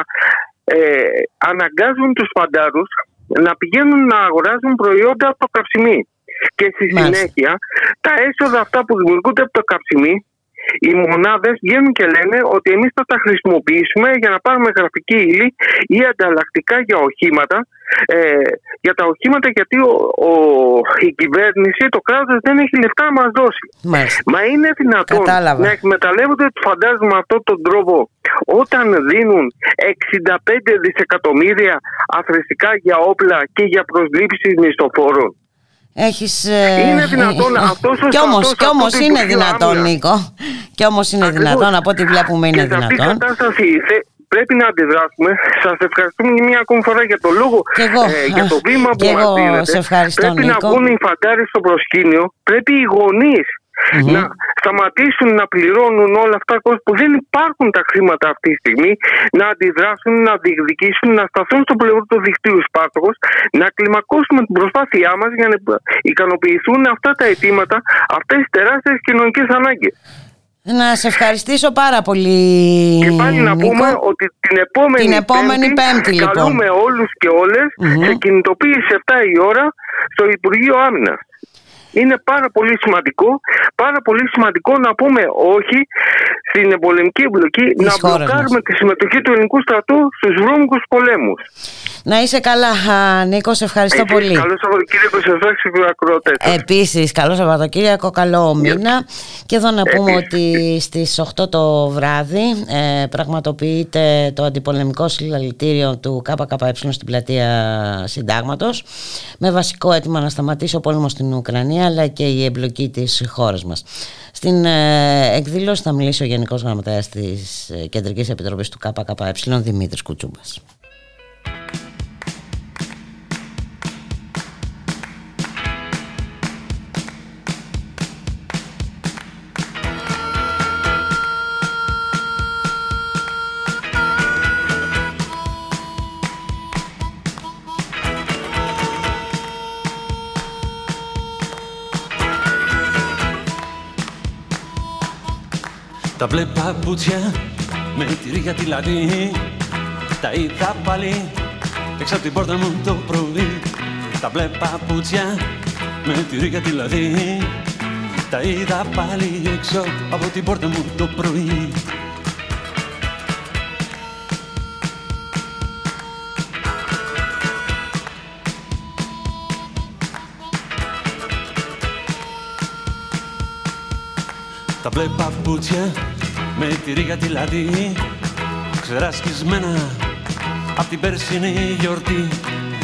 ε, αναγκάζουν τους φαντάρους να πηγαίνουν να αγοράζουν προϊόντα από καυσιμή. Και στη συνέχεια τα έσοδα αυτά που δημιουργούνται από το καψιμί οι μονάδες βγαίνουν και λένε ότι εμείς θα τα χρησιμοποιήσουμε για να πάρουμε γραφική ύλη ή ανταλλακτικά για οχήματα ε, για τα οχήματα γιατί ο, ο, η κυβέρνηση, το κράτος δεν έχει λεφτά να μας δώσει. Μα είναι δυνατόν να εκμεταλλεύονται φαντάζομαι αυτόν τον τρόπο όταν δίνουν 65 δισεκατομμύρια αθρηστικά για όπλα και για προσλήψεις μισθοφόρων. Έχεις, ε, είναι δυνατόν ε, αυτός Κι όμως, κι όμως είναι δυνατόν Νίκο. Κι όμως είναι Ακριβώς. δυνατόν Από ό,τι βλέπουμε είναι και δυνατόν. σε κατάσταση πρέπει να αντιδράσουμε. Σας ευχαριστούμε μια ακόμη φορά για το λόγο εγώ, ε, Για το βήμα που μας δίνετε. σε ευχαριστώ, Πρέπει Νίκο. να βγουν οι φαντάροι στο προσκήνιο. Πρέπει οι γονείς Mm-hmm. να σταματήσουν να πληρώνουν όλα αυτά που δεν υπάρχουν τα χρήματα αυτή τη στιγμή, να αντιδράσουν, να διεκδικήσουν, να σταθούν στο πλευρό του δικτύου Σπάρτοκος, να κλιμακώσουμε την προσπάθειά μας για να ικανοποιηθούν αυτά τα αιτήματα, αυτές τις τεράστιες κοινωνικές ανάγκες. Να σε ευχαριστήσω πάρα πολύ. Και πάλι να Νίκο. πούμε ότι την επόμενη, Την επόμενη πέμπτη, λοιπόν. καλούμε όλους και όλες Μμμ. σε κινητοποίηση 7 η ώρα στο Υπουργείο Άμυνας. Είναι πάρα πολύ σημαντικό, πάρα πολύ σημαντικό να πούμε όχι στην πολεμική εμπλοκή, να χώρας μπλοκάρουμε τη συμμετοχή του ελληνικού στρατού στους βρώμικους πολέμους. Να είσαι καλά, α, Νίκος, σε ευχαριστώ Επίσης, πολύ. Καλό Σαββατοκύριακο σε εσάς και στους ακροατές σας. Επίσης, καλό Σαββατοκύριακο, καλό μήνα. Και εδώ να πούμε ότι στις 8 το βράδυ ε, πραγματοποιείται το αντιπολεμικό συλλαλητήριο του ΚΚΕ στην πλατεία Συντάγματος με βασικό αίτημα να σταματήσει ο πόλεμος στην Ουκρανία αλλά και η εμπλοκή της χώρας μας. Στην ε, εκδήλωση θα μιλήσει ο Γενικός Γραμματέας της ε, Κεντρικής Επιτροπής του ΚΚΕ Δημήτρης Κουτσούμπας. Τα μπλε παπούτσια με τη ρίγα τη λατή. Τα είδα πάλι έξω από την πόρτα μου το πρωί. Τα μπλε παπούτσια με τη ρίγα τη λατή. Τα είδα πάλι έξω από την πόρτα μου το πρωί Τα μπλε παπούτσια με τη ρίγα τη λατή Ξεράσκισμένα απ' την περσινή γιορτή.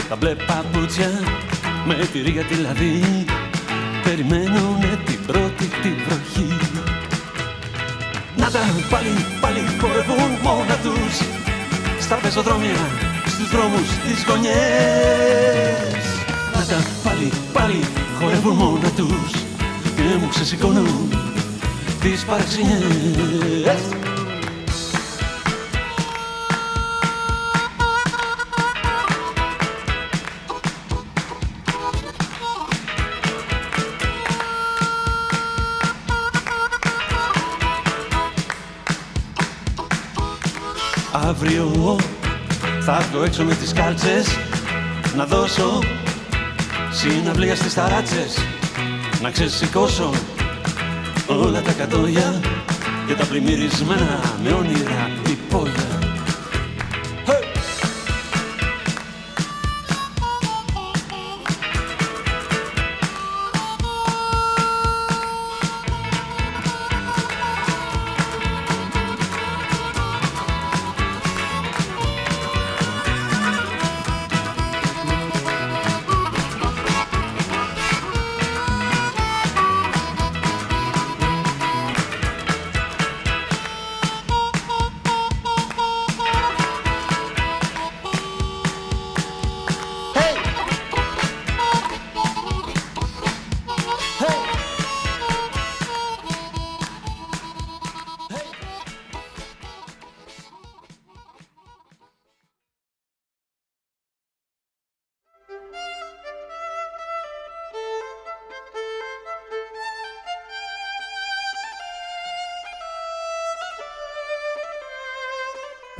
Τα μπλε παπούτσια με τη ρίγα τη λατή Περιμένουνε την πρώτη τη βροχή. Να τα πάλι, πάλι χορεύουν μόνα τους Στα πεζοδρόμια, στους δρόμους, τις γωνιές. Να τα πάλι, πάλι χορεύουν μόνα τους Και μου ξεσηκώνουν τις παραξενιές Αύριο θα βγω έξω με τις κάλτσες Να δώσω συναυλία στις ταράτσες Να ξεσηκώσω όλα τα κατόγια και τα πλημμυρισμένα με όνειρα υπόγεια.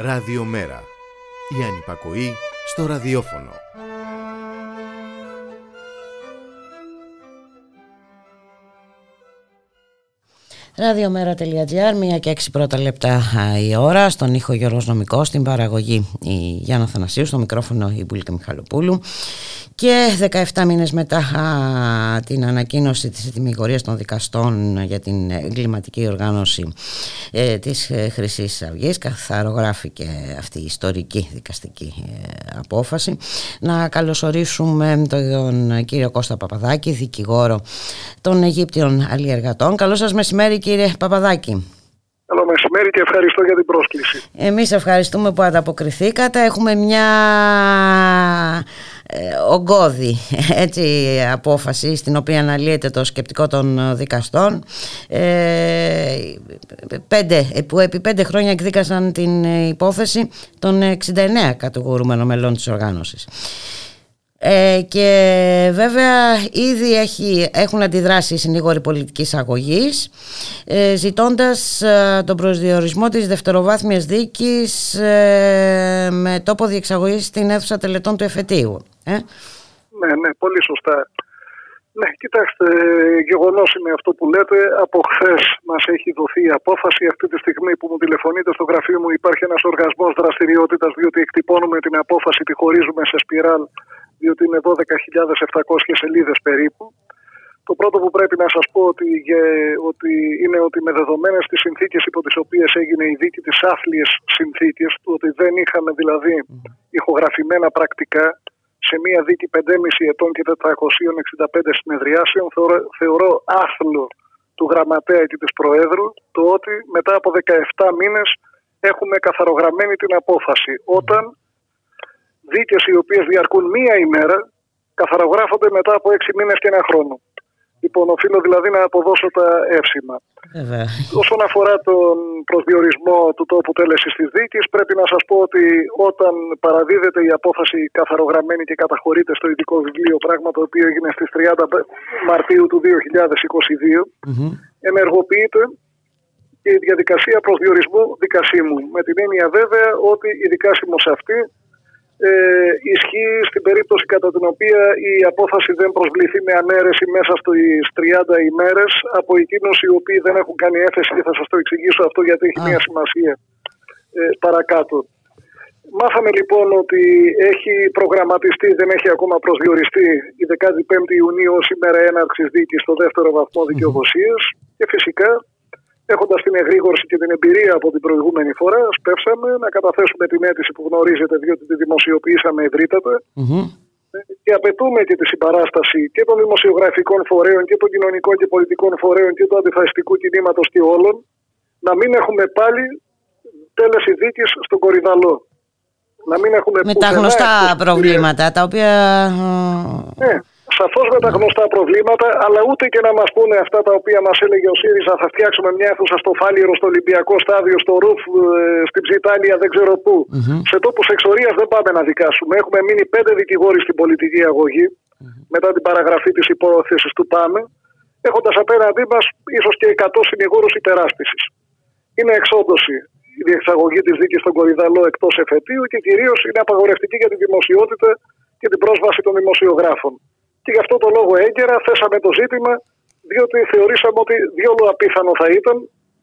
Ραδιομέρα. Η ανυπακοή στο ραδιόφωνο. Ραδιομέρα.gr, μία και έξι πρώτα λεπτά η ώρα, στον ήχο Γιώργος Νομικός, στην παραγωγή η Γιάννα Θανασίου, στο μικρόφωνο η Μπουλίκα Μιχαλοπούλου και 17 μήνες μετά την ανακοίνωση της ετοιμιγορίας των δικαστών για την εγκληματική οργάνωση ε, της ε, Χρυσής Αυγής καθαρογράφηκε αυτή η ιστορική δικαστική ε, απόφαση. Να καλωσορίσουμε τον κύριο Κώστα Παπαδάκη δικηγόρο των Αιγύπτιων Αλλιεργατών. Καλό σας μεσημέρι κύριε Παπαδάκη Καλό μεσημέρι και ευχαριστώ για την πρόσκληση. Εμείς ευχαριστούμε που ανταποκριθήκατε. Έχουμε μια ε, ογκώδη έτσι, απόφαση στην οποία αναλύεται το σκεπτικό των δικαστών ε, πέντε, που επί πέντε χρόνια εκδίκασαν την υπόθεση των 69 κατηγορούμενων μελών της οργάνωσης. Ε, και βέβαια ήδη έχει, έχουν αντιδράσει οι συνήγοροι πολιτικής αγωγής ε, ζητώντας ε, τον προσδιορισμό της δευτεροβάθμιας δίκης ε, με τόπο διεξαγωγής στην αίθουσα τελετών του εφετείου. Ε; Ναι, ναι, πολύ σωστά. Ναι, κοιτάξτε, γεγονός είναι αυτό που λέτε. Από χθες μας έχει δοθεί η απόφαση. Αυτή τη στιγμή που μου τηλεφωνείτε στο γραφείο μου υπάρχει ένας οργασμός δραστηριότητας, διότι εκτυπώνουμε την απόφαση, τη χωρίζουμε σε σπιράλ διότι είναι 12.700 σελίδες περίπου. Το πρώτο που πρέπει να σας πω ότι, ότι είναι ότι με δεδομένες τις συνθήκες υπό τις οποίες έγινε η δίκη της άθλιες συνθήκες, του ότι δεν είχαμε δηλαδή ηχογραφημένα πρακτικά σε μία δίκη 5,5 ετών και 465 συνεδριάσεων, θεωρώ, θεωρώ άθλο του γραμματέα και της Προέδρου το ότι μετά από 17 μήνες έχουμε καθαρογραμμένη την απόφαση. Όταν δίκες οι οποίες διαρκούν μία ημέρα καθαρογράφονται μετά από έξι μήνες και ένα χρόνο. Λοιπόν, οφείλω δηλαδή να αποδώσω τα εύσημα. Όσον αφορά τον προσδιορισμό του τόπου τέλεσης της δίκης, πρέπει να σας πω ότι όταν παραδίδεται η απόφαση καθαρογραμμένη και καταχωρείται στο ειδικό βιβλίο, πράγμα το οποίο έγινε στις 30 Μαρτίου του 2022, ενεργοποιείται και η διαδικασία προσδιορισμού δικασίμου. Με την έννοια βέβαια ότι η δικάσιμος αυτή ε, ισχύει στην περίπτωση κατά την οποία η απόφαση δεν προσβληθεί με ανέρεση μέσα στις 30 ημέρες από εκείνους οι οποίοι δεν έχουν κάνει έφεση και θα σας το εξηγήσω αυτό γιατί έχει μια σημασία. Ε, παρακάτω. Μάθαμε λοιπόν ότι έχει προγραμματιστεί, δεν έχει ακόμα προσδιοριστεί η 15η Ιουνίου ως ημέρα έναρξης δίκης στο δεύτερο βαθμό δικαιοδοσίας και φυσικά Έχοντας την εγρήγορση και την εμπειρία από την προηγούμενη φορά, σπεύσαμε να καταθέσουμε την αίτηση που γνωρίζετε, διότι τη δημοσιοποιήσαμε Και απαιτούμε και τη συμπαράσταση και των δημοσιογραφικών φορέων και των κοινωνικών και πολιτικών φορέων και του αντιφασιστικού κινήματος και όλων, να μην έχουμε πάλι τέλεση δίκης στον Κορυδαλό. Να μην έχουμε Με τα γνωστά προβλήματα, τα οποία. Ναι, Σαφώς με τα γνωστά προβλήματα, αλλά ούτε και να μας πούνε αυτά τα οποία μας έλεγε ο ΣΥΡΙΖΑ. Θα φτιάξουμε μια αίθουσα στο Φάλιρο, στο Ολυμπιακό Στάδιο, στο Ρουφ, ε, στην Ψιτάλια, δεν ξέρω πού. Mm-hmm. Σε τόπους εξορίας δεν πάμε να δικάσουμε. Έχουμε μείνει πέντε δικηγόροι στην πολιτική αγωγή mm-hmm. μετά την παραγραφή της υπόθεσης του ΠΑΜΕ, έχοντας απέναντί μας ίσως και 100 συνηγόρους υπεράσπισης. Είναι εξόντωση η διεξαγωγή της δίκης στον Κορυδαλό εκτός εφετείου και κυρίως είναι απαγορευτική για τη δημοσιότητα και την πρόσβαση των δημοσιογράφων. Και γι' αυτό το λόγο έγκαιρα θέσαμε το ζήτημα, διότι θεωρήσαμε ότι διόλου απίθανο θα ήταν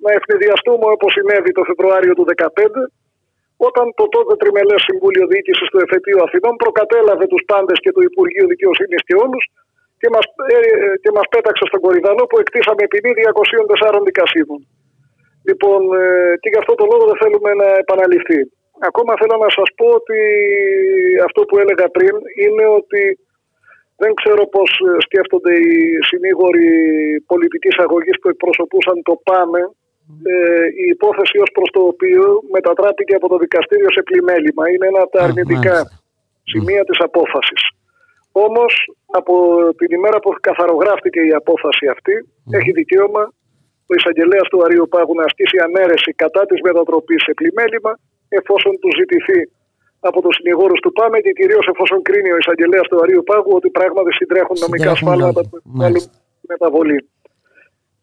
να ευνηδιαστούμε όπως συνέβη το Φεβρουάριο του 2015, όταν το τότε τριμελές Συμβούλιο Διοίκησης του Εφετείου Αθηνών προκατέλαβε τους πάντες και το Υπουργείο Δικαιοσύνης και όλους και μας ε, ε, μας πέταξε στον Κορυδανό που εκτίσαμε ποινή 204 δικασίμων. Λοιπόν, ε, και γι' αυτό το λόγο δεν θέλουμε να επαναληφθεί. Ακόμα θέλω να σας πω ότι αυτό που έλεγα πριν είναι ότι δεν ξέρω πώς ε, σκέφτονται οι συνήγοροι πολιτικής αγωγής που εκπροσωπούσαν το ΠΑΜΕ. Ε, η υπόθεση ως προς το οποίο μετατράπηκε από το δικαστήριο σε πλημέλημα. Είναι ένα από τα αρνητικά σημεία της απόφασης. Όμως από την ημέρα που καθαρογράφτηκε η απόφαση αυτή έχει δικαίωμα ο εισαγγελέας του Αρίου Πάγου να ασκήσει ανέρεση κατά της μετατροπής σε πλημέλημα εφόσον του ζητηθεί από τους συνηγόρους του ΠΑΜΕ και κυρίως εφόσον κρίνει ο εισαγγελέας του Αρίου Πάγου ότι πράγματι συντρέχουν νομικά ασφάλματα που θέλουν μεταβολή.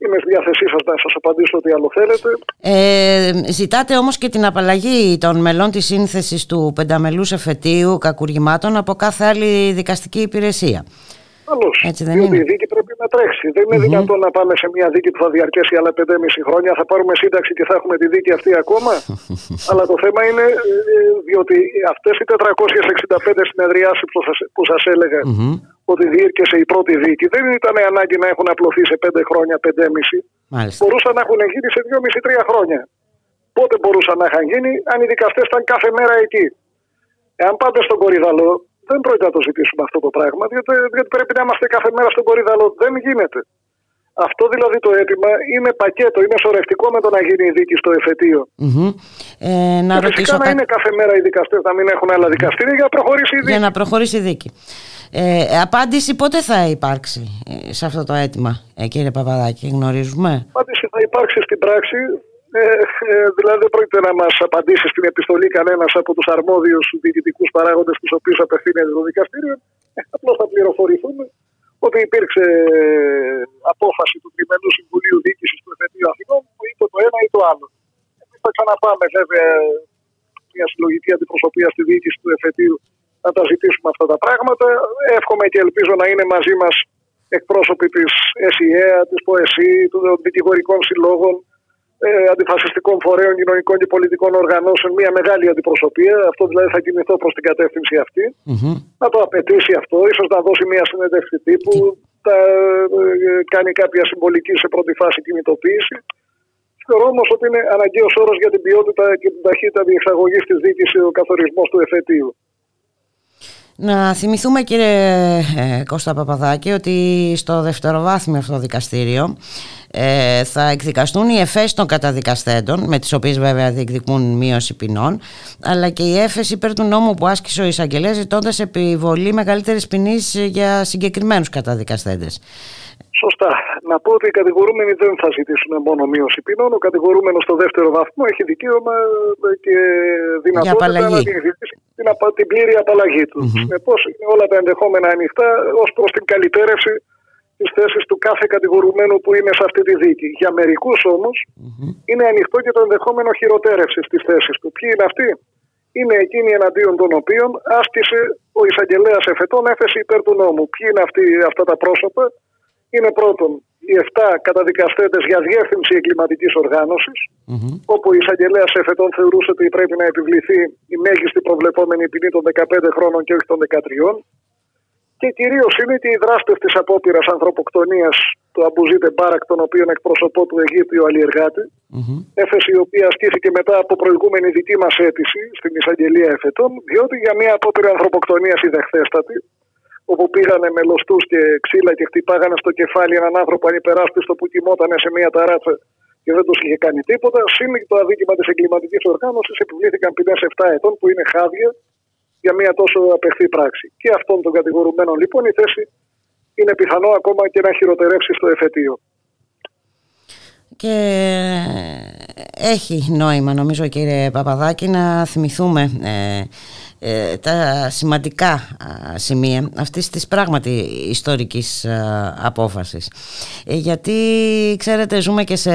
Είμαι στη διάθεσή σας να σας απαντήσω ό,τι άλλο θέλετε. Ε, ζητάτε όμως και την απαλλαγή των μελών της σύνθεσης του πενταμελούς εφετείου κακουργημάτων από κάθε άλλη δικαστική υπηρεσία. Ασφαλώ. Διότι η δίκη πρέπει να τρέξει. Δεν ειναι δυνατόν να πάμε σε μια δίκη που θα διαρκέσει άλλα 5,5 χρόνια. Θα πάρουμε σύνταξη και θα έχουμε τη δίκη αυτή ακόμα. Αλλά το θέμα είναι ε, διότι αυτές οι 465 συνεδριάσεις που σας έλεγα ότι διήρκεσε η πρώτη δίκη δεν ήταν ανάγκη να έχουν απλωθεί σε 5 χρόνια, 5,5. Μπορούσαν να έχουν γίνει σε 2,5-3 χρόνια. Πότε μπορούσαν να είχαν γίνει αν οι δικαστές ήταν κάθε μέρα εκεί. Εάν πάτε στον Κορυδαλό, δεν πρόκειται να το ζητήσουμε αυτό το πράγμα, διότι, διότι πρέπει να είμαστε κάθε μέρα στον Κορυδαλό. Δεν γίνεται. Αυτό δηλαδή το αίτημα είναι πακέτο, είναι σωρευτικό με το να γίνει η δίκη στο εφετείο. Mm-hmm. Ε, να και φυσικά να είναι κάθε μέρα οι δικαστές να μην έχουν άλλα δικαστήρια για να προχωρήσει η δίκη. Για να προχωρήσει η δίκη. Ε, απάντηση πότε θα υπάρξει ε, σε αυτό το αίτημα, ε, κύριε Παπαδάκη, γνωρίζουμε; Απάντηση θα υπάρξει στην πράξη ε, ε, δηλαδή δεν πρόκειται να μας απαντήσει στην επιστολή κανένας από τους αρμόδιους διοικητικούς παράγοντες τους οποίους απευθύνεται το δικαστήριο. Ε, Απλώς θα πληροφορηθούμε ότι υπήρξε απόφαση του Τριμενού Συμβουλίου Διοίκησης του Εφετείου Αθηνών που είπε το ένα ή το άλλο. Εμείς θα ξαναπάμε βέβαια μια συλλογική αντιπροσωπεία στη διοίκηση του Εφετείου να τα ζητήσουμε αυτά τα πράγματα. Εύχομαι και ελπίζω να είναι μαζί μας εκπρόσωποι της ΕΣΥΕΑ, της ΠΟΕΣΥ, των δικηγορικών συλλόγων, ε, αντιφασιστικών φορέων, κοινωνικών και πολιτικών οργανώσεων μια μεγάλη αντιπροσωπεία. Αυτό δηλαδή θα κινηθώ προς την κατεύθυνση αυτή. Mm-hmm. Να το απαιτήσει αυτό, ίσως να δώσει μια συνέντευξη τύπου, θα ε, κάνει κάποια συμβολική σε πρώτη φάση κινητοποίηση. Θεωρώ όμως ότι είναι αναγκαίος όρος για την ποιότητα και την ταχύτητα διεξαγωγής της δίκη ο καθορισμός του εφετείου. Να θυμηθούμε κύριε ε, Κώστα Παπαδάκη ότι στο δευτεροβάθμιο αυτό δικαστήριο ε, θα εκδικαστούν οι εφέσεις των καταδικαστέντων με τις οποίες βέβαια διεκδικούν μείωση ποινών αλλά και η έφεση υπέρ του νόμου που άσκησε ο εισαγγελέας ζητώντας επιβολή μεγαλύτερης ποινής για συγκεκριμένους καταδικαστέντες. Σωστά. Να πω ότι οι κατηγορούμενοι δεν θα ζητήσουν μόνο μείωση ποινών. Ο κατηγορούμενος στο δεύτερο βαθμό έχει δικαίωμα και δυνατότητα να διεκδικήσει την, την πλήρη απαλλαγή του. Mm-hmm. Συνεπώ, είναι όλα τα ενδεχόμενα ανοιχτά ως προς την καλυτέρευση της θέσης του κάθε κατηγορουμένου που είναι σε αυτή τη δίκη. Για μερικούς όμως είναι ανοιχτό και το ενδεχόμενο χειροτέρευσης της θέσης του. Ποιοι είναι αυτοί, είναι εκείνοι εναντίον των οποίων άσκησε ο εισαγγελέας εφετών έφεση υπέρ του νόμου. Ποιοι είναι αυτοί, αυτά τα πρόσωπα, είναι πρώτον οι 7 καταδικαστέντες για διεύθυνση εγκληματικής όπου η εισαγγελέα εφετών θεωρούσε ότι πρέπει να επιβληθεί η μέγιστη προβλεπόμενη ποινή των 15 χρόνων και όχι των 13. Και κυρίως είναι και οι δράστε της απόπειρας ανθρωποκτονίας του Αμπουζίτε Μπάρακ, τον οποίο εκπροσωπώ του Αιγύπτιου αλλιεργάτη. Mm-hmm. Έφεση η οποία ασκήθηκε μετά από προηγούμενη δική μας αίτηση στην εισαγγελία εφετών, διότι για μια απόπειρα ανθρωποκτονίας η δεχθέστατη, όπου πήγανε με λοστού και ξύλα και χτυπάγανε στο κεφάλι έναν άνθρωπο ανυπεράσπιστο που κοιμόταν σε μια ταράτσα και δεν τους είχε κάνει τίποτα. Συν το αδίκημα της εγκληματικής οργάνωσης επιβλήθηκαν ποινές 7 ετών που είναι χάδια για μια τόσο απεχθή πράξη. Και αυτών των κατηγορουμένων λοιπόν η θέση είναι πιθανό ακόμα και να χειροτερεύσει στο εφετείο. Και έχει νόημα νομίζω κύριε Παπαδάκη να θυμηθούμε ε, ε, τα σημαντικά σημεία αυτής της πράγματι ιστορικής απόφασης. Ε, γιατί ξέρετε ζούμε και σε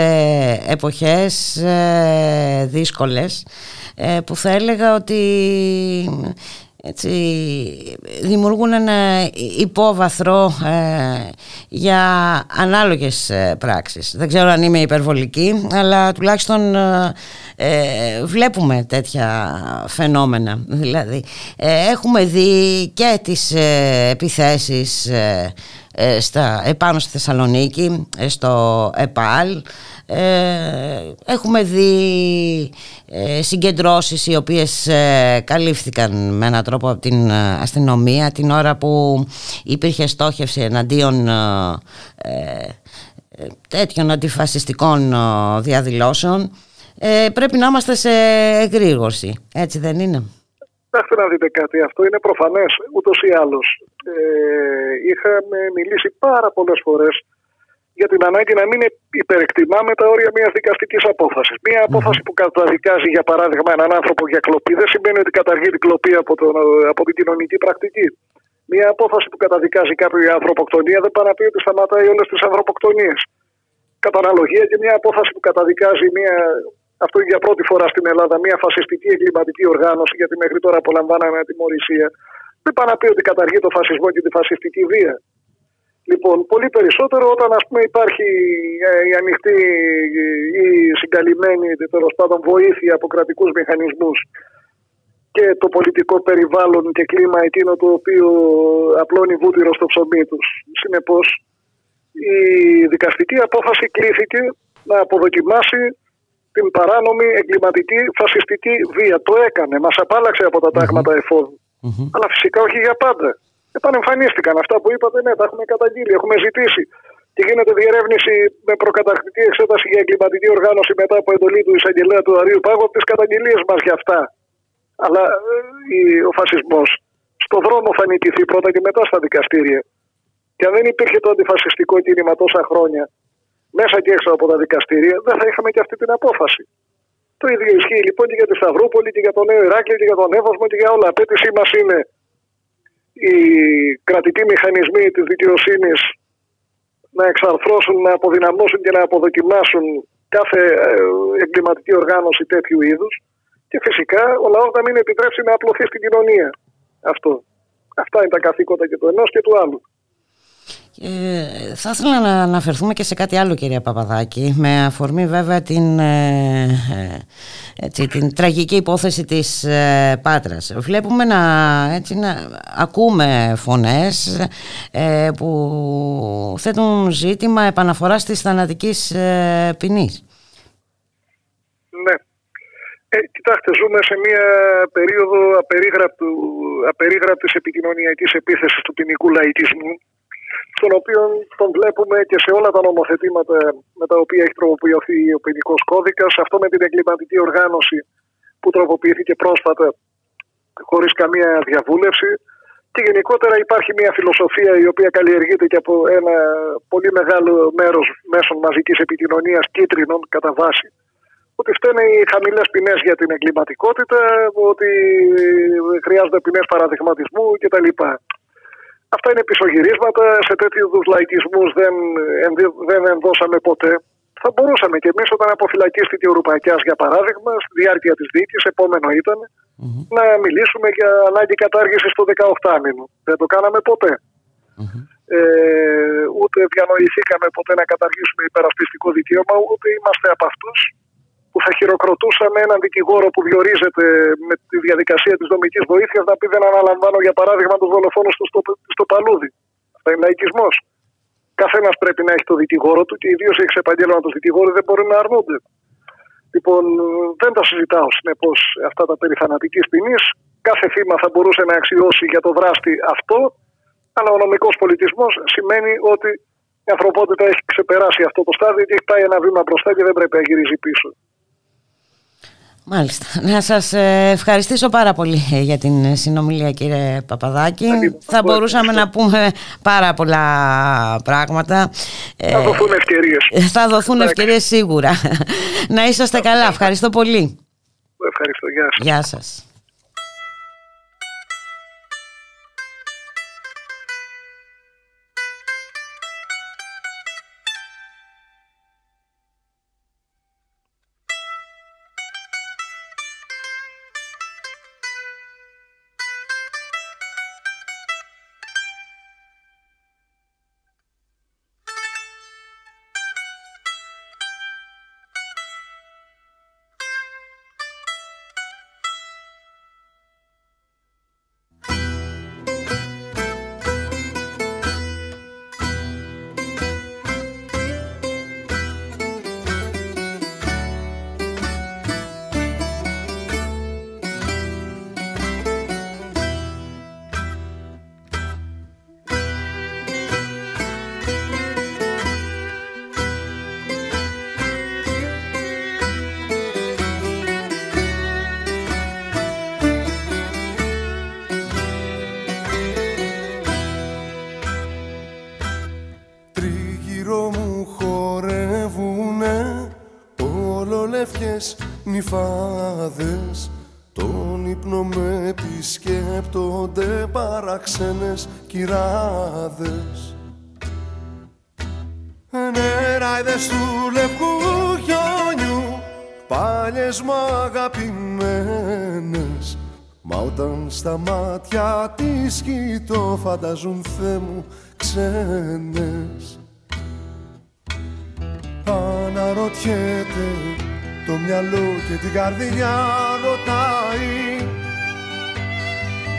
εποχές ε, δύσκολες που θα έλεγα ότι έτσι, δημιουργούν ένα υπόβαθρο ε, για ανάλογες ε, πράξεις. Δεν ξέρω αν είμαι υπερβολική, αλλά τουλάχιστον ε, βλέπουμε τέτοια φαινόμενα. Δηλαδή, έχουμε δει και τις επιθέσεις στα, επάνω στη Θεσσαλονίκη, στο ΕΠΑΛ, ε, έχουμε δει ε, συγκεντρώσεις οι οποίες ε, καλύφθηκαν με έναν τρόπο από την αστυνομία. Την ώρα που υπήρχε στόχευση εναντίον τέτοιων αντιφασιστικών διαδηλώσεων πρέπει να είμαστε σε εγρήγορση. Έτσι δεν είναι; Κοιτάξτε να δείτε κάτι, αυτό είναι προφανές ούτως ή άλλως. είχαμε μιλήσει πάρα πολλές φορές για την ανάγκη να μην υπερεκτιμάμε τα όρια μιας δικαστικής απόφασης. Μια απόφαση που καταδικάζει, για παράδειγμα, έναν άνθρωπο για κλοπή δεν σημαίνει ότι καταργεί την κλοπή από, τον, από την κοινωνική πρακτική. Μια απόφαση που καταδικάζει κάποιο για ανθρωποκτονία δεν πάει να πει ότι σταματάει όλες τις ανθρωποκτονίες. Κατά αναλογία και μια απόφαση που καταδικάζει μια, αυτό για πρώτη φορά στην Ελλάδα, μια φασιστική εγκληματική οργάνωση, γιατί μέχρι τώρα απολαμβάναμε ατιμορρησία, δεν πάει να πει ότι καταργεί το φασισμό και τη φασιστική βία. Λοιπόν, πολύ περισσότερο όταν ας πούμε υπάρχει ε, η ανοιχτή ή συγκαλυμμένη τέλος πάντων βοήθεια από κρατικούς μηχανισμούς και το πολιτικό περιβάλλον και κλίμα εκείνο το οποίο απλώνει βούτυρο στο ψωμί τους. Συνεπώς, η δικαστική απόφαση κλήθηκε να αποδοκιμάσει την παράνομη εγκληματική φασιστική βία. Το έκανε, μας απάλαξε από τα τάγματα εφόδου. Αλλά φυσικά όχι για πάντα. Επανεμφανίστηκαν αυτά που είπατε, ναι, τα έχουμε καταγγείλει, έχουμε ζητήσει. Και γίνεται διερεύνηση με προκαταρκτική εξέταση για εγκληματική οργάνωση μετά από εντολή του εισαγγελέα του Αρίου Πάγου από τις καταγγελίες μας για αυτά. Αλλά ε, ο φασισμός στο δρόμο θα νικηθεί πρώτα και μετά στα δικαστήρια. Και αν δεν υπήρχε το αντιφασιστικό κίνημα τόσα χρόνια, μέσα και έξω από τα δικαστήρια, δεν θα είχαμε και αυτή την απόφαση. Το ίδιο ισχύει λοιπόν και για τη Σταυρούπολη και για το Νέο Ηράκλειο και για τον Εύωσμο και για όλα. Απέτησή μας είναι οι κρατικοί μηχανισμοί της δικαιοσύνης να εξαρθρώσουν, να αποδυναμώσουν και να αποδοκιμάσουν κάθε ε, εγκληματική οργάνωση τέτοιου είδους και φυσικά ο λαός να μην επιτρέψει να απλωθεί στην κοινωνία. Αυτό. Αυτά είναι τα καθήκοντα και του ενός και του άλλου. Ε, θα ήθελα να αναφερθούμε και σε κάτι άλλο κυρία Παπαδάκη με αφορμή βέβαια την, ε, ε, έτσι, την τραγική υπόθεση της ε, Πάτρας. Βλέπουμε να, έτσι, να ακούμε φωνές ε, που θέτουν ζήτημα επαναφοράς της θανατικής ε, ποινής. Ναι. Κοιτάξτε ζούμε σε μια περίοδο απερίγραπτου, απερίγραπτης επικοινωνιακής επίθεσης του ποινικού λαϊκισμού στον οποίο τον βλέπουμε και σε όλα τα νομοθετήματα με τα οποία έχει τροποποιηθεί ο ποινικός κώδικας. Αυτό με την εγκληματική οργάνωση που τροποποιήθηκε πρόσφατα χωρίς καμία διαβούλευση. Και γενικότερα υπάρχει μια φιλοσοφία η οποία καλλιεργείται και από ένα πολύ μεγάλο μέρος μέσων μαζικής επικοινωνίας κίτρινων κατά βάση. Ότι φταίνε οι χαμηλές ποινές για την εγκληματικότητα, ότι χρειάζονται ποινές παραδειγματισμού κτλ. Αυτά είναι πισωγυρίσματα, σε τέτοιους είδου λαϊκισμούς δεν, δεν ενδώσαμε ποτέ. Θα μπορούσαμε και εμείς, όταν αποφυλακίστηκε ο Ρουπακιάς, για παράδειγμα, στη διάρκεια της δίκη, επόμενο ήταν, mm-hmm. να μιλήσουμε για ανάγκη κατάργησης του 18μηνου. Δεν το κάναμε ποτέ. Mm-hmm. Ε, ούτε διανοηθήκαμε ποτέ να καταργήσουμε υπερασπιστικό δικαίωμα, ούτε είμαστε από αυτούς που θα χειροκροτούσαμε έναν δικηγόρο που διορίζεται με τη διαδικασία της δομικής βοήθειας να πει δεν αναλαμβάνω για παράδειγμα του δολοφόνου στο, στο, στο παλούδι. Αυτό είναι λαϊκισμός. Καθένας πρέπει να έχει το δικηγόρο του και ιδίω έχει επαγγέλματα του δικηγόρου δεν μπορεί να αρνούνται. Λοιπόν, δεν τα συζητάω συνεπώς αυτά τα περί θανατικής ποινής. Κάθε θύμα θα μπορούσε να αξιώσει για το δράστη αυτό, αλλά ο νομικός πολιτισμός σημαίνει ότι η ανθρωπότητα έχει ξεπεράσει αυτό το στάδιο και έχει πάει ένα βήμα μπροστά και δεν πρέπει να γυρίζει πίσω. Μάλιστα. Να σας ε, ευχαριστήσω πάρα πολύ ε, για την ε, συνομιλία κύριε Παπαδάκη. Θα μπορούσαμε να πούμε πάρα πολλά πράγματα. Θα δοθούν ευκαιρίες. Θα δοθούν ευκαιρίες σίγουρα. Να είσαστε καλά. Ευχαριστώ πολύ. Ευχαριστώ. Γεια σας. Γεια σας. Νυφάδες τον ύπνο με επισκέπτονται παραξένες κυράδες. Νεράιδες του λευκού χιόνιου πάλιες μου αγαπημένες. Μα όταν στα μάτια της κοιτώ φανταζούν Θεέ μου ξένες. Αναρωτιέται το μυαλό και την καρδιά ρωτάει.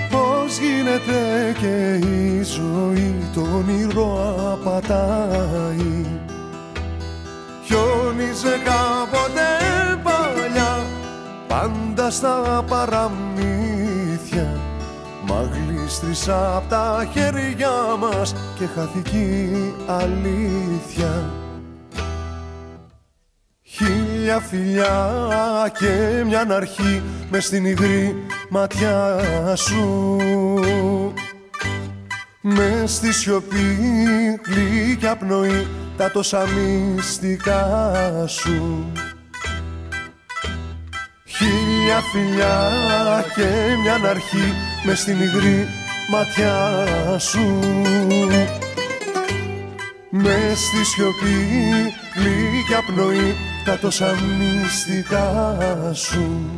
Πώς γίνεται και η ζωή το όνειρο απατάει. Χιόνιζε κάποτε παλιά πάντα στα παραμύθια. Μα γλίστρισα απ' τα χέρια μας και χάθηκε η αλήθεια Χίλια φιλιά και μια αρχή μες στην υγρή ματιά σου. Μες στη σιωπή γλυκιά πνοή τα τόσα μυστικά σου. Χίλια φιλιά και μια αρχή μες στην υγρή ματιά σου. Μες στη σιωπή γλυκιά πνοή τα τόσα μυστικά σου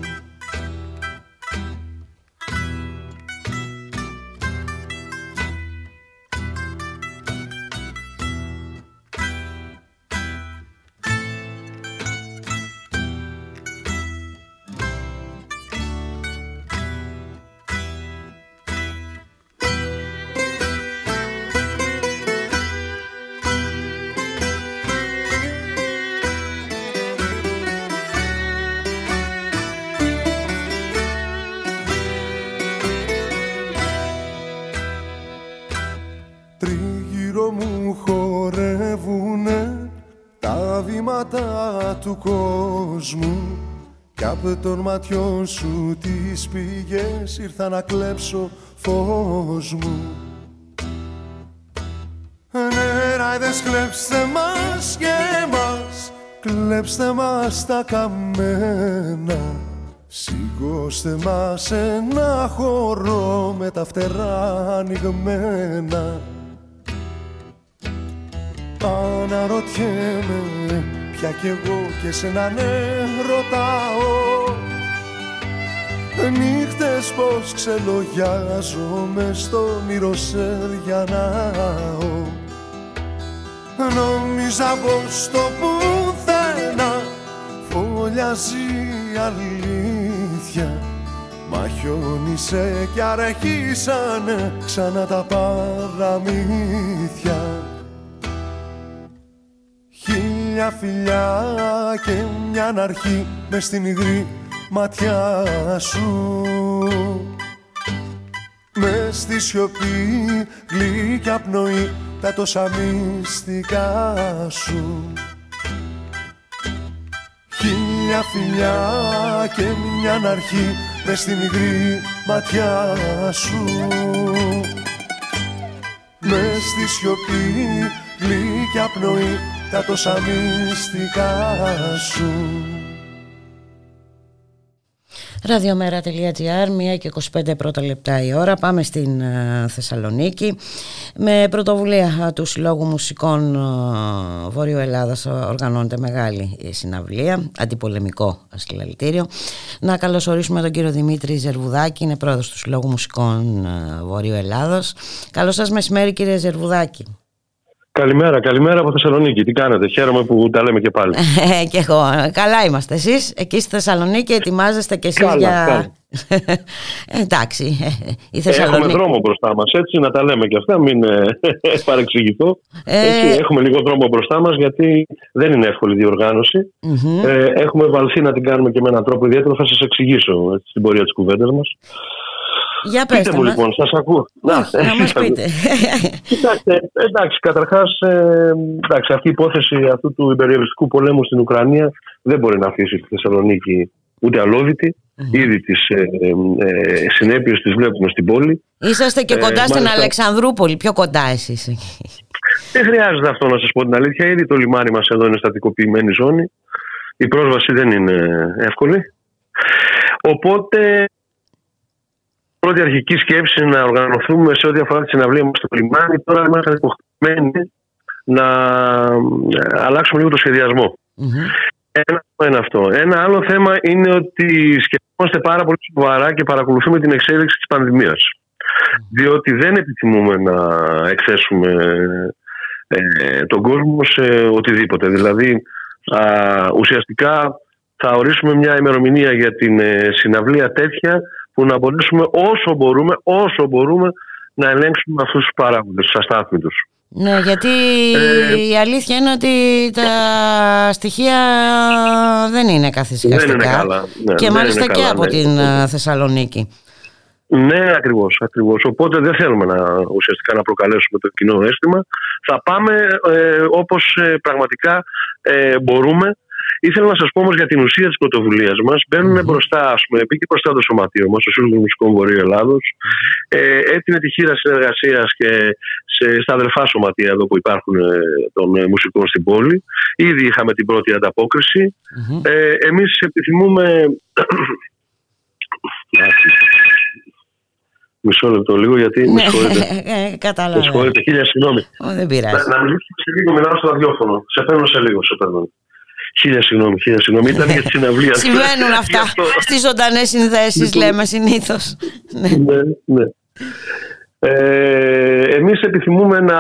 κι απ' των ματιών σου τις πηγές ήρθα να κλέψω φως μου. Νεράιδες κλέψτε μας και μας κλέψτε μας τα καμένα. Σηκώστε μας ένα χώρο με τα φτερά ανοιγμένα. Αναρωτιέμαι πια κι εγώ και σε να ναι ρωτάω. Νύχτες πως ξελογιάζομαι στο όνειρο σεριανάω Νόμιζα πως το πουθενά φωλιάζει η αλήθεια. Μα χιόνισε κι αρχίσανε ξανά τα παραμύθια Χίλια φιλιά και μια αρχή μες στην υγρή ματιά σου. Μες στη σιωπή γλυκιά πνοή τα τόσα μυστικά σου. Χίλια φιλιά και μια αρχή μες στην υγρή ματιά σου. Μες στη σιωπή γλυκιά πνοή τα τόσα μυστικά σου Ραδιομέρα.gr, 1 και 25 πρώτα λεπτά η ώρα. Πάμε στην ε, Θεσσαλονίκη. Με πρωτοβουλία ε, του Συλλόγου Μουσικών ε, Βόρειο Ελλάδας οργανώνεται μεγάλη συναυλία, αντιπολεμικό συλλαλητήριο. Να καλωσορίσουμε τον κύριο Δημήτρη Ζερβουδάκη, είναι πρόεδρος του Συλλόγου Μουσικών Βόρειο Ελλάδος. Καλώς σας μεσημέρι κύριε Ζερβουδάκη. Καλημέρα, καλημέρα από Θεσσαλονίκη. Τι κάνετε, χαίρομαι που τα λέμε και πάλι. Ε, και εγώ. Καλά είμαστε εσείς. Εκεί στη Θεσσαλονίκη ετοιμάζεστε και εσείς Καλά, για... καλά. Εντάξει, ε, η Θεσσαλονίκη... Έχουμε δρόμο μπροστά μας, έτσι, να τα λέμε και αυτά, μην ε, παρεξηγηθώ. Ε. Έτσι, έχουμε λίγο δρόμο μπροστά μας, γιατί δεν είναι εύκολη η διοργάνωση. Μμμ. Ε, έχουμε βαλθεί να την κάνουμε και με έναν τρόπο ιδιαίτερο, θα σας εξηγήσω έτσι, στην πορεία της κουβέντας μας. Για Πείτε πέστε μου μας. λοιπόν, σας ακούω. Όχι, να μας πείτε. Κοιτάξτε, εντάξει, καταρχάς, εντάξει, αυτή η υπόθεση αυτού του υπεριαλιστικού πολέμου στην Ουκρανία δεν μπορεί να αφήσει τη Θεσσαλονίκη ούτε αλόβητη. Ήδη τις ε, ε, συνέπειες τις βλέπουμε στην πόλη. Είσαστε και Ε, κοντά στην μάλιστα- Αλεξανδρούπολη, πιο κοντά εσείς. Δεν χρειάζεται αυτό να σας πω την αλήθεια. Ήδη το λιμάνι μας εδώ είναι στατικοποιημένη ζώνη. Η πρόσβαση δεν είναι εύκολη. Οπότε, πρώτη αρχική σκέψη είναι να οργανωθούμε σε ό,τι αφορά τη συναυλία μας στο λιμάνι. Τώρα είμαστε υποχρεωμένοι να ε, αλλάξουμε λίγο το σχεδιασμό. Ένα είναι αυτό. Ένα άλλο θέμα είναι ότι σκεφτόμαστε πάρα πολύ σοβαρά και παρακολουθούμε την εξέλιξη της πανδημίας. Διότι δεν επιθυμούμε να εκθέσουμε ε, τον κόσμο σε οτιδήποτε. Δηλαδή, α, ουσιαστικά θα ορίσουμε μια ημερομηνία για την ε, συναυλία τέτοια που να μπορέσουμε όσο μπορούμε, όσο μπορούμε να ελέγξουμε αυτούς τους παράγοντες, τους αστάθμιτους. Ναι, γιατί ε, η αλήθεια είναι ότι τα στοιχεία δεν είναι καθησυχαστικά. Δεν είναι καλά. Ναι, και μάλιστα και καλά, από ναι. την ε, Θεσσαλονίκη. Ναι, ακριβώς. Ακριβώς. Οπότε δεν θέλουμε να, ουσιαστικά να προκαλέσουμε το κοινό αίσθημα. Θα πάμε ε, όπως πραγματικά ε, μπορούμε. Ήθελα να σας πω όμως για την ουσία της πρωτοβουλίας μας. Μπαίνουν μπροστά, ας πούμε, μπήκε μπροστά το σωματείο μας, το Σύλλογο Μουσικών Βορείου Ελλάδος. Ε, έτεινε τη χείρα συνεργασίας και σε, στα αδερφά σωματεία εδώ που υπάρχουν ε, των ε, μουσικών στην πόλη. Ήδη είχαμε την πρώτη ανταπόκριση. Ε, Εμείς επιθυμούμε. Μισό λεπτό λίγο γιατί με συγχωρείτε. Ε, Με Κατάλαβα. συγχωρείτε, χίλια συγγνώμη. Ω, Δεν πειράζει. Να, να μιλήσουμε σε λίγο, μιλάω στο ραδιόφωνο. Σε παίρνω σε λίγο, σε παίρνω. Χίλια συγγνώμη, χίλια συγγνώμη. Ήταν για τη συναυλία. Συμβαίνουν αυτά Γι' αυτό. στις ζωντανές συνδέσεις λέμε συνήθως. Ναι. ναι, ναι. Ε, εμείς επιθυμούμε να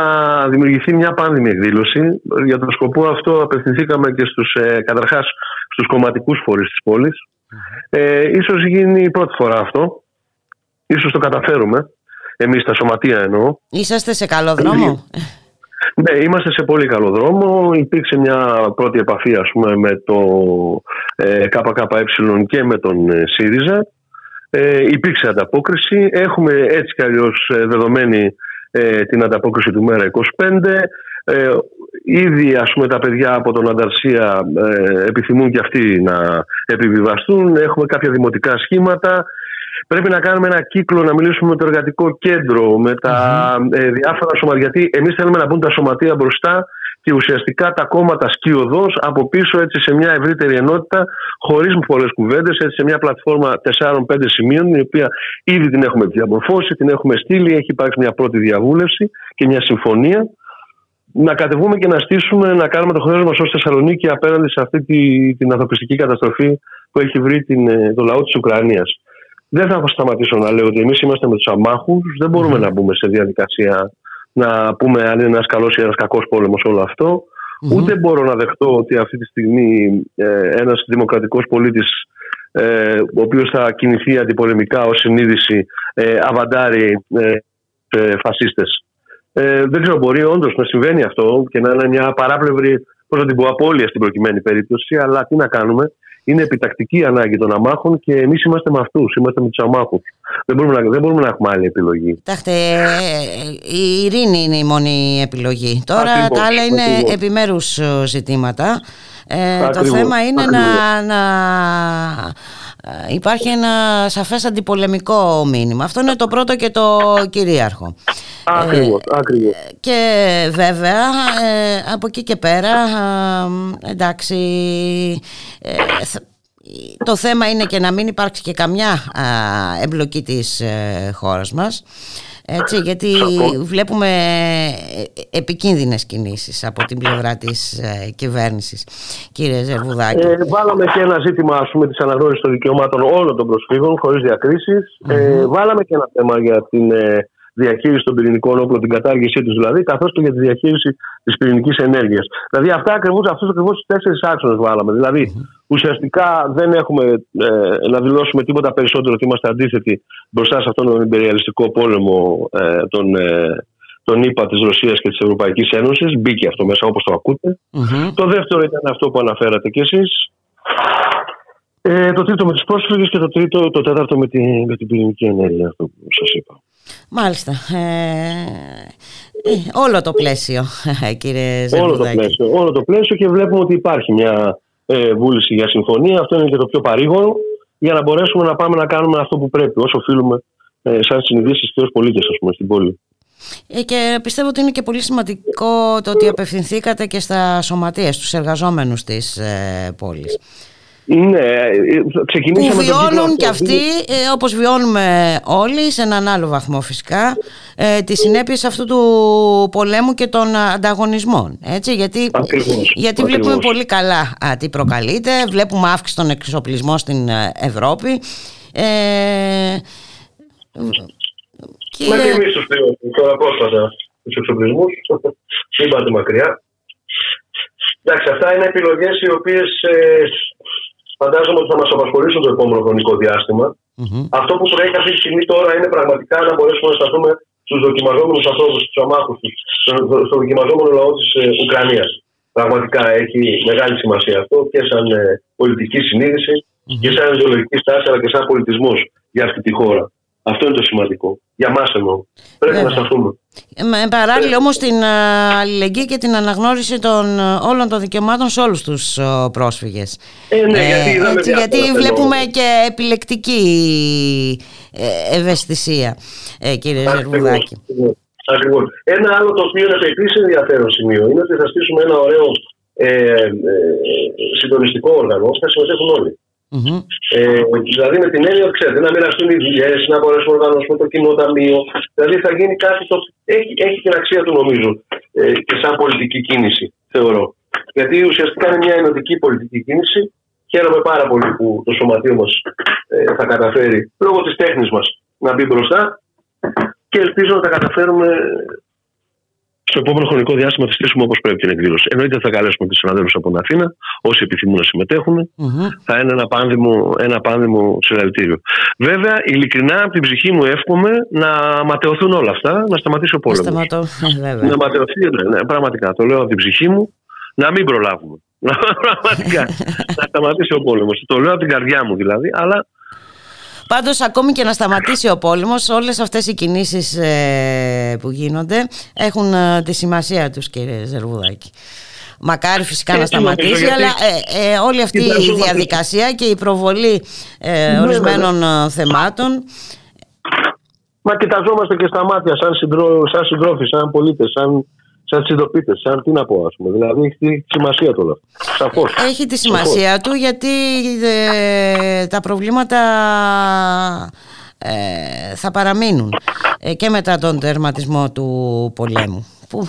δημιουργηθεί μια πάνδημη εκδήλωση. Για τον σκοπό αυτό απευθυνθήκαμε και στους, ε, καταρχάς στους κομματικούς φορείς της πόλης. Ε, ίσως γίνει η πρώτη φορά αυτό. Ίσως το καταφέρουμε. Εμείς τα σωματεία εννοώ. Είσαστε σε καλό δρόμο. Ναι, είμαστε σε πολύ καλό δρόμο. Υπήρξε μια πρώτη επαφή ας πούμε, με το ε, ΚΚΕ και με τον ε, ΣΥΡΙΖΑ. Ε, υπήρξε ανταπόκριση. Έχουμε έτσι κι αλλιώς ε, δεδομένη ε, την ανταπόκριση του ΜΕΡΑ 25. Ε, ήδη ας πούμε τα παιδιά από τον Ανταρσία ε, επιθυμούν και αυτοί να επιβιβαστούν. Έχουμε κάποια δημοτικά σχήματα. Πρέπει να κάνουμε ένα κύκλο, να μιλήσουμε με το εργατικό κέντρο, με τα ε, διάφορα σωματεία. Γιατί εμείς θέλουμε να μπουν τα σωματεία μπροστά και ουσιαστικά τα κόμματα σκιωδώς από πίσω έτσι σε μια ευρύτερη ενότητα, χωρίς πολλές κουβέντες, έτσι σε μια πλατφόρμα 4-5 σημείων, η οποία ήδη την έχουμε διαμορφώσει, την έχουμε στείλει, έχει υπάρξει μια πρώτη διαβούλευση και μια συμφωνία. Να κατεβούμε και να στήσουμε, να κάνουμε το χρέος μας ως Θεσσαλονίκη απέναντι σε αυτή τη, την ανθρωπιστική καταστροφή που έχει βρει την, ε, το λαό της Ουκρανίας. Δεν θα σταματήσω να λέω ότι εμείς είμαστε με τους αμάχους. Δεν μπορούμε να μπούμε σε διαδικασία να πούμε αν είναι ένας καλός ή ένας κακός πόλεμος όλο αυτό. Ούτε μπορώ να δεχτώ ότι αυτή τη στιγμή ε, ένας δημοκρατικός πολίτης ε, ο οποίος θα κινηθεί αντιπολεμικά ως συνείδηση ε, αβαντάρει ε, ε, φασίστες. Ε, δεν ξέρω, μπορεί όντως να συμβαίνει αυτό και να είναι μια παράπλευρη, πώς να την πω, απώλεια στην προκειμένη περίπτωση. Αλλά τι να κάνουμε, είναι επιτακτική ανάγκη των αμάχων και εμείς είμαστε με αυτούς, είμαστε με τους αμάχους. Δεν, μπορούμε να- δεν μπορούμε να έχουμε άλλη επιλογή. Κοιτάξτε, ε, η ειρήνη είναι η μόνη επιλογή. Τώρα Ακριβώς, τα άλλα είναι ακριβώς. επιμέρους ε, ζητήματα. Ε, το Ακριβώς, θέμα είναι να, ακριβώς. να ε, υπάρχει ένα σαφές αντιπολεμικό μήνυμα. Αυτό είναι το πρώτο και το κυρίαρχο. Ακριβώς, ακριβώς. Και βέβαια ε, από εκεί και πέρα α, εντάξει ε, θα- το θέμα είναι και να μην υπάρξει και καμιά α, εμπλοκή της ε, χώρας μας έτσι, γιατί βλέπουμε ε, επικίνδυνες κινήσεις από την πλευρά της ε, κυβέρνησης κύριε Ζερβουδάκη. Ε, βάλαμε και ένα ζήτημα ας πούμε, της αναγνώρισης των δικαιωμάτων όλων των προσφύγων χωρίς διακρίσεις. Ε, βάλαμε και ένα θέμα για την ε, διαχείριση των πυρηνικών όπλων, την κατάργησή τους δηλαδή, καθώς και για τη διαχείριση της πυρηνικής ενέργειας. Δηλαδή αυτά ακριβώς, αυτούς ακριβώς τους τέσσερις άξονες βάλαμε. Δηλαδή ουσιαστικά δεν έχουμε ε, να δηλώσουμε τίποτα περισσότερο ότι είμαστε αντίθετοι μπροστά σε αυτόν τον υπεριαλιστικό πόλεμο ε, των, ε, των ΗΠΑ, της Ρωσίας και της Ευρωπαϊκής Ένωσης. Μπήκε αυτό μέσα όπως το ακούτε. Το δεύτερο ήταν αυτό που αναφέρατε κι εσείς. Ε, το τρίτο με τις πρόσφυγες και το, τρίτο, το τέταρτο με, τη, με την πυρηνική ενέργεια, αυτό που σας είπα. Μάλιστα ε, ε, όλο το πλαίσιο κύριε Όλο το, Ζερβουδάκη πλαίσιο, όλο το πλαίσιο και βλέπουμε ότι υπάρχει μια ε, βούληση για συμφωνία. Αυτό είναι και το πιο παρήγορο για να μπορέσουμε να πάμε να κάνουμε αυτό που πρέπει, όσο οφείλουμε ε, σαν συνειδήσεις και ως πολίτες ας πούμε, στην πόλη. Ε, Και πιστεύω ότι είναι και πολύ σημαντικό το ότι απευθυνθήκατε και στα σωματεία, στους εργαζόμενους της ε, πόλης. Ναι, ε, ξεκινήσαμε που τον κύκλο βιώνουν αυτό. και αυτοί, ε, όπως βιώνουμε όλοι, σε έναν άλλο βαθμό φυσικά, ε, τις συνέπειες αυτού του πολέμου και των ανταγωνισμών. Έτσι, γιατί Ακριβώς, γιατί ακριβώς. βλέπουμε πολύ καλά α, τι προκαλείται, βλέπουμε αύξηση των εξοπλισμών στην ε, Ευρώπη. Ε, και- Μα και εμείς τους πληρώσουμε τώρα πρόσφατα τους εξοπλισμούς. Μην πάτε μακριά. Εντάξει, αυτά είναι επιλογές οι οποίες φαντάζομαι ότι θα μας απασχολήσουν το επόμενο χρονικό διάστημα. Αυτό που προέχει αυτή τη στιγμή τώρα είναι πραγματικά να μπορέσουμε να σταθούμε στους δοκιμαζόμενους ανθρώπους, στους αμάχους τους, στο- στο δοκιμαζόμενο λαό της Ουκρανίας. Πραγματικά έχει μεγάλη σημασία αυτό και σαν ε, πολιτική συνείδηση και σαν ιδεολογική στάση αλλά και σαν πολιτισμό για αυτή τη χώρα. Αυτό είναι το σημαντικό. Για μας εννοώ. Πρέπει να Βέβαια. σταθούμε. Ε, Με παράλληλα όμως την α, αλληλεγγύη και την αναγνώριση των α, όλων των δικαιωμάτων σε όλους τους α, πρόσφυγες. Ε, ναι, γιατί είδαμε έτσι, διάφορα γιατί φαινόμενα. βλέπουμε και επιλεκτική ε, ευαισθησία, ε, κύριε Ζερβουδάκη. Ακριβώς. Ένα άλλο το οποίο είναι επίσης ενδιαφέρον σημείο είναι ότι θα στήσουμε ένα ωραίο ε, ε, συντονιστικό όργανο ώστε να συμμετέχουν όλοι. Μμμ. Ε, δηλαδή με την έννοια, ξέρετε, να μοιραστούν οι δουλειές, να μπορέσουμε να οργανώσουμε το κοινό ταμείο. Δηλαδή θα γίνει κάτι το έχει, έχει την αξία του νομίζω ε, και σαν πολιτική κίνηση, θεωρώ. Γιατί ουσιαστικά είναι μια ενωτική πολιτική κίνηση. Χαίρομαι πάρα πολύ που το σωματείο μας ε, θα καταφέρει λόγω της τέχνης μας να μπει μπροστά και ελπίζω να τα καταφέρουμε στο επόμενο χρονικό διάστημα να τη στήσουμε όπως πρέπει την εκδήλωση. Εννοείται θα καλέσουμε τους συναδέλφους από την Αθήνα, όσοι επιθυμούν να συμμετέχουν. Μμμ. Θα είναι ένα πάνδημο, ένα πάνδημο συλλαλητήριο. Βέβαια, ειλικρινά από την ψυχή μου εύχομαι να ματαιωθούν όλα αυτά, να σταματήσει ο πόλεμος. Σταματώ, ε, βέβαια. Να ματαιωθεί, ναι, ναι, πραγματικά. Το λέω από την ψυχή μου, να μην προλάβουμε. πραγματικά. να σταματήσει ο πόλεμος. Το λέω από την καρδιά μου δηλαδή, αλλά Πάντως ακόμη και να σταματήσει ο πόλεμος όλες αυτές οι κινήσεις ε, που γίνονται έχουν ε, τη σημασία τους κύριε Ζερβουδάκη. Μακάρι φυσικά να Έτσι νομίζω, σταματήσει, γιατί αλλά ε, ε, όλη αυτή η κοιτάζομαι- διαδικασία και η προβολή ε, Ναι, ορισμένων ε, θεμάτων Μα κοιταζόμαστε και στα μάτια σαν, συντρό, σαν συντρόφοι, σαν πολίτες, σαν, σαν συντοπίτε, σαν τι να πω, ας πούμε. Δηλαδή έχει τη σημασία το όλο αυτό. Σαφώς. έχει τη σημασία του γιατί ε, τα προβλήματα ε, θα παραμείνουν ε, και μετά τον τερματισμό του πολέμου. Που,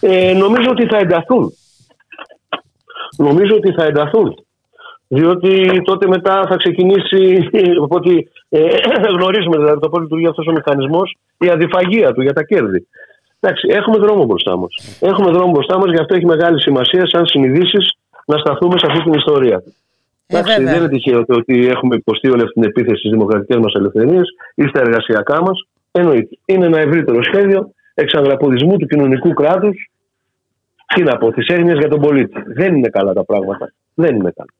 Ε, νομίζω ότι θα ενταθούν. Νομίζω ότι θα ενταθούν. Διότι τότε μετά θα ξεκινήσει, από ό,τι ε, γνωρίζουμε δηλαδή το πώ λειτουργεί αυτός ο μηχανισμός, η αδιφαγία του για τα κέρδη. Εντάξει, έχουμε δρόμο μπροστά μας. Έχουμε δρόμο μπροστά μας, γι' αυτό έχει μεγάλη σημασία σαν συνειδήσεις να σταθούμε σε αυτή την ιστορία. Ε, Εντάξει, βέβαια. δεν είναι τυχαίο το ότι έχουμε υποστεί όλη αυτή την επίθεση στις δημοκρατικές μας ελευθερίες ή στα εργασιακά μας. Εννοείται. Είναι ένα ευρύτερο σχέδιο εξαγραποδισμού του κοινωνικού κράτους. Τι να πω, τη έννοια για τον πολίτη. Δεν είναι καλά τα πράγματα. Δεν είναι καλά.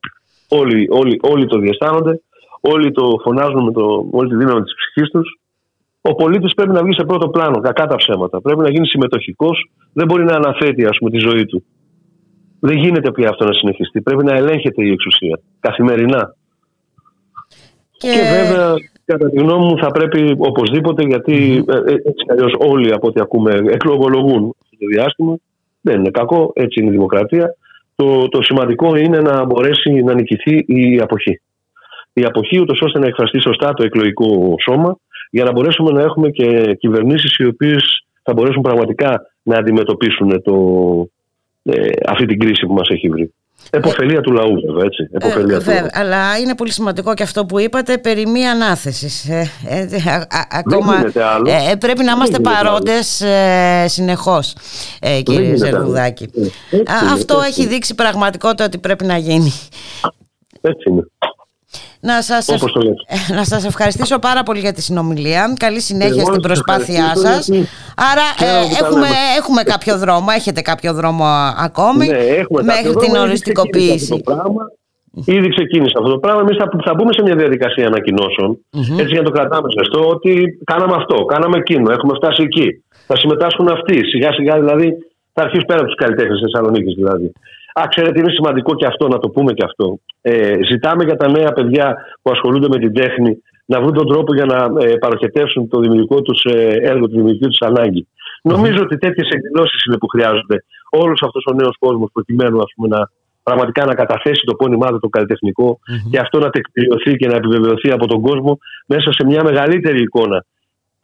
Όλοι, όλοι, όλοι το διαισθάνονται, όλοι το φωνάζουν με το, όλη τη δύναμη της ψυχής τους. Ο πολίτης πρέπει να βγει σε πρώτο πλάνο, κακά τα ψέματα. Πρέπει να γίνει συμμετοχικός, δεν μπορεί να αναθέτει ας πούμε, τη ζωή του. Δεν γίνεται πια αυτό να συνεχιστεί. Πρέπει να ελέγχεται η εξουσία καθημερινά. και, Και βέβαια, κατά τη γνώμη μου, θα πρέπει οπωσδήποτε, γιατί ε, ε, έτσι κι αλλιώς όλοι από ό,τι ακούμε εκλογολογούν αυτό το διάστημα. Δεν είναι κακό, έτσι είναι η δημοκρατία. Το, το σημαντικό είναι να μπορέσει να νικηθεί η αποχή. Η αποχή, ούτως ώστε να εκφραστεί σωστά το εκλογικό σώμα, για να μπορέσουμε να έχουμε και κυβερνήσεις οι οποίες θα μπορέσουν πραγματικά να αντιμετωπίσουν το, ε, αυτή την κρίση που μας έχει βρει. Εποφελία του λαού, βέβαια, έτσι. Εποφελία Ε, του βέβαια, λαού. αλλά είναι πολύ σημαντικό και αυτό που είπατε περί μη ανάθεσης. Ε, ε, α- α- ακόμα γίνεται άλλο. ε, ε, πρέπει να Δεν είμαστε γίνεται άλλο. παρόντες ε, συνεχώς, ε, κύριε γίνεται άλλο. Ζερβουδάκη. Ε, έτσι Α, είναι, αυτό έτσι έχει είναι. δείξει πραγματικότητα ότι πρέπει να γίνει. Έτσι είναι. Να σας, Όπως το λέτε. ε, να σας ευχαριστήσω πάρα πολύ για τη συνομιλία. Καλή συνέχεια Εγώ στην σας προσπάθειά ευχαριστώ, σας. γιατί Άρα ξέρω ε, ότι τα έχουμε, λέμε. έχουμε κάποιο δρόμο, έχετε κάποιο δρόμο ακόμη Ναι, έχουμε μέχρι κάποιο την δρόμο, ήδη οριστικοποίηση. ξεκίνησε αυτό το πράγμα. Ήδη ξεκίνησε αυτό το πράγμα. Εμείς θα, θα μπούμε σε μια διαδικασία ανακοινώσεων, έτσι για να το κρατάμε ζεστό, ότι κάναμε αυτό, κάναμε εκείνο, έχουμε φτάσει εκεί. Θα συμμετάσχουν αυτοί. Σιγά σιγά δηλαδή θα αρχίσουν πέρα από τους καλλιτέχνες της Θεσσαλονίκης δηλαδή. Α, ξέρετε, είναι σημαντικό και αυτό να το πούμε και αυτό. Ε, ζητάμε για τα νέα παιδιά που ασχολούνται με την τέχνη να βρουν τον τρόπο για να ε, παροχετεύσουν το δημιουργικό τους ε, έργο, τη δημιουργική τους ανάγκη. Νομίζω ότι τέτοιες εκδηλώσεις είναι που χρειάζονται όλος αυτός ο νέος κόσμος προκειμένου ας πούμε, να πραγματικά να καταθέσει το πόνημά του το καλλιτεχνικο και αυτό να τεκμηριωθεί και να επιβεβαιωθεί από τον κόσμο μέσα σε μια μεγαλύτερη εικόνα.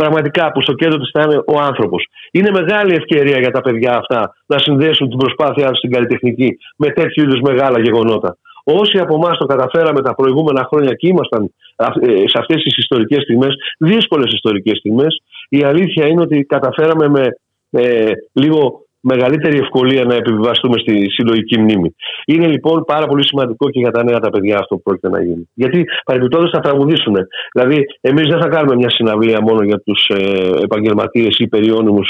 Πραγματικά που στο κέντρο της θα είναι ο άνθρωπος. Είναι μεγάλη ευκαιρία για τα παιδιά αυτά να συνδέσουν την προσπάθειά τους στην καλλιτεχνική με τέτοιου είδους μεγάλα γεγονότα. Όσοι από εμάς το καταφέραμε τα προηγούμενα χρόνια και ήμασταν ε, σε αυτές τις ιστορικές στιγμές, δύσκολες ιστορικές στιγμές, η αλήθεια είναι ότι καταφέραμε με ε, λίγο μεγαλύτερη ευκολία να επιβιβαστούμε στη συλλογική μνήμη. Είναι λοιπόν πάρα πολύ σημαντικό και για τα νέα τα παιδιά αυτό που πρόκειται να γίνει. Γιατί παρεμπιπτόντως θα τραγουδήσουν. Δηλαδή, εμείς δεν θα κάνουμε μια συναυλία μόνο για τους ε, επαγγελματίες ή περιώνυμου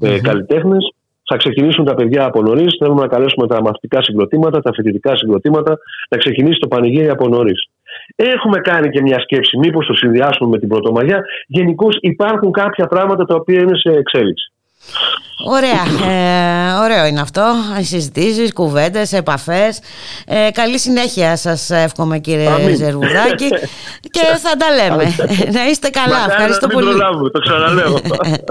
ε, καλλιτέχνες. Θα ξεκινήσουν τα παιδιά από νωρίς. Θέλουμε να καλέσουμε τα μαθητικά συγκροτήματα, τα φοιτητικά συγκροτήματα, να ξεκινήσει το πανηγύρι από νωρίς. Έχουμε κάνει και μια σκέψη, μήπως το συνδυάσουμε με την Πρωτομαγιά. Γενικώς υπάρχουν κάποια πράγματα τα οποία είναι σε εξέλιξη. Ωραία, ε, ωραίο είναι αυτό. Συζητήσεις, κουβέντες, επαφές. Ε, καλή συνέχεια σας εύχομαι, κύριε Αμήν. Ζερβουδάκη. και θα τα λέμε. να είστε καλά. Μακάρι Ευχαριστώ να πολύ. Μην προλάβουμε, το ξαναλέω.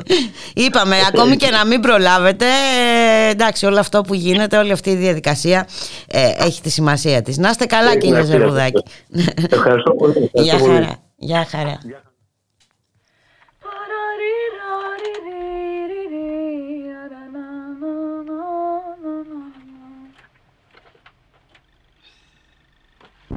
Είπαμε, ακόμη και να μην προλάβετε, ε, εντάξει, όλο αυτό που γίνεται, όλη αυτή η διαδικασία ε, έχει τη σημασία της. Να είστε καλά, Έχει κύριε σημασία. Ζερβουδάκη. Ευχαριστώ πολύ. Γεια Ευχαριστώ πολύ. χαρά. Γεια χαρά. Το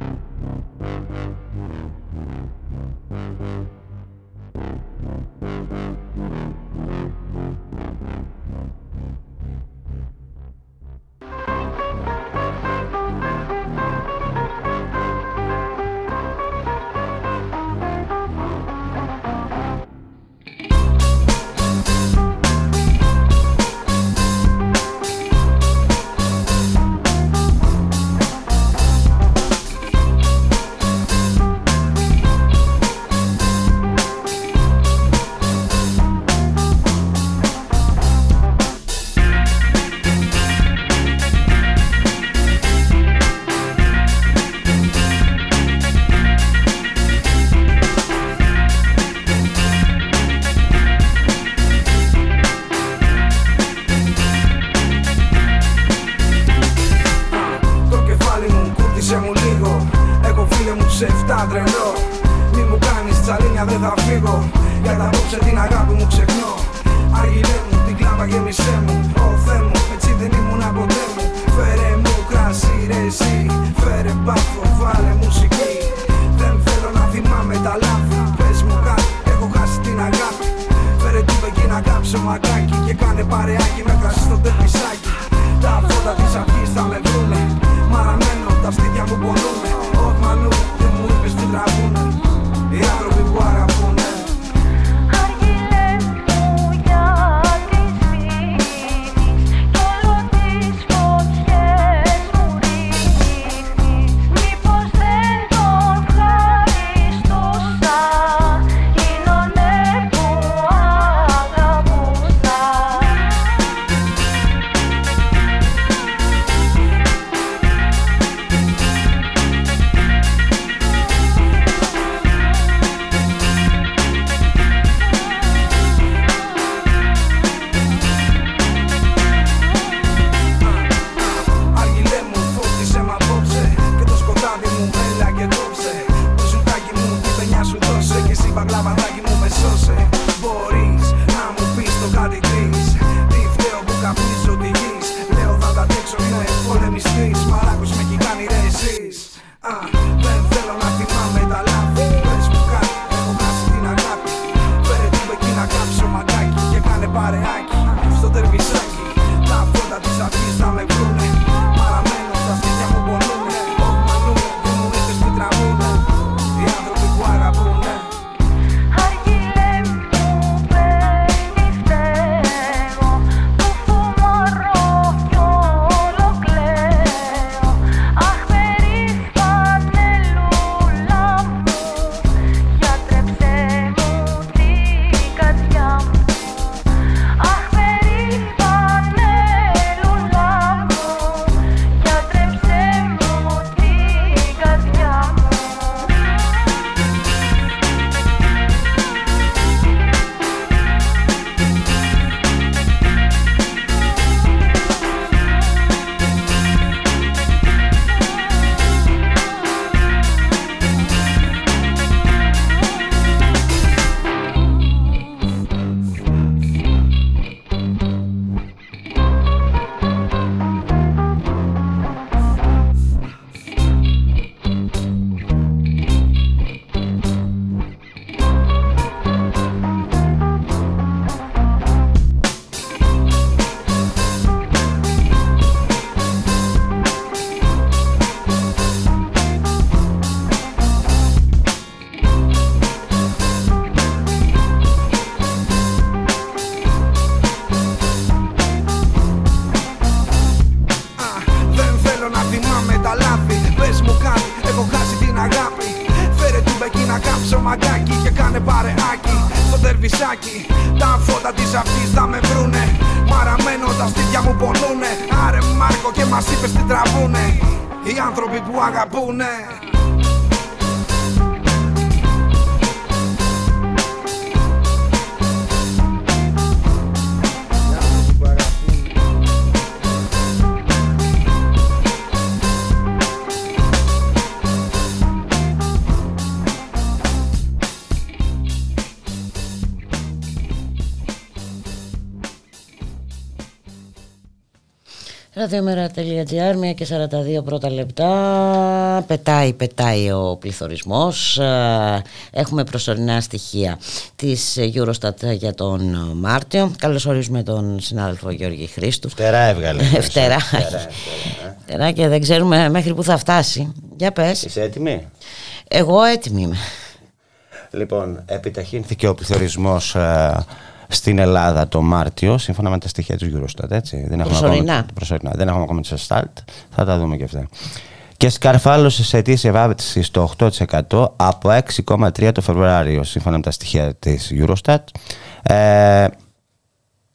Μαραμένο τα στήθια μου πονούνε. Άρε Μάρκο και μας είπες τι τραβούνε. Οι άνθρωποι που αγαπούνε Ραδιομέρα.gr, 1 και 42 πρώτα λεπτά. Πετάει, πετάει ο πληθωρισμός. Ε, έχουμε προσωρινά στοιχεία της Eurostat για τον Μάρτιο. Καλώς ορίζουμε τον συνάδελφο Γιώργη Χρήστου. Φτερά έβγαλε. Φτερά. Φτερά και δεν ξέρουμε μέχρι που θα φτάσει. Για πες. Είσαι έτοιμη; Εγώ έτοιμη είμαι. Λοιπόν, επιταχύνθηκε ο πληθωρισμός ε, στην Ελλάδα το Μάρτιο, σύμφωνα με τα στοιχεία της Eurostat, έτσι. Δεν έχουμε Προσωρινά. Ακόμα, προσωρινά. Δεν έχουμε ακόμα τις Start, θα τα δούμε και αυτά. Και σκαρφάλωσες σε αιτήσια βάθμιση στο 8% από 6,3 το Φεβρουάριο, σύμφωνα με τα στοιχεία της Eurostat. Ε,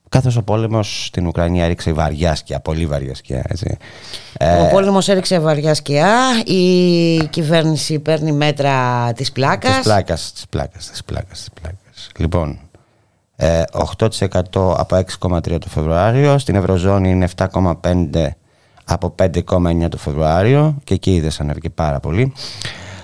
καθώς ο πόλεμος στην Ουκρανία ρίξε βαριάς σκιά, πολύ βαριάς σκιά. Έτσι. Ε, Ο πόλεμος έριξε βαριάς σκιά, η κυβέρνηση παίρνει μέτρα της πλάκας. Της πλάκας, της πλάκας, της πλάκας, της πλάκας. Λοιπόν, ε, 8% από 6,3 το Φεβρουάριο, στην Ευρωζώνη είναι 7,5 από 5,9 το Φεβρουάριο και εκεί είδες ανέβηκε πάρα πολύ.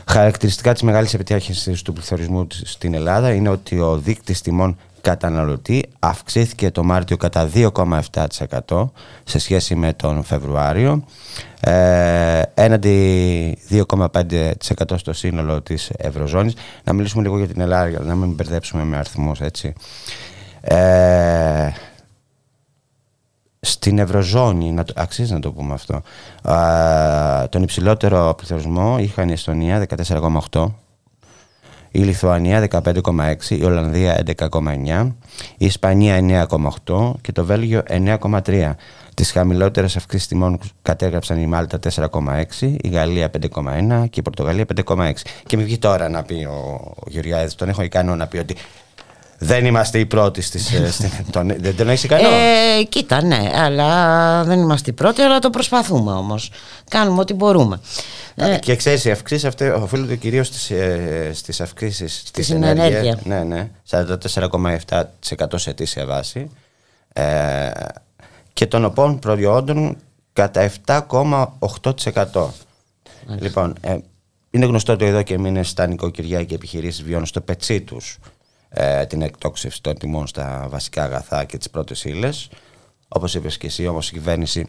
Χαρακτηριστικά της μεγάλης επιτυχίας του πληθωρισμού στην Ελλάδα είναι ότι ο δείκτης τιμών καταναλωτή αυξήθηκε το Μάρτιο κατά 2,7% σε σχέση με τον Φεβρουάριο ε, έναντι 2,5% στο σύνολο της Ευρωζώνης. Να μιλήσουμε λίγο για την Ελλάδα για να μην μπερδέψουμε με αριθμούς έτσι. Ε, στην Ευρωζώνη, να το, αξίζει να το πούμε αυτό, α, τον υψηλότερο πληθωρισμό είχαν η Εστονία 14,8, η Λιθουανία 15,6, η Ολλανδία 11,9, η Ισπανία 9,8 και το Βέλγιο 9,3. Τις χαμηλότερες αυξήσεις τιμών κατέγραψαν η Μάλτα 4,6, η Γαλλία 5,1 και η Πορτογαλία 5,6. Και μην βγει τώρα να πει ο, ο Γεωργιάδης, τον έχω ικανό να πει ότι δεν είμαστε οι πρώτοι στις, ε, στην, τον, δεν τον έχεις ικανό; Ε, κοίτα, ναι, αλλά δεν είμαστε οι πρώτοι, αλλά το προσπαθούμε όμως. Κάνουμε ό,τι μπορούμε. Ε, και ξέρεις, οι αυξήσεις αυτές οφείλονται κυρίως στις, ε, στις αυξήσεις Στην ενέργεια. Ναι, ναι, 44,7% σε αιτήσια βάση. Ε, και των οπών προϊόντων κατά 7,8%. Λοιπόν, ε, είναι γνωστό ότι εδώ και μήνες τα νοικοκυριά και επιχειρήσεις βιώνουν στο πετσί τους ε, την εκτόξευση των τιμών στα βασικά αγαθά και τις πρώτες ύλες. Όπως είπες και εσύ, όμως η κυβέρνηση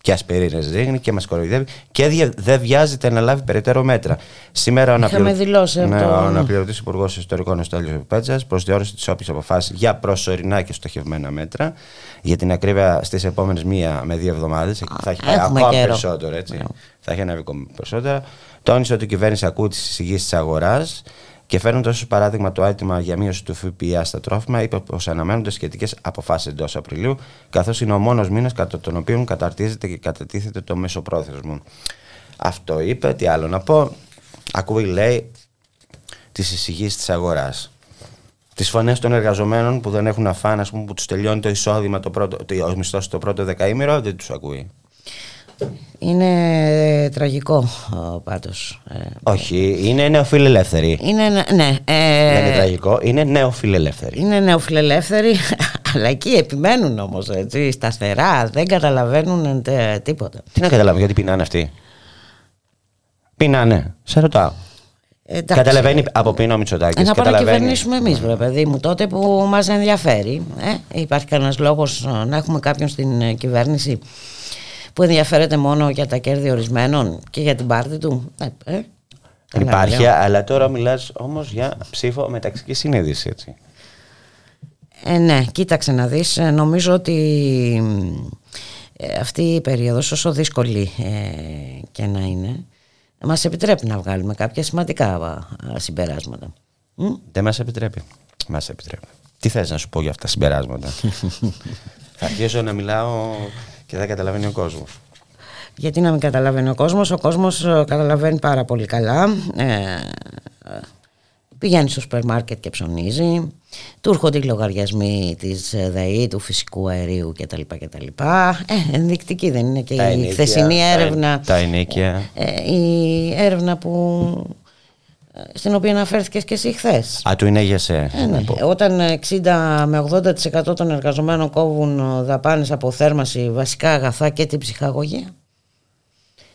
και ασπιρίνε ρίχνει και μας κοροϊδεύει και δια- δεν βιάζεται να λάβει περαιτέρω μέτρα. Σήμερα ο Είχαμε δηλώσει ναι, αυτό. ο αναπληρωτής Υπουργός Ιστορικών Εστέλιο Πέτσα προσδιορίσε τις όποιες αποφάσεις για προσωρινά και στοχευμένα μέτρα. Για την ακρίβεια στις επόμενες μία με δύο εβδομάδες. Θα έχει πάει έχουμε ακόμα καιρό. περισσότερο. Έτσι. Θα έχει ανέβει ακόμα περισσότερα. Τόνισε ότι η κυβέρνηση ακούει τις εισηγήσεις της αγοράς και φέρνοντας ως παράδειγμα το αίτημα για μείωση του ΦΠΑ στα τρόφιμα, είπε πως αναμένονται σχετικές αποφάσεις εντός Απριλίου, καθώς είναι ο μόνος μήνας κατά τον οποίο καταρτίζεται και κατατίθεται το μέσο-πρόθεσμο. Αυτό είπε. Τι άλλο να πω. Ακούει, λέει, τις εισηγήσεις της αγοράς. Τις φωνές των εργαζομένων που δεν έχουν να φάνε, ας πούμε, που τους τελειώνει το εισόδημα, το πρώτο, το, ο μισθό το πρώτο δεκαήμερο, δεν τους ακούει. Είναι ε, τραγικό ε, πάντως. Ε, Όχι, είναι νεοφιλελεύθεροι. είναι, ναι, ναι, ε, Δεν είναι τραγικό, είναι νεοφιλελεύθεροι. είναι νεοφιλελεύθεροι, αλλά εκεί επιμένουν όμως, έτσι, σταθερά, δεν καταλαβαίνουν τε- τίποτα. Τι να καταλάβω, γιατί πεινάνε αυτοί; Πεινάνε, σε ρωτάω. Εντάξει. Καταλαβαίνει από πίνω ο Μητσοτάκης. Ε, να πάμε να καταλαβαίνει. κυβερνήσουμε εμείς, βρε παιδί μου, τότε που μας ενδιαφέρει. Ε, υπάρχει κανένας λόγος ε, να έχουμε κάποιον στην ε, κυβέρνηση; Που ενδιαφέρεται μόνο για τα κέρδη ορισμένων και για την πάρτη του. Ε, ε, καλά, Υπάρχει, λέω. αλλά τώρα μιλάς όμως για ψήφο μεταξική συνείδηση, έτσι. Ε, ναι, κοίταξε να δεις. Ε, Νομίζω ότι ε, αυτή η περίοδος, όσο δύσκολη ε, και να είναι, μας επιτρέπει να βγάλουμε κάποια σημαντικά α, συμπεράσματα. Μμ. Δεν μας επιτρέπει. Μας επιτρέπει. Τι θες να σου πω για αυτά τα συμπεράσματα; Θα αρχίσω να μιλάω και δεν καταλαβαίνει ο κόσμος. Γιατί να μην καταλαβαίνει ο κόσμος, ο κόσμος ε, καταλαβαίνει πάρα πολύ καλά. Ε, πηγαίνει στο σούπερ μάρκετ και ψωνίζει, του έρχονται οι λογαριασμοί της ΔΕΗ, του φυσικού αερίου κτλ. κτλ. Ε, ενδεικτική δεν είναι και Τα η ενίκια, χθεσινή τα- έρευνα. τα ενίκια. ε, η έρευνα που, ε, στην οποία αναφέρθηκες και εσύ χθες. Α, του είναι για σε. Ε, ναι. Όταν 60 με 80% των εργαζομένων κόβουν ε, δαπάνες από θέρμαση, βασικά αγαθά και την ψυχαγωγία.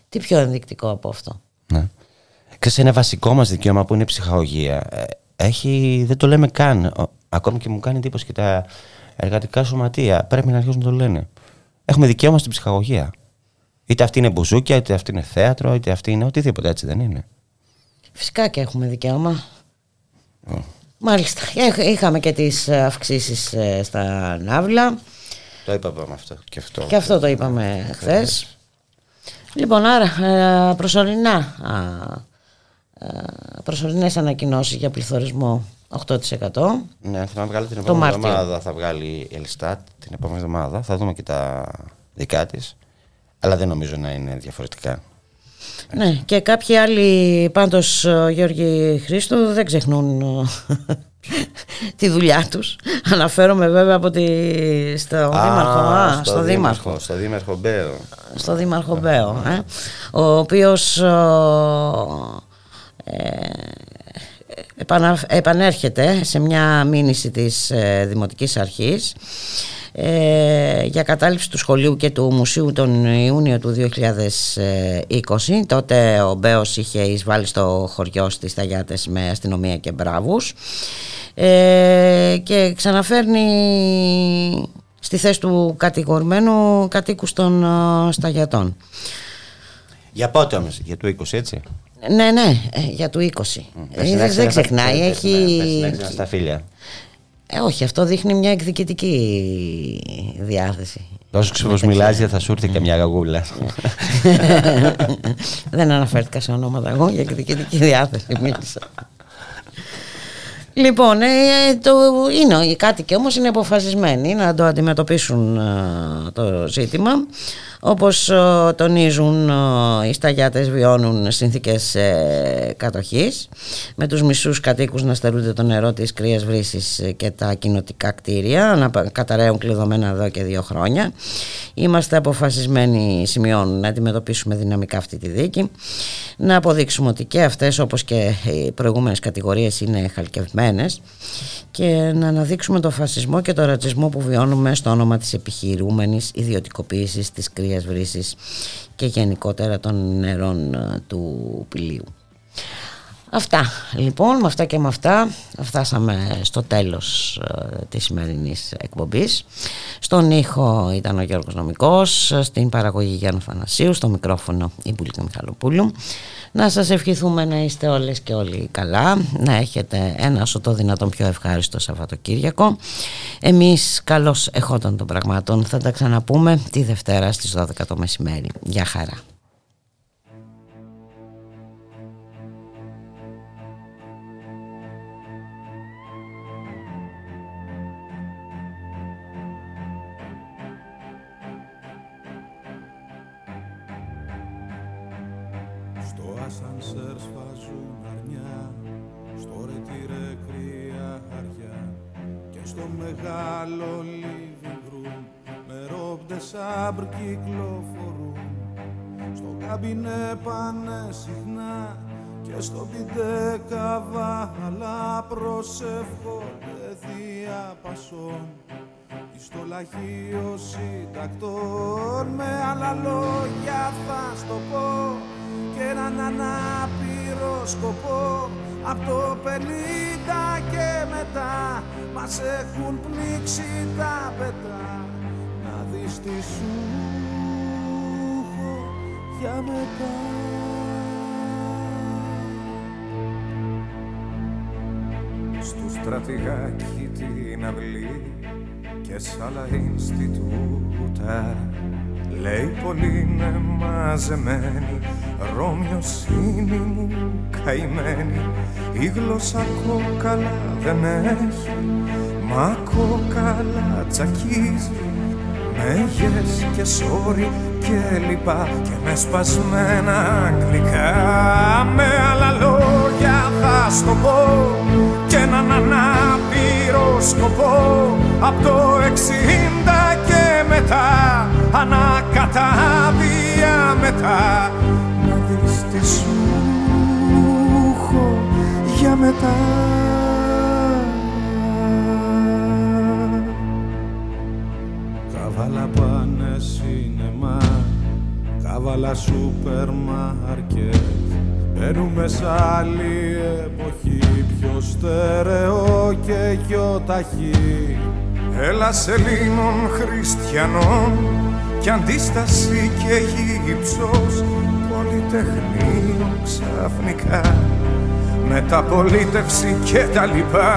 Τι πιο ενδεικτικό από αυτό; Ναι. Ξέρεις, ένα βασικό μας δικαίωμα που είναι η ψυχαγωγία. ε, Έχει, δεν το λέμε καν. Ο- Ακόμη και μου κάνει εντύπωση και τα εργατικά σωματεία. Πρέπει να αρχίσουν να το λένε. Έχουμε δικαίωμα στην ψυχαγωγία. Είτε αυτή είναι μπουζούκια, είτε αυτή είναι θέατρο, είτε αυτή είναι οτιδήποτε έτσι δεν είναι. Φυσικά και έχουμε δικαίωμα. Μάλιστα. Έχ- Είχαμε και τις αυξήσεις ε, στα Ναύλα. Το είπαμε αυτό και αυτό. Και αυτό το είπαμε χθες. Λοιπόν, άρα ε, προσωρινά α, ε, προσωρινές ανακοινώσεις για πληθωρισμό 8%. Ναι, θα βγάλει την Το επόμενη Μάρτιο. εβδομάδα. Θα βγάλει η Ελστάτ την επόμενη εβδομάδα. Θα δούμε και τα δικά της. Αλλά δεν νομίζω να είναι διαφορετικά. Ναι, και κάποιοι άλλοι πάντως ε, Γιώργη Χρήστο δεν ξεχνούν ε, τη δουλειά τους. Αναφέρομαι βέβαια από τη, στο Δήμαρχο. Α, στο, Δήμαρχο. Στο Δήμαρχο Μπέο. στο Δήμαρχο Μπέο, ε, ο οποίος ε, επανα- επανέρχεται σε μια μήνυση της ε, Δημοτικής Αρχής ε, για κατάληψη του σχολείου και του μουσείου τον Ιούνιο του 2020 τότε ο Μπέος είχε εισβάλει στο χωριό στις Ταγιάτες με αστυνομία και μπράβους ε, και ξαναφέρνει στη θέση του κατηγορμένου κατοίκους των ε, Σταγιατών Για πότε όμως, για το 20 έτσι; ναι, ναι, ε, για του 20. Ε, δεν- δεν ξεχνάει, έχει... Στα φίλια. Ε, όχι, αυτό δείχνει μια εκδικητική διάθεση. Όσο ξέρω πως μιλάς θα σου έρθει και μια γαγούλα. Δεν αναφέρθηκα σε ονόματα εγώ για εκδικητική διάθεση μίλησα. Λοιπόν, ε, ε, το, είναι, οι κάτοικοι όμως είναι αποφασισμένοι να το αντιμετωπίσουν ε, το ζήτημα. Όπως ε, τονίζουν ε, οι σταγιάτες βιώνουν συνθήκες ε, κατοχής με τους μισούς κατοίκους να στερούνται το νερό της κρύας βρύσης και τα κοινοτικά κτίρια να πα- καταραίουν κλειδωμένα εδώ και δύο χρόνια. Είμαστε αποφασισμένοι, σημειώνουν, να αντιμετωπίσουμε δυναμικά αυτή τη δίκη, να αποδείξουμε ότι και αυτές όπως και οι προηγούμενες κατηγορίες είναι χαλκευμένες και να αναδείξουμε το φασισμό και το ρατσισμό που βιώνουμε στο όνομα της επιχειρούμενης ιδιωτικοποίησης της κρύας βρύσης και γενικότερα των νερών ε, του πηλίου. Αυτά λοιπόν, με αυτά και με αυτά φτάσαμε στο τέλος ε, της σημερινής εκπομπής. Στον ήχο ήταν ο Γιώργος Νομικός, στην παραγωγή Γιάννου Θανασίου, στο μικρόφωνο η Μπουλίκα Μιχαλοπούλου. Να σας ευχηθούμε να είστε όλες και όλοι καλά, να έχετε ένα όσο το δυνατόν πιο ευχάριστο Σαββατοκύριακο. Εμείς καλώς εχόταν των πραγμάτων θα τα ξαναπούμε τη Δευτέρα στις 12 το μεσημέρι. Γεια χαρά. Σάμπρ κυκλοφορούν Στο καμπινέ πάνε συχνά Και στο πιτέ καβάλα Προσεύχονται θεία πασών. Στο λαχείο συντακτών με άλλα λόγια θα στο πω και έναν ανάπηρο σκοπό. Από το 50 και μετά μας έχουν πνίξει τα πετά να δεις τι σου έχω για μετά. Στου στρατηγάκι την αυλή και σ' άλλα Ινστιτούτα. Λέει πολύ είναι μαζεμένη Ρώμιος είναι μου καημένη. Η γλώσσα κόκαλα δεν έχει Μα κόκαλα τσακίζει με yes και sorry και λοιπά και με σπασμένα αγγλικά. Με άλλα λόγια θα στο πω και έναν ανάπηρο σκοπό. Απ' το εξήντα και μετά ανακατάβια μετά. Να δεις τι σου έχω για μετά Καβάλα πάνε σινεμά Καβάλα σούπερ μάρκετ. Μπαίνουμε σ' άλλη εποχή Πιο στερεό και πιο ταχύ. Έλα Ελλήνων χριστιανών κι αντίσταση και γύψος πολυτεχνείο ξαφνικά μεταπολίτευση και τα λοιπά.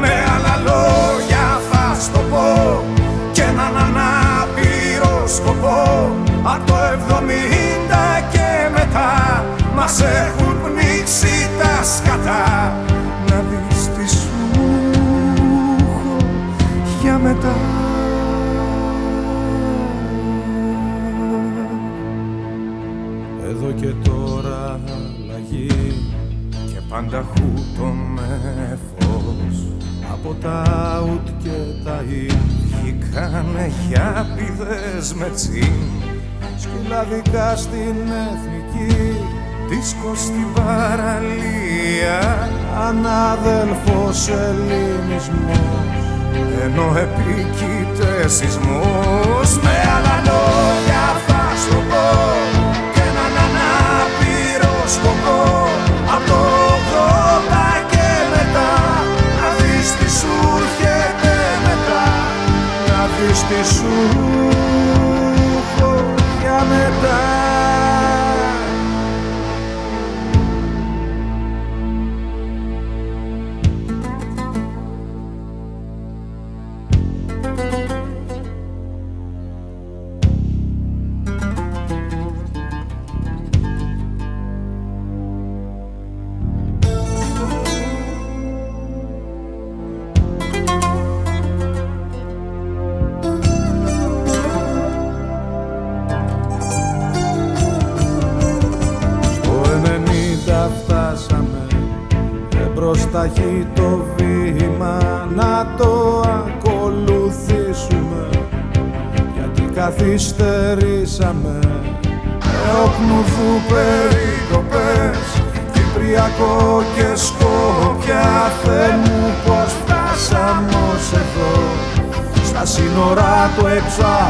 Με άλλα λόγια θα στο πω και έναν ανάπηρο σκοπό. Από το 70 και μετά μας έχουν πνίξει τα σκατά. Να δεις τι σου έχω για μετά. Εδώ και τώρα αλλαγή και πάντα χούτο με φως Από τα ουτ και τα ι Βγήκανε χιάπηδες με τσιν. Σκυλαδικά στην εθνική Δίσκο στην παραλία. Ανάδελφος ελληνισμός Ενώ επίκειται σεισμός. Με άλλα λόγια θα σου πω Και έναν ανάπηρο σκοπό Να δεις τι σου έχω για μετά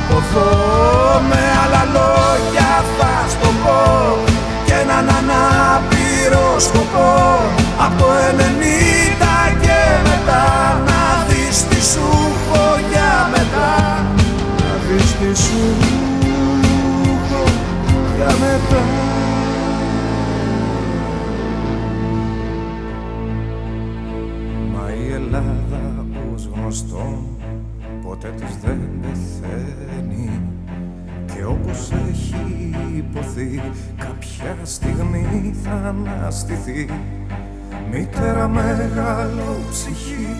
έξω από εδώ Κάποια στιγμή θα αναστηθεί. Μητέρα μεγάλο ψυχή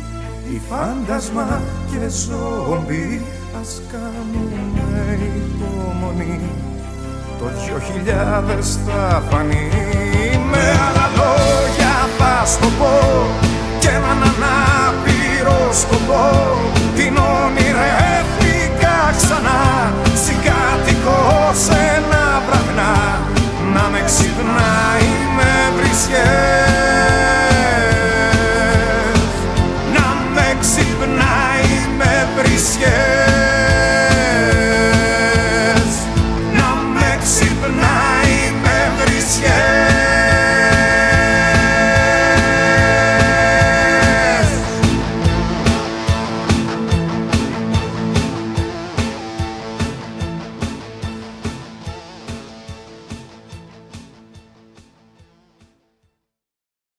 Η φάντασμα και ζόμπι Ας κάνουμε υπομονή. Το δυο χιλιάδες θα φανεί. Με άλλα λόγια θα στο πω Κι έναν ανάπηρο σκοπό. Την όνειρευτικά ξανά Συγκατοικώ σε ξυπνάει με βρισκέ